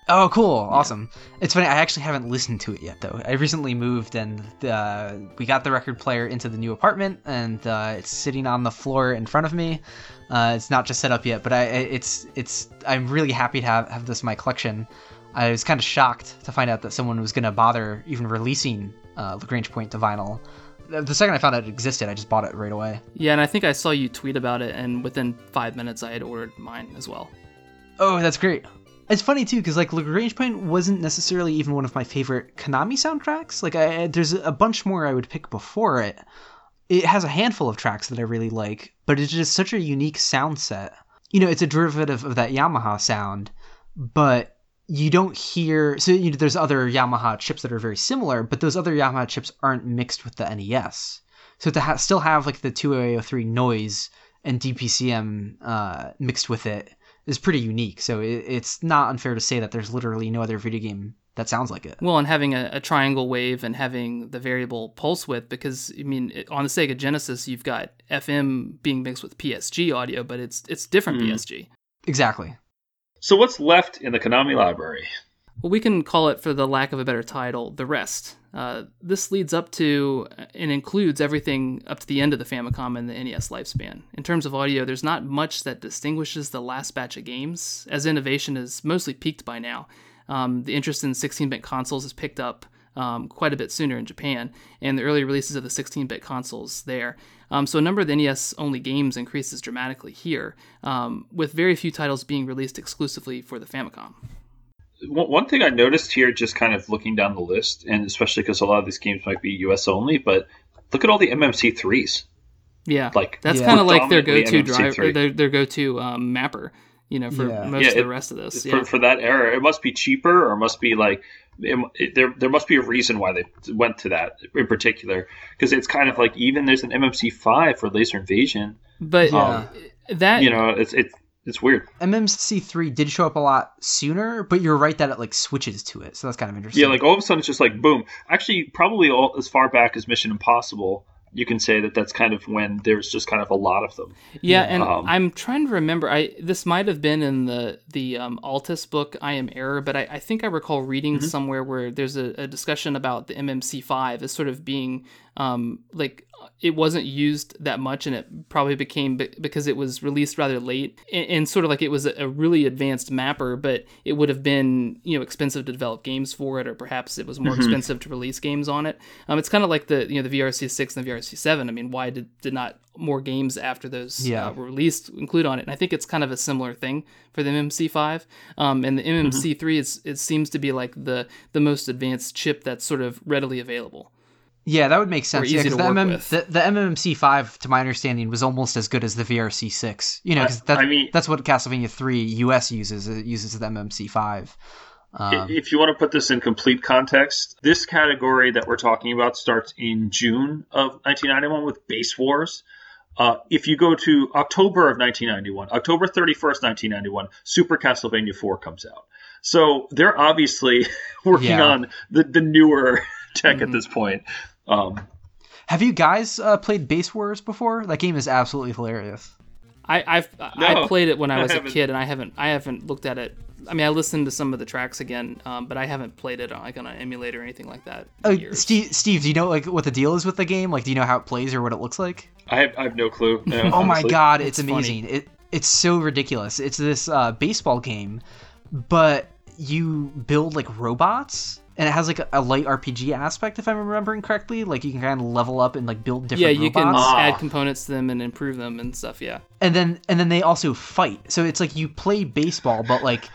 oh, cool, awesome. It's funny. I actually haven't listened to it yet, though. I recently moved, and uh, we got the record player into the new apartment, and uh, it's sitting on the floor in front of me. Uh, it's not just set up yet, but I, it's it's. I'm really happy to have, have this in my collection. I was kind of shocked to find out that someone was gonna bother even releasing uh, Lagrange Point to vinyl. The second I found out it existed, I just bought it right away. yeah, and I think I saw you tweet about it, and within five minutes, I had ordered mine as well. Oh, that's great. It's funny too, because like Lagrange Point wasn't necessarily even one of my favorite Konami soundtracks. Like, I, there's a bunch more I would pick before it. It has a handful of tracks that I really like, but it's just such a unique sound set. You know, it's a derivative of that Yamaha sound, but you don't hear. So you know, there's other Yamaha chips that are very similar, but those other Yamaha chips aren't mixed with the NES. So to ha- still have like the 2A03 noise and DPCM uh, mixed with it is pretty unique. So it, it's not unfair to say that there's literally no other video game that sounds like it. Well, and having a, a triangle wave and having the variable pulse width, because I mean, it- on the Sega Genesis, you've got FM being mixed with PSG audio, but it's it's different Mm. PSG. Exactly. So, what's left in the Konami library? Well, we can call it, for the lack of a better title, the rest. Uh, this leads up to and includes everything up to the end of the Famicom and the NES lifespan. In terms of audio, there's not much that distinguishes the last batch of games, as innovation is mostly peaked by now. Um, the interest in 16 bit consoles has picked up um, quite a bit sooner in Japan, and the early releases of the 16 bit consoles there. Um, so, a number of the NES only games increases dramatically here, um, with very few titles being released exclusively for the Famicom. One one thing I noticed here, just kind of looking down the list, and especially because a lot of these games might be US only, but look at all the MMC3s. Yeah, Like, that's Yeah. kind of like their go-to driver, MMC3. their, their go-to um, mapper. You know, for Yeah. most Yeah, of the it- rest of this. for, for that era. It must be cheaper, or must be like it, it- there. There must be a reason why they went to that in particular, because it's kind of like even there's an MMC5 for Laser Invasion. but um, Yeah. that You know, it's it's it's weird. MMC3 did show up a lot sooner, but you're right that it like switches to it. So that's kind of interesting. Yeah, like all of a sudden it's just like boom. Actually, probably all as far back as Mission Impossible, you can say that that's kind of when there's just kind of a lot of them. Yeah, and Um, I'm trying to remember. I this might have been in the the um, Altice book, I Am Error, but I, I think I recall reading Mm-hmm. somewhere where there's a, a discussion about the MMC5 as sort of being um, like it wasn't used that much, and it probably became because it was released rather late, and, and sort of like it was a, really advanced mapper, but it would have been you know expensive to develop games for it, or perhaps it was more Mm-hmm. expensive to release games on it. Um, it's kind of like the you know the VRC six and the VRC seven. I mean, why did did not more games after those Yeah. uh, were released include on it? And I think it's kind of a similar thing for the MMC five. Um, and the MMC 3 is it seems to be like the the most advanced chip that's sort of readily available. Yeah, that would make sense. Yeah, because the, MM, the, the MMC5, to my understanding, was almost as good as the VRC6. You know, because I- that, I mean- that's what Castlevania 3 US uses. It uses the MMC5. Um, if you want to put this in complete context, this category that we're talking about starts in June of 1991 with Base Wars. Uh, if you go to October of 1991, October 31st, 1991, Super Castlevania 4 comes out. So they're obviously <laughs> working Yeah. on the, the newer <laughs> tech at this point. Um, Have you guys uh, played Base Wars before? That game is absolutely hilarious. I, I've No, I played it when <laughs> I I was a kid, and I haven't I haven't looked at it. I mean, I listened to some of the tracks again, um, but I haven't played it on like on an emulator or anything like that. in Uh. Steve, Steve, do you know like what the deal is with the game? Like, do you know how it plays or what it looks like? I have, I have no clue. <laughs> no, Oh my god, it's It's funny. amazing. It it's so ridiculous. It's this uh, baseball game, but you build like robots, and it has like a, a light RPG aspect, if I'm remembering correctly. Like you can kind of level up and like build different. yeah, different you can robots. Ah. add components to them and improve them and stuff. Yeah, and then and then they also fight. So it's like you play baseball, but like.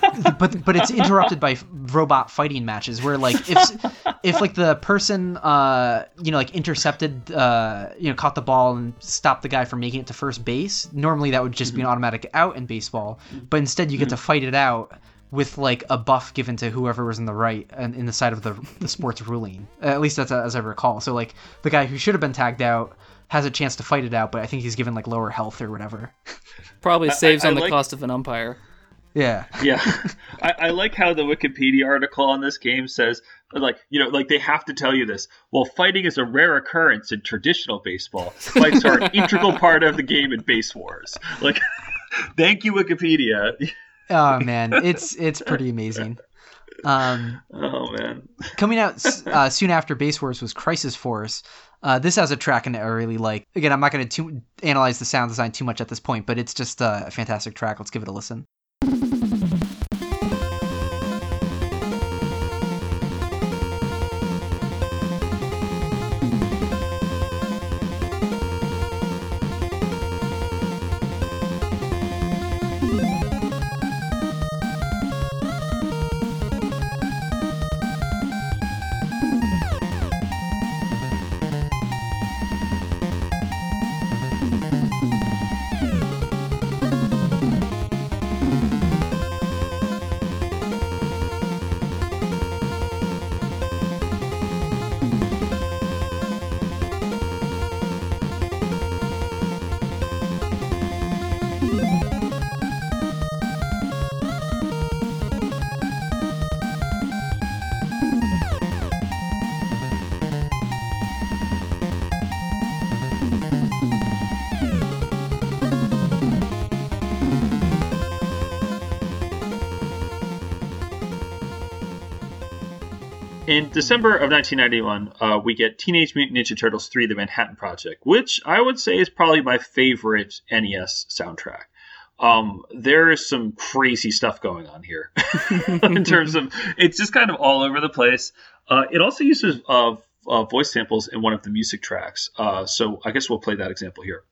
<laughs> but but it's interrupted by robot fighting matches where like if <laughs> if like the person uh you know like intercepted uh you know caught the ball and stopped the guy from making it to first base normally that would just be an automatic out in baseball but instead you get to fight it out with like a buff given to whoever was in the right and in the side of the the sports <laughs> ruling uh, at least that's uh, as I recall so like the guy who should have been tagged out has a chance to fight it out but I think he's given like lower health or whatever <laughs> probably saves I on the like- cost of an umpire. yeah Yeah, <laughs> I, I like how the Wikipedia article on this game says, like, you know, like they have to tell you this. Well, fighting is a rare occurrence in traditional baseball. Fights are an integral part of the game in base wars. Like, thank you, Wikipedia. Oh <laughs> man, it's it's pretty amazing. Um, Oh man, coming out <laughs> uh, soon after Base Wars was Crisis Force. Uh, this has a track in it I really like. Again, I'm not going to analyze the sound design too much at this point, but it's just uh, a fantastic track. Let's give it a listen. In December of 1991, uh, we get Teenage Mutant Ninja Turtles 3 The Manhattan Project, which I would say is probably my favorite NES soundtrack. Um, there is some crazy stuff going on here <laughs> in terms of it's just kind of all over the place. Uh, it also uses uh, uh, voice samples in one of the music tracks. Uh, so I guess we'll play that example here.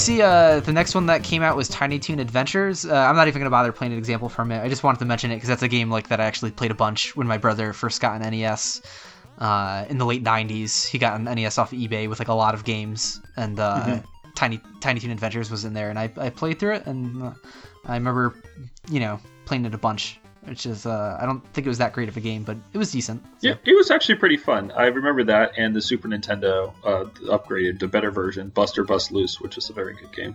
See uh, the next one that came out was Tiny Toon Adventures. Uh, I'm not even gonna bother playing an example from it. I just wanted to mention it because that's a game like that I actually played a bunch when my brother first got an NES uh, in the late '90s. He got an NES off eBay with like a lot of games, and uh, Tiny Tiny Toon Adventures was in there, and I, I played through it, and uh, I remember, you know, playing it a bunch. Which is, uh, I don't think it was that great of a game, but it was decent. so. Yeah, it was actually pretty fun. I remember that and the Super Nintendo uh, upgraded, the better version, Buster Bust Loose, which is a very good game.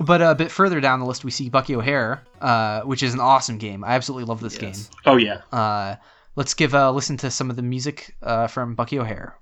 But a bit further down the list, we see Bucky O'Hare, uh, which is an awesome game. I absolutely love this Yes. Oh yeah. Uh, let's give a listen to some of the music uh, from Bucky O'Hare.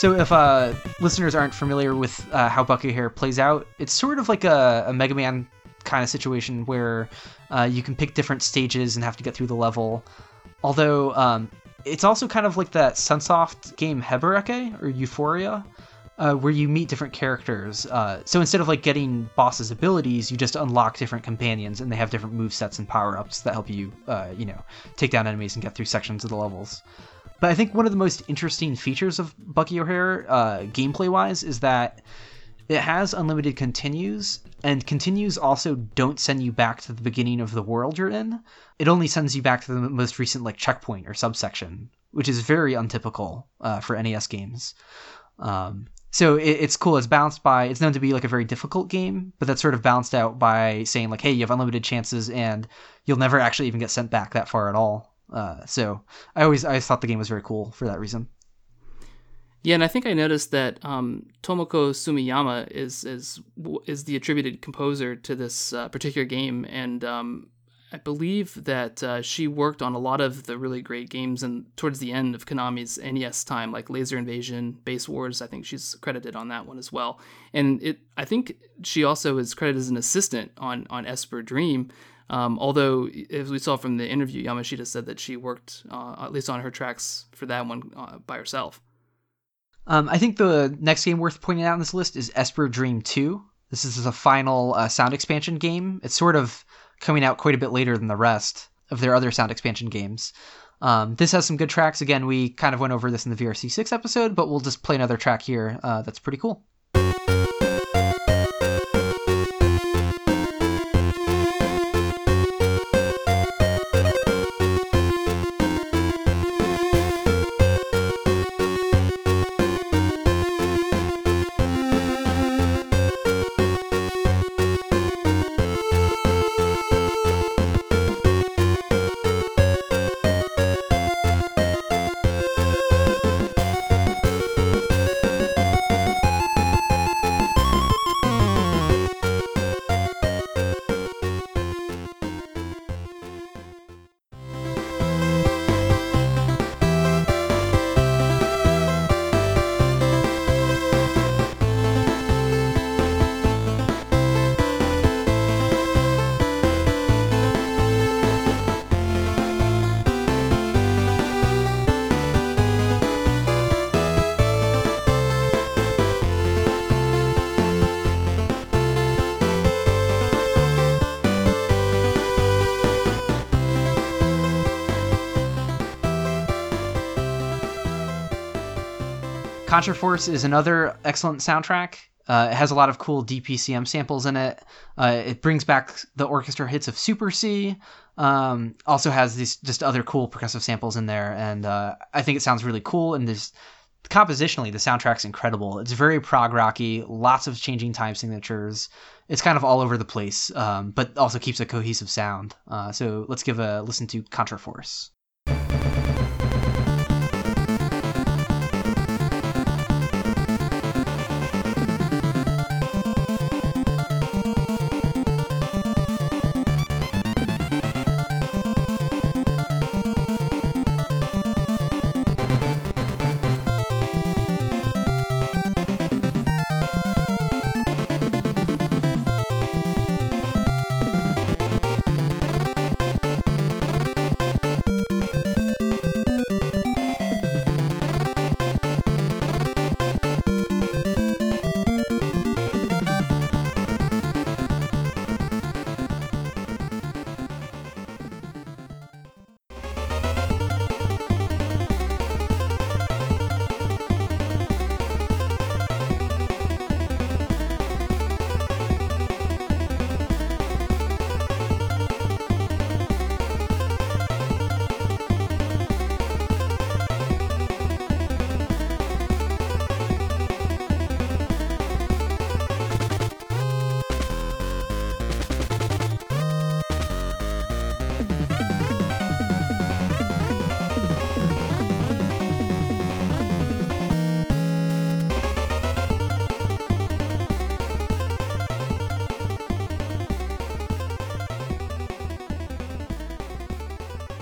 So, if uh, listeners aren't familiar with uh, how Bucky Hair plays out, it's sort of like a, a Mega Man kind of situation where uh, you can pick different stages and have to get through the level. Although, um, it's also kind of like that Sunsoft game Hebereke or Ufouria, uh, where you meet different characters. Uh, so instead of like getting bosses' abilities, you just unlock different companions, and they have different move sets and power ups that help you, uh, you know, take down enemies and get through sections of the levels. But I think one of the most interesting features of Bucky O'Hare, uh, gameplay wise, is that it has unlimited continues, and continues also don't send you back to the beginning of the world you're in. It only sends you back to the most recent like checkpoint or subsection, which is very untypical uh, for NES games. Um, so it, it's cool. It's balanced by. It's known to be like a very difficult game, but that's sort of balanced out by saying like, hey, you have unlimited chances, and you'll never actually even get sent back that far at all. Uh, so I always I always thought the game was very cool for that reason. Yeah, and I think I noticed that um, Tomoko Sumiyama is is is the attributed composer to this uh, particular game, and um, I believe that uh, she worked on a lot of the really great games and towards the end of Konami's NES time, like Laser Invasion, Base Wars. I think she's credited on that one as well. And it, I think she also is credited as an assistant on on Esper Dream. Um, although, as we saw from the interview, Yamashita said that she worked uh, at least on her tracks for that one uh, by herself. Um, I think the next game worth pointing out on this list is Esper Dream 2. This is a final uh, sound expansion game. It's sort of coming out quite a bit later than the rest of their other sound expansion games. Um, this has some good tracks. Again, we kind of went over this in the VRC6 episode, but we'll just play another track here uh, that's pretty cool. Contra Force is another excellent soundtrack. Uh, it has a lot of cool DPCM samples in it. Uh, it brings back the orchestra hits of Super C. Um, also has these just other cool percussive samples in there, and uh, I think it sounds really cool. And there's compositionally, the soundtrack's incredible. It's very prog rocky, lots of changing time signatures. It's kind of all over the place, um, but also keeps a cohesive sound. Uh, so let's give a listen to Contra Force.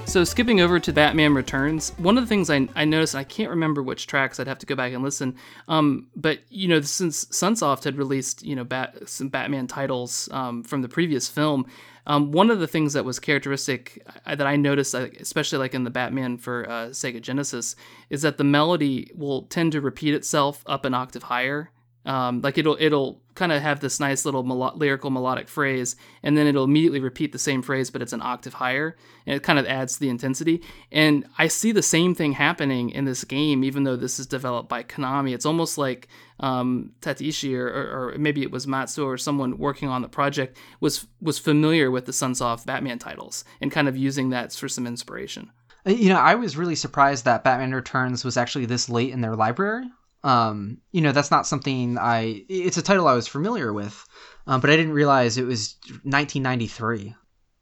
So skipping over to Batman Returns, one of the things I, I noticed, I can't remember which tracks, I'd have to go back and listen. Um, but you know, since Sunsoft had released you know Bat, some Batman titles um, from the previous film, um, one of the things that was characteristic that I noticed, especially like in the Batman for uh, Sega Genesis, is that the melody will tend to repeat itself up an octave higher. Um, like it'll it'll kind of have this nice little melo- lyrical melodic phrase, and then it'll immediately repeat the same phrase, but it's an octave higher, and it kind of adds to the intensity. And I see the same thing happening in this game, even though this is developed by Konami. It's almost like um, Tatishi or, or, maybe it was Matsuo or someone working on the project was was familiar with the Sunsoft Batman titles and kind of using that for some inspiration. Uh, You know, I was really surprised that Batman Returns was actually this late in their library. Um, you know, that's not something I. It's a title I was familiar with, um, but I didn't realize it was 1993.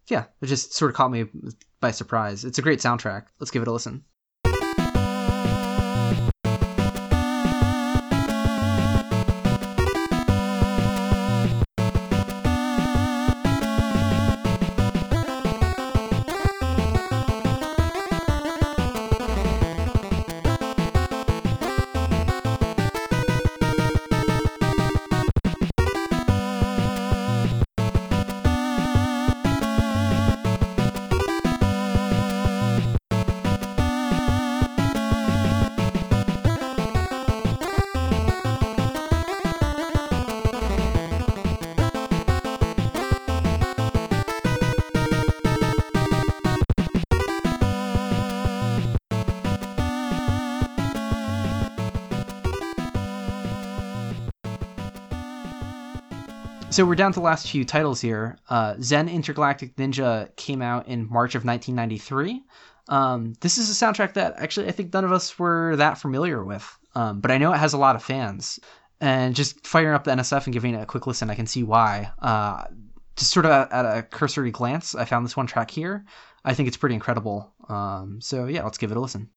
Yeah, it just sort of caught me by surprise. It's a great soundtrack. Let's give it a listen. So we're down to the last few titles here. Uh, Zen Intergalactic Ninja came out in March of 1993. Um, this is a soundtrack that actually I think none of us were that familiar with, um, but I know it has a lot of fans. And just firing up the NSF and giving it a quick listen, I can see why. Uh, just sort of at, a cursory glance, I found this one track here. I think it's pretty incredible. Um, so yeah, let's give it a listen.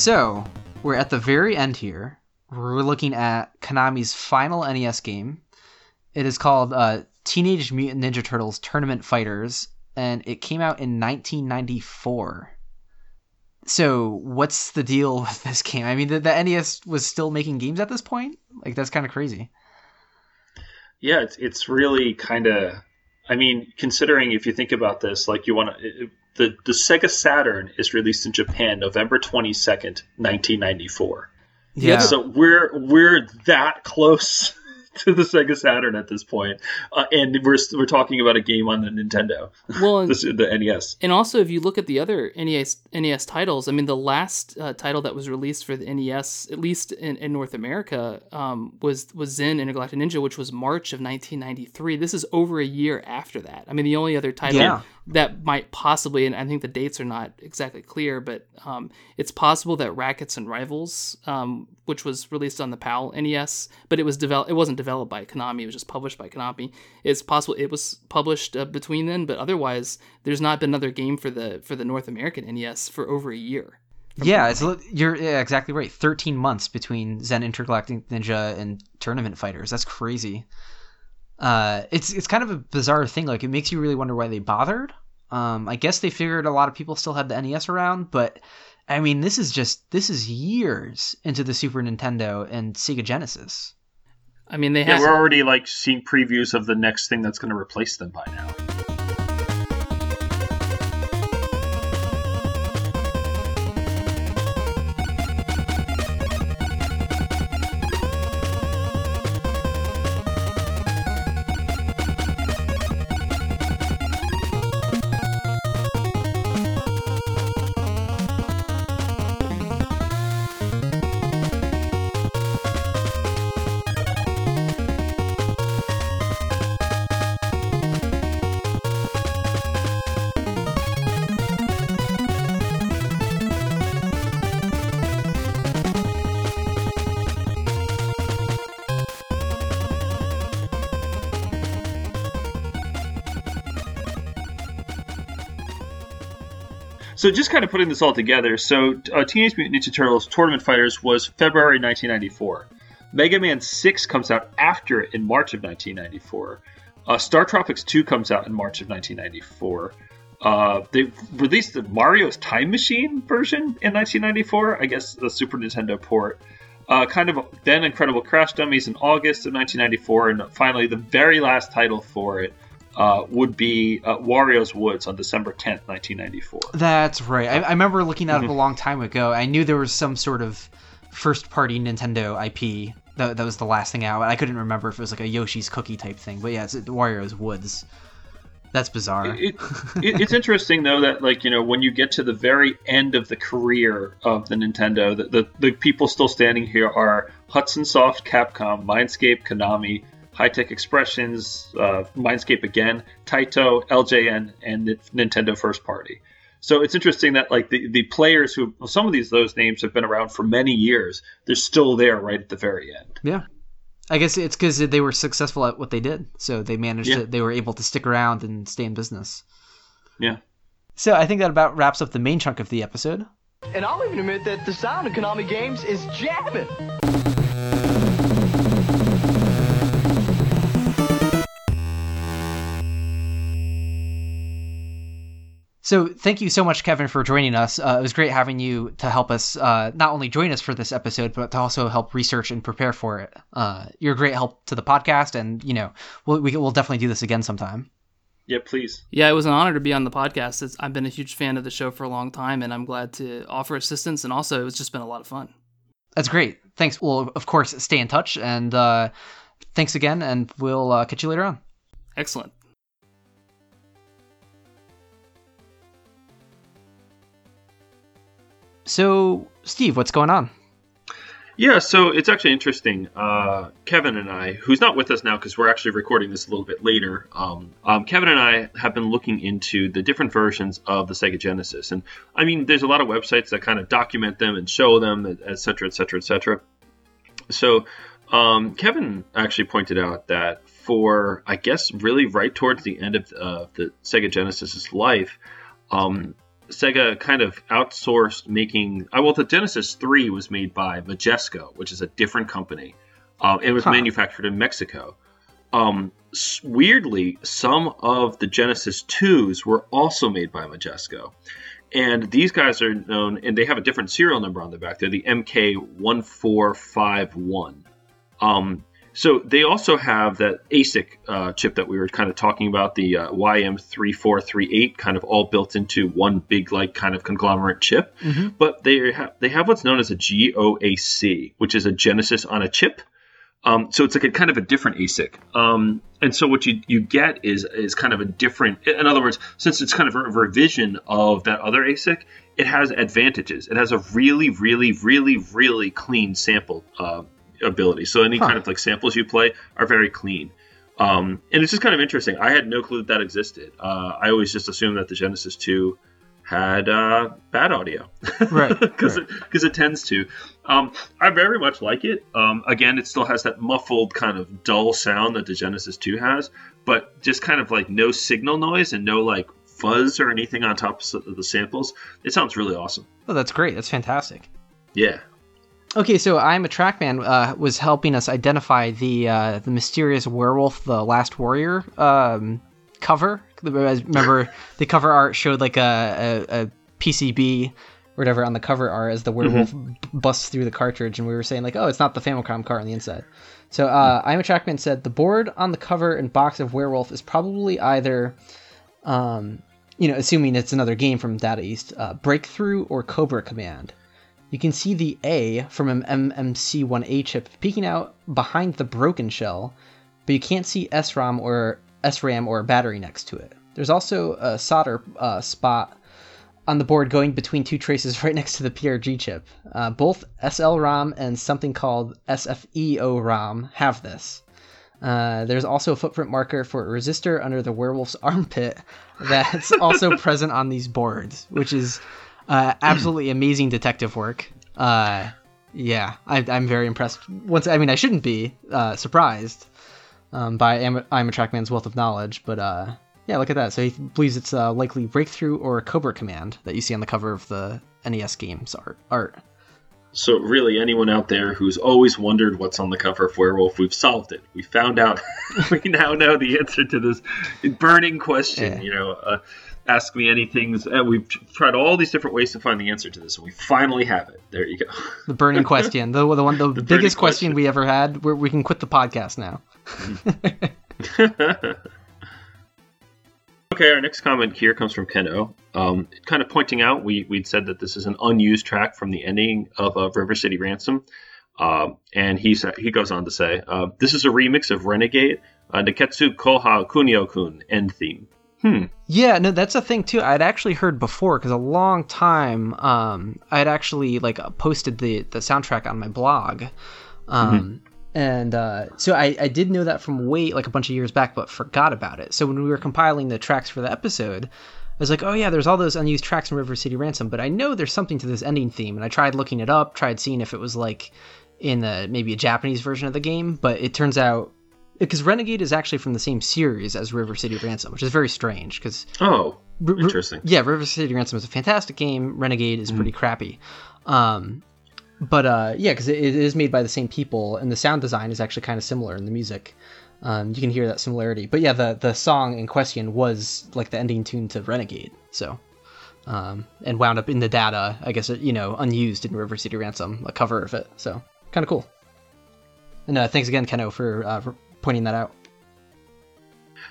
So we're at the very end here. We're looking at Konami's final NES game. It is called uh, Teenage Mutant Ninja Turtles Tournament Fighters, and it came out in 1994. So what's the deal <laughs> with this game? I mean, the, the NES was still making games at this point. Like that's kind of crazy. Yeah, it's it's really kind of. I mean, considering if you think about this, like you want to, the the Sega Saturn is released in Japan November twenty second, nineteen ninety four. Yeah. So we're we're that close <laughs> to the Sega Saturn at this point, uh, and we're we're talking about a game on the Nintendo, Well, and, <laughs> this, the E NES. and also if you look at the other NES NES titles, I mean, the last uh, title that was released for the NES, at least in, in North America, um, was was Zen Intergalactic Ninja, which was March of 1993. This is over a year after that. I mean, the only other title Yeah. That might possibly, and I think the dates are not exactly clear, but um, it's possible that Rackets and Rivals, um, which was released on the PAL NES, but it was developed. It wasn't developed by Konami. It was just published by Konami. It's possible it was published uh, between then, but otherwise, there's not been another game for the for the North American NES for over a year. Yeah, it's you're yeah, exactly right. Thirteen months between Zen Intergalactic Ninja and Tournament Fighters. That's crazy. Uh, it's it's kind of a bizarre thing. Like it makes you really wonder why they bothered. Um, I guess they figured a lot of people still had the NES around, but I mean, this is just this is years into the Super Nintendo and Sega Genesis. I mean, they Yeah, have we're already like seeing previews of the next thing that's going to replace them by now. So just kind of putting this all together. So uh, Teenage Mutant Ninja Turtles Tournament Fighters was February 1994. Mega Man 6 comes out after it in March of 1994. Uh, Star Tropics 2 comes out in March of 1994. Uh, they released the Mario's Time Machine version in 1994. I guess the Super Nintendo port. Uh, kind of then Incredible Crash Dummies in August of 1994, and finally the very last title for it uh, would be uh, Wario's Woods on December 10th, 1994. That's right. I, I remember looking at it a long time ago. I knew there was some sort of first party Nintendo IP that, that was the last thing out. I couldn't remember if it was like a Yoshi's Cookie type thing. But yeah, it's Wario's Woods. That's bizarre. It, it, it's interesting though that like you know when you get to the very end of the career of the Nintendo, the the, the people still standing here are Hudson Soft, Capcom, Mindscape, Konami, High Tech Expressions, uh, Mindscape again, Taito, LJN, and Nintendo First Party. So it's interesting that like the, the players who well, some of these those names have been around for many years, they're still there right at the very end. yeah. I guess it's because they were successful at what they did. So they managed Yeah. to, they were able to stick around and stay in business. Yeah. So I think that about wraps up the main chunk of the episode. And I'll even admit that the sound of Konami games is jamming. So thank you so much, Kevin, for joining us. Uh, it was great having you to help us uh, not only join us for this episode, but to also help research and prepare for it. Uh, you're a great help to the podcast, and you know we'll we, will definitely do this again sometime. Yeah, please. Yeah, it was an honor to be on the podcast. It's, I've been a huge fan of the show for a long time, and I'm glad to offer assistance. And also, it's just been a lot of fun. That's great. Thanks. We'll of course stay in touch, and uh, thanks again, and we'll uh, catch you later on. Excellent. So, Steve, what's going on? Yeah, so it's actually interesting. Uh, Kevin and I, who's not with us now because we're actually recording this a little bit later, um, um, Kevin and I have been looking into the different versions of the Sega Genesis. And I mean, there's a lot of websites that kind of document them and show them, et cetera, et cetera, et cetera. So um, Kevin actually pointed out that for, I guess, really right towards the end of uh, the Sega Genesis's life, um, Sega kind of outsourced making. Uh, well, the Genesis 3 was made by Majesco, which is a different company. Uh, it was Huh. manufactured in Mexico. Um, weirdly, some of the Genesis 2s were also made by Majesco. And these guys are known, and they have a different serial number on the back. They're the MK1451. Um, so they also have that ASIC uh, chip that we were kind of talking about, the uh, YM3438, kind of all built into one big, like, kind of conglomerate chip. But they have they have what's known as a GOAC, which is a Genesis on a chip. Um, so it's like a kind of a different ASIC. Um, and so what you, you get is is kind of a different. In other words, since it's kind of a revision of that other ASIC, it has advantages. It has a really, really, really, really clean sample uh, ability. So any Huh. kind of like samples you play are very clean. Um, and it's just kind of interesting. I had no clue that, that existed. Uh, I always just assumed that the Genesis 2 had uh, bad audio, Right, <laughs> Because right. it, it tends to. Um, I very much like it. Um, again, it still has that muffled kind of dull sound that the Genesis 2 has, but just kind of like no signal noise and no like fuzz or anything on top of the samples. It sounds really awesome. Oh, that's great. That's fantastic. Yeah. Okay, so I'm a Trackman uh, was helping us identify the uh, the mysterious werewolf, the Last Warrior um, cover. Remember, <laughs> the cover art showed like a, a, a PCB whatever on the cover art as the werewolf mm-hmm. busts through the cartridge, and we were saying like, oh, it's not the Famicom card on the inside. So uh, I'm a Trackman said the board on the cover and box of Werewolf is probably either, um, you know, assuming it's another game from Data East, uh, Breakthrough or Cobra Command. You can see the A from an MMC1A chip peeking out behind the broken shell, but you can't see SRAM or SRAM or a battery next to it. There's also a solder uh, spot on the board going between two traces <laughs> right next to the PRG chip. Uh, both SLROM and something called SFEO-ROM have this. Uh, there's also a footprint marker for a resistor under the werewolf's <laughs> armpit that's also <laughs> present on these boards, which is uh, absolutely amazing detective work. Uh, yeah, I, am very impressed. Once, I mean, I shouldn't be uh, surprised um, by I'm, I'm a Trackman's wealth of knowledge, but uh, yeah, look at that. So he believes it's likely Breakthrough or Cobra Command that you see on the cover of the NES games art. art. So really, anyone out there who's always wondered what's on the cover of Werewolf, we've solved it. We found out. <laughs> we now know the answer to this burning question. Yeah. You know, uh, ask me anything. Uh, we've tried all these different ways to find the answer to this, and we finally have it. There you go. The burning question, the the one, the, <laughs> the biggest question. question we ever had. Where we can quit the podcast now. <laughs> Okay, our next comment here comes from Ken O. Um, kind of pointing out we we'd said that this is an unused track from the ending of uh, River City Ransom, uh, and he's he goes on to say uh, this is a remix of Renegade uh, Nekketsu Koha Kunio Kun end theme. Hmm. Yeah, no, that's a thing too. I'd actually heard before because a long time um, I'd actually like posted the the soundtrack on my blog. Um, mm-hmm and uh, so I, I did know that from way like a bunch of years back, but forgot about it. So when we were compiling the tracks for the episode, I was like, oh yeah, there's all those unused tracks in River City Ransom, but I know there's something to this ending theme, and I tried looking it up, tried seeing if it was like in the maybe a Japanese version of the game, but it turns out because Renegade is actually from the same series as River City Ransom, which is very strange because oh, interesting. yeah, River City Ransom is a fantastic game. Renegade is mm pretty crappy. Um, but uh, yeah, because it, it is made by the same people, and the sound design is actually kind of similar in the music. Um, you can hear that similarity. But yeah, the the song in question was like the ending tune to Renegade, so um, and wound up in the data, I guess you know, unused in River City Ransom, a cover of it. So kind of cool. And uh, thanks again, Keno, for, uh, for pointing that out.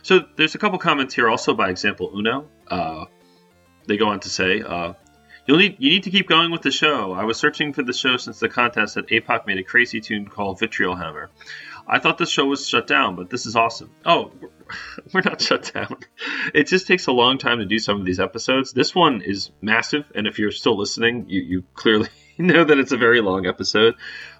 So there's a couple comments here also by example Uno. Uh, they go on to say, uh, You'll need you need to keep going with the show. I was searching for the show since the contest that APOC made a crazy tune called Vitriol Hammer. I thought the show was shut down, but this is awesome. Oh, <laughs> we're not shut down. It just takes a long time to do some of these episodes. This one is massive, and if you're still listening, you, you clearly <laughs> know that it's a very long episode.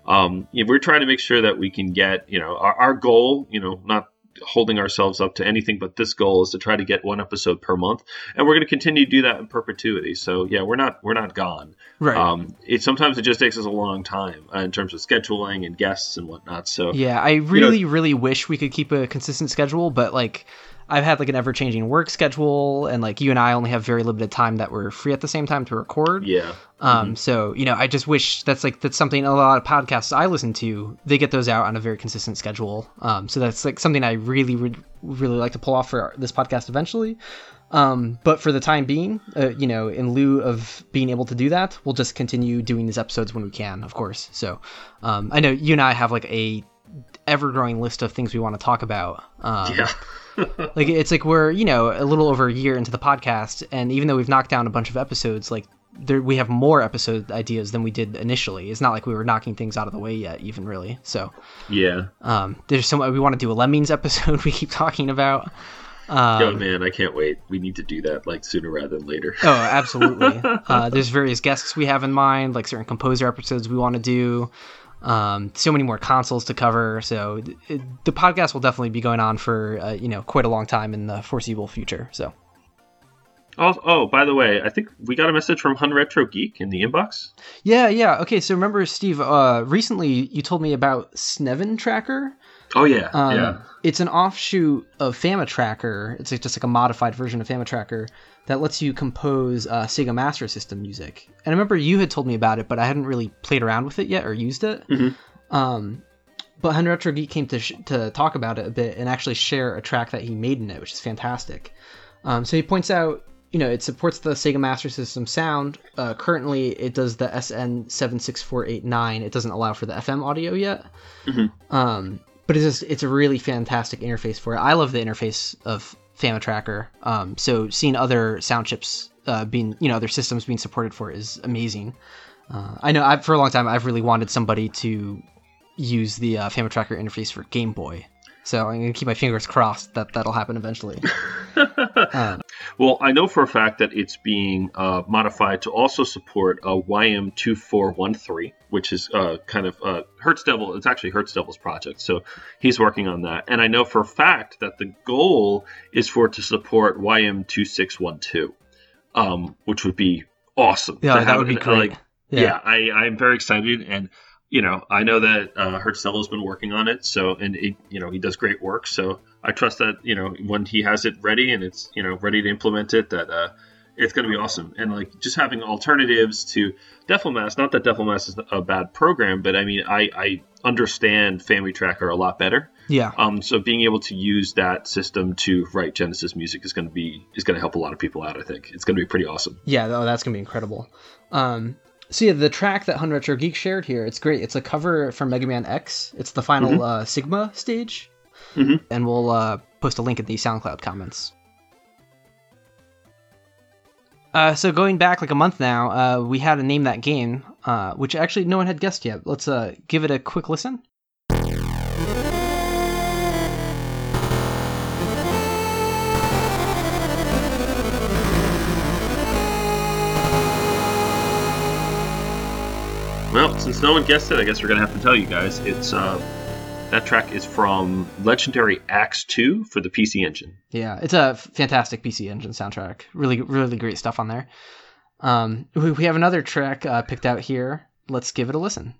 Um, you know, we're trying to make sure that we can get, you know, our, our goal, you know, not holding ourselves up to anything but this goal is to try to get one episode per month, and we're going to continue to do that in perpetuity. So yeah, we're not we're not gone. Right. Um, it sometimes it just takes us a long time uh, in terms of scheduling and guests and whatnot. So yeah, I really you know, really wish we could keep a consistent schedule, but like I've had like an ever changing work schedule, and like you and I only have very limited time that we're free at the same time to record. Yeah. Um. Mm-hmm. So you know, I just wish that's like that's something a lot of podcasts I listen to they get those out on a very consistent schedule. Um. So that's like something I really would really like to pull off for this podcast eventually. Um, but for the time being, uh, you know, in lieu of being able to do that, we'll just continue doing these episodes when we can, of course. So, um, I know you and I have like a ever growing list of things we want to talk about. Um, yeah. Like it's like we're you know a little over a year into the podcast, and even though we've knocked down a bunch of episodes, like there we have more episode ideas than we did initially. It's not like we were knocking things out of the way yet, even really. So yeah, um, there's so much we want to do a Lemmings episode. <laughs> We keep talking about. Um, oh man, I can't wait. We need to do that like sooner rather than later. oh, absolutely. <laughs> uh, there's various guests we have in mind, like certain composer episodes we want to do. Um, so many more consoles to cover. So it, the podcast will definitely be going on for uh, you know quite a long time in the foreseeable future. So. Oh, oh, by the way, I think we got a message from Hun Retro Geek in the inbox. Yeah, yeah. Okay, so remember, Steve, uh, recently you told me about Sneven Tracker. Oh yeah, Um, yeah. It's an offshoot of FamiTracker. It's just like a modified version of FamiTracker that lets you compose uh, Sega Master System music. And I remember you had told me about it, but I hadn't really played around with it yet or used it. Mhm. Um, but Henry Retro Geek came to sh- to talk about it a bit and actually share a track that he made in it, which is fantastic. Um, so he points out, you know, it supports the Sega Master System sound. Uh, currently, it does the SN76489. It doesn't allow for the FM audio yet. Um, but it's just it's a really fantastic interface for it. I love the interface of FamiTracker. Um, so seeing other sound chips uh, being, you know, other systems being supported for it is amazing. Uh, I know I've, for a long time I've really wanted somebody to use the uh, FamiTracker interface for Game Boy. So I'm gonna keep my fingers crossed that that'll happen eventually. <laughs> um, Well, I know for a fact that it's being uh, modified to also support a YM2413, which is uh, kind of uh, Hertz Devil. It's actually Hertz Devil's project, so he's working on that. And I know for a fact that the goal is for it to support YM2612, um, which would be awesome. yeah, that would be great. Like, yeah, I, I'm very excited, and you know, I know that uh, Hertz Devil has been working on it, so and it, you know, he does great work. So I trust that you know when he has it ready and it's you know ready to implement it, that uh, it's going to be awesome. And like just having alternatives to DefleMask. Not that DefleMask is a bad program, but I mean, I, I understand FamiTracker a lot better. yeah. Um, so being able to use that system to write Genesis music is going to be is going to help a lot of people out. I think it's going to be pretty awesome. Yeah, oh, that's gonna be incredible. Um, so yeah, the track that Hun Retro Geek shared here, it's great. It's a cover from Mega Man X. It's the final uh, Sigma stage, Mhm. and we'll uh, post a link in the SoundCloud comments. Uh, so going back like a month now, uh, we had to name that game, uh, which actually no one had guessed yet. Let's uh, give it a quick listen. Well, since no one guessed it, I guess we're gonna have to tell you guys. It's uh, that track is from Legendary Axe 2 for the PC Engine. Yeah, it's a fantastic PC Engine soundtrack. Really, really great stuff on there. Um, we, have another track uh, picked out here. Let's give it a listen.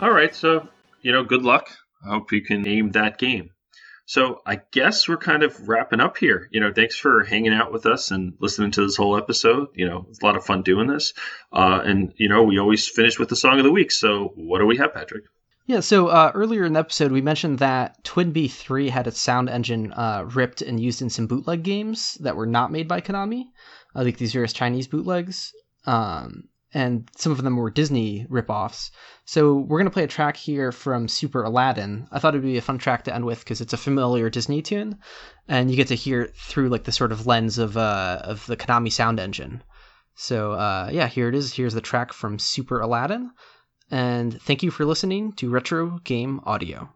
All right, so you know, good luck. I hope you can name that game. So I guess we're kind of wrapping up here. You know, thanks for hanging out with us and listening to this whole episode. You know, it's a lot of fun doing this. Uh, and you know, we always finish with the song of the week. So what do we have, Patrick? Yeah, so uh, earlier in the episode, we mentioned that Twin Bee 3 had its sound engine uh, ripped and used in some bootleg games that were not made by Konami, uh, like these various Chinese bootlegs. Um, and some of them were Disney ripoffs. So we're going to play a track here from Super Aladdin. I thought it would be a fun track to end with because it's a familiar Disney tune, and you get to hear it through like the sort of lens of uh, of the Konami sound engine. So uh, yeah, here it is. Here's the track from Super Aladdin. And thank you for listening to Retro Game Audio.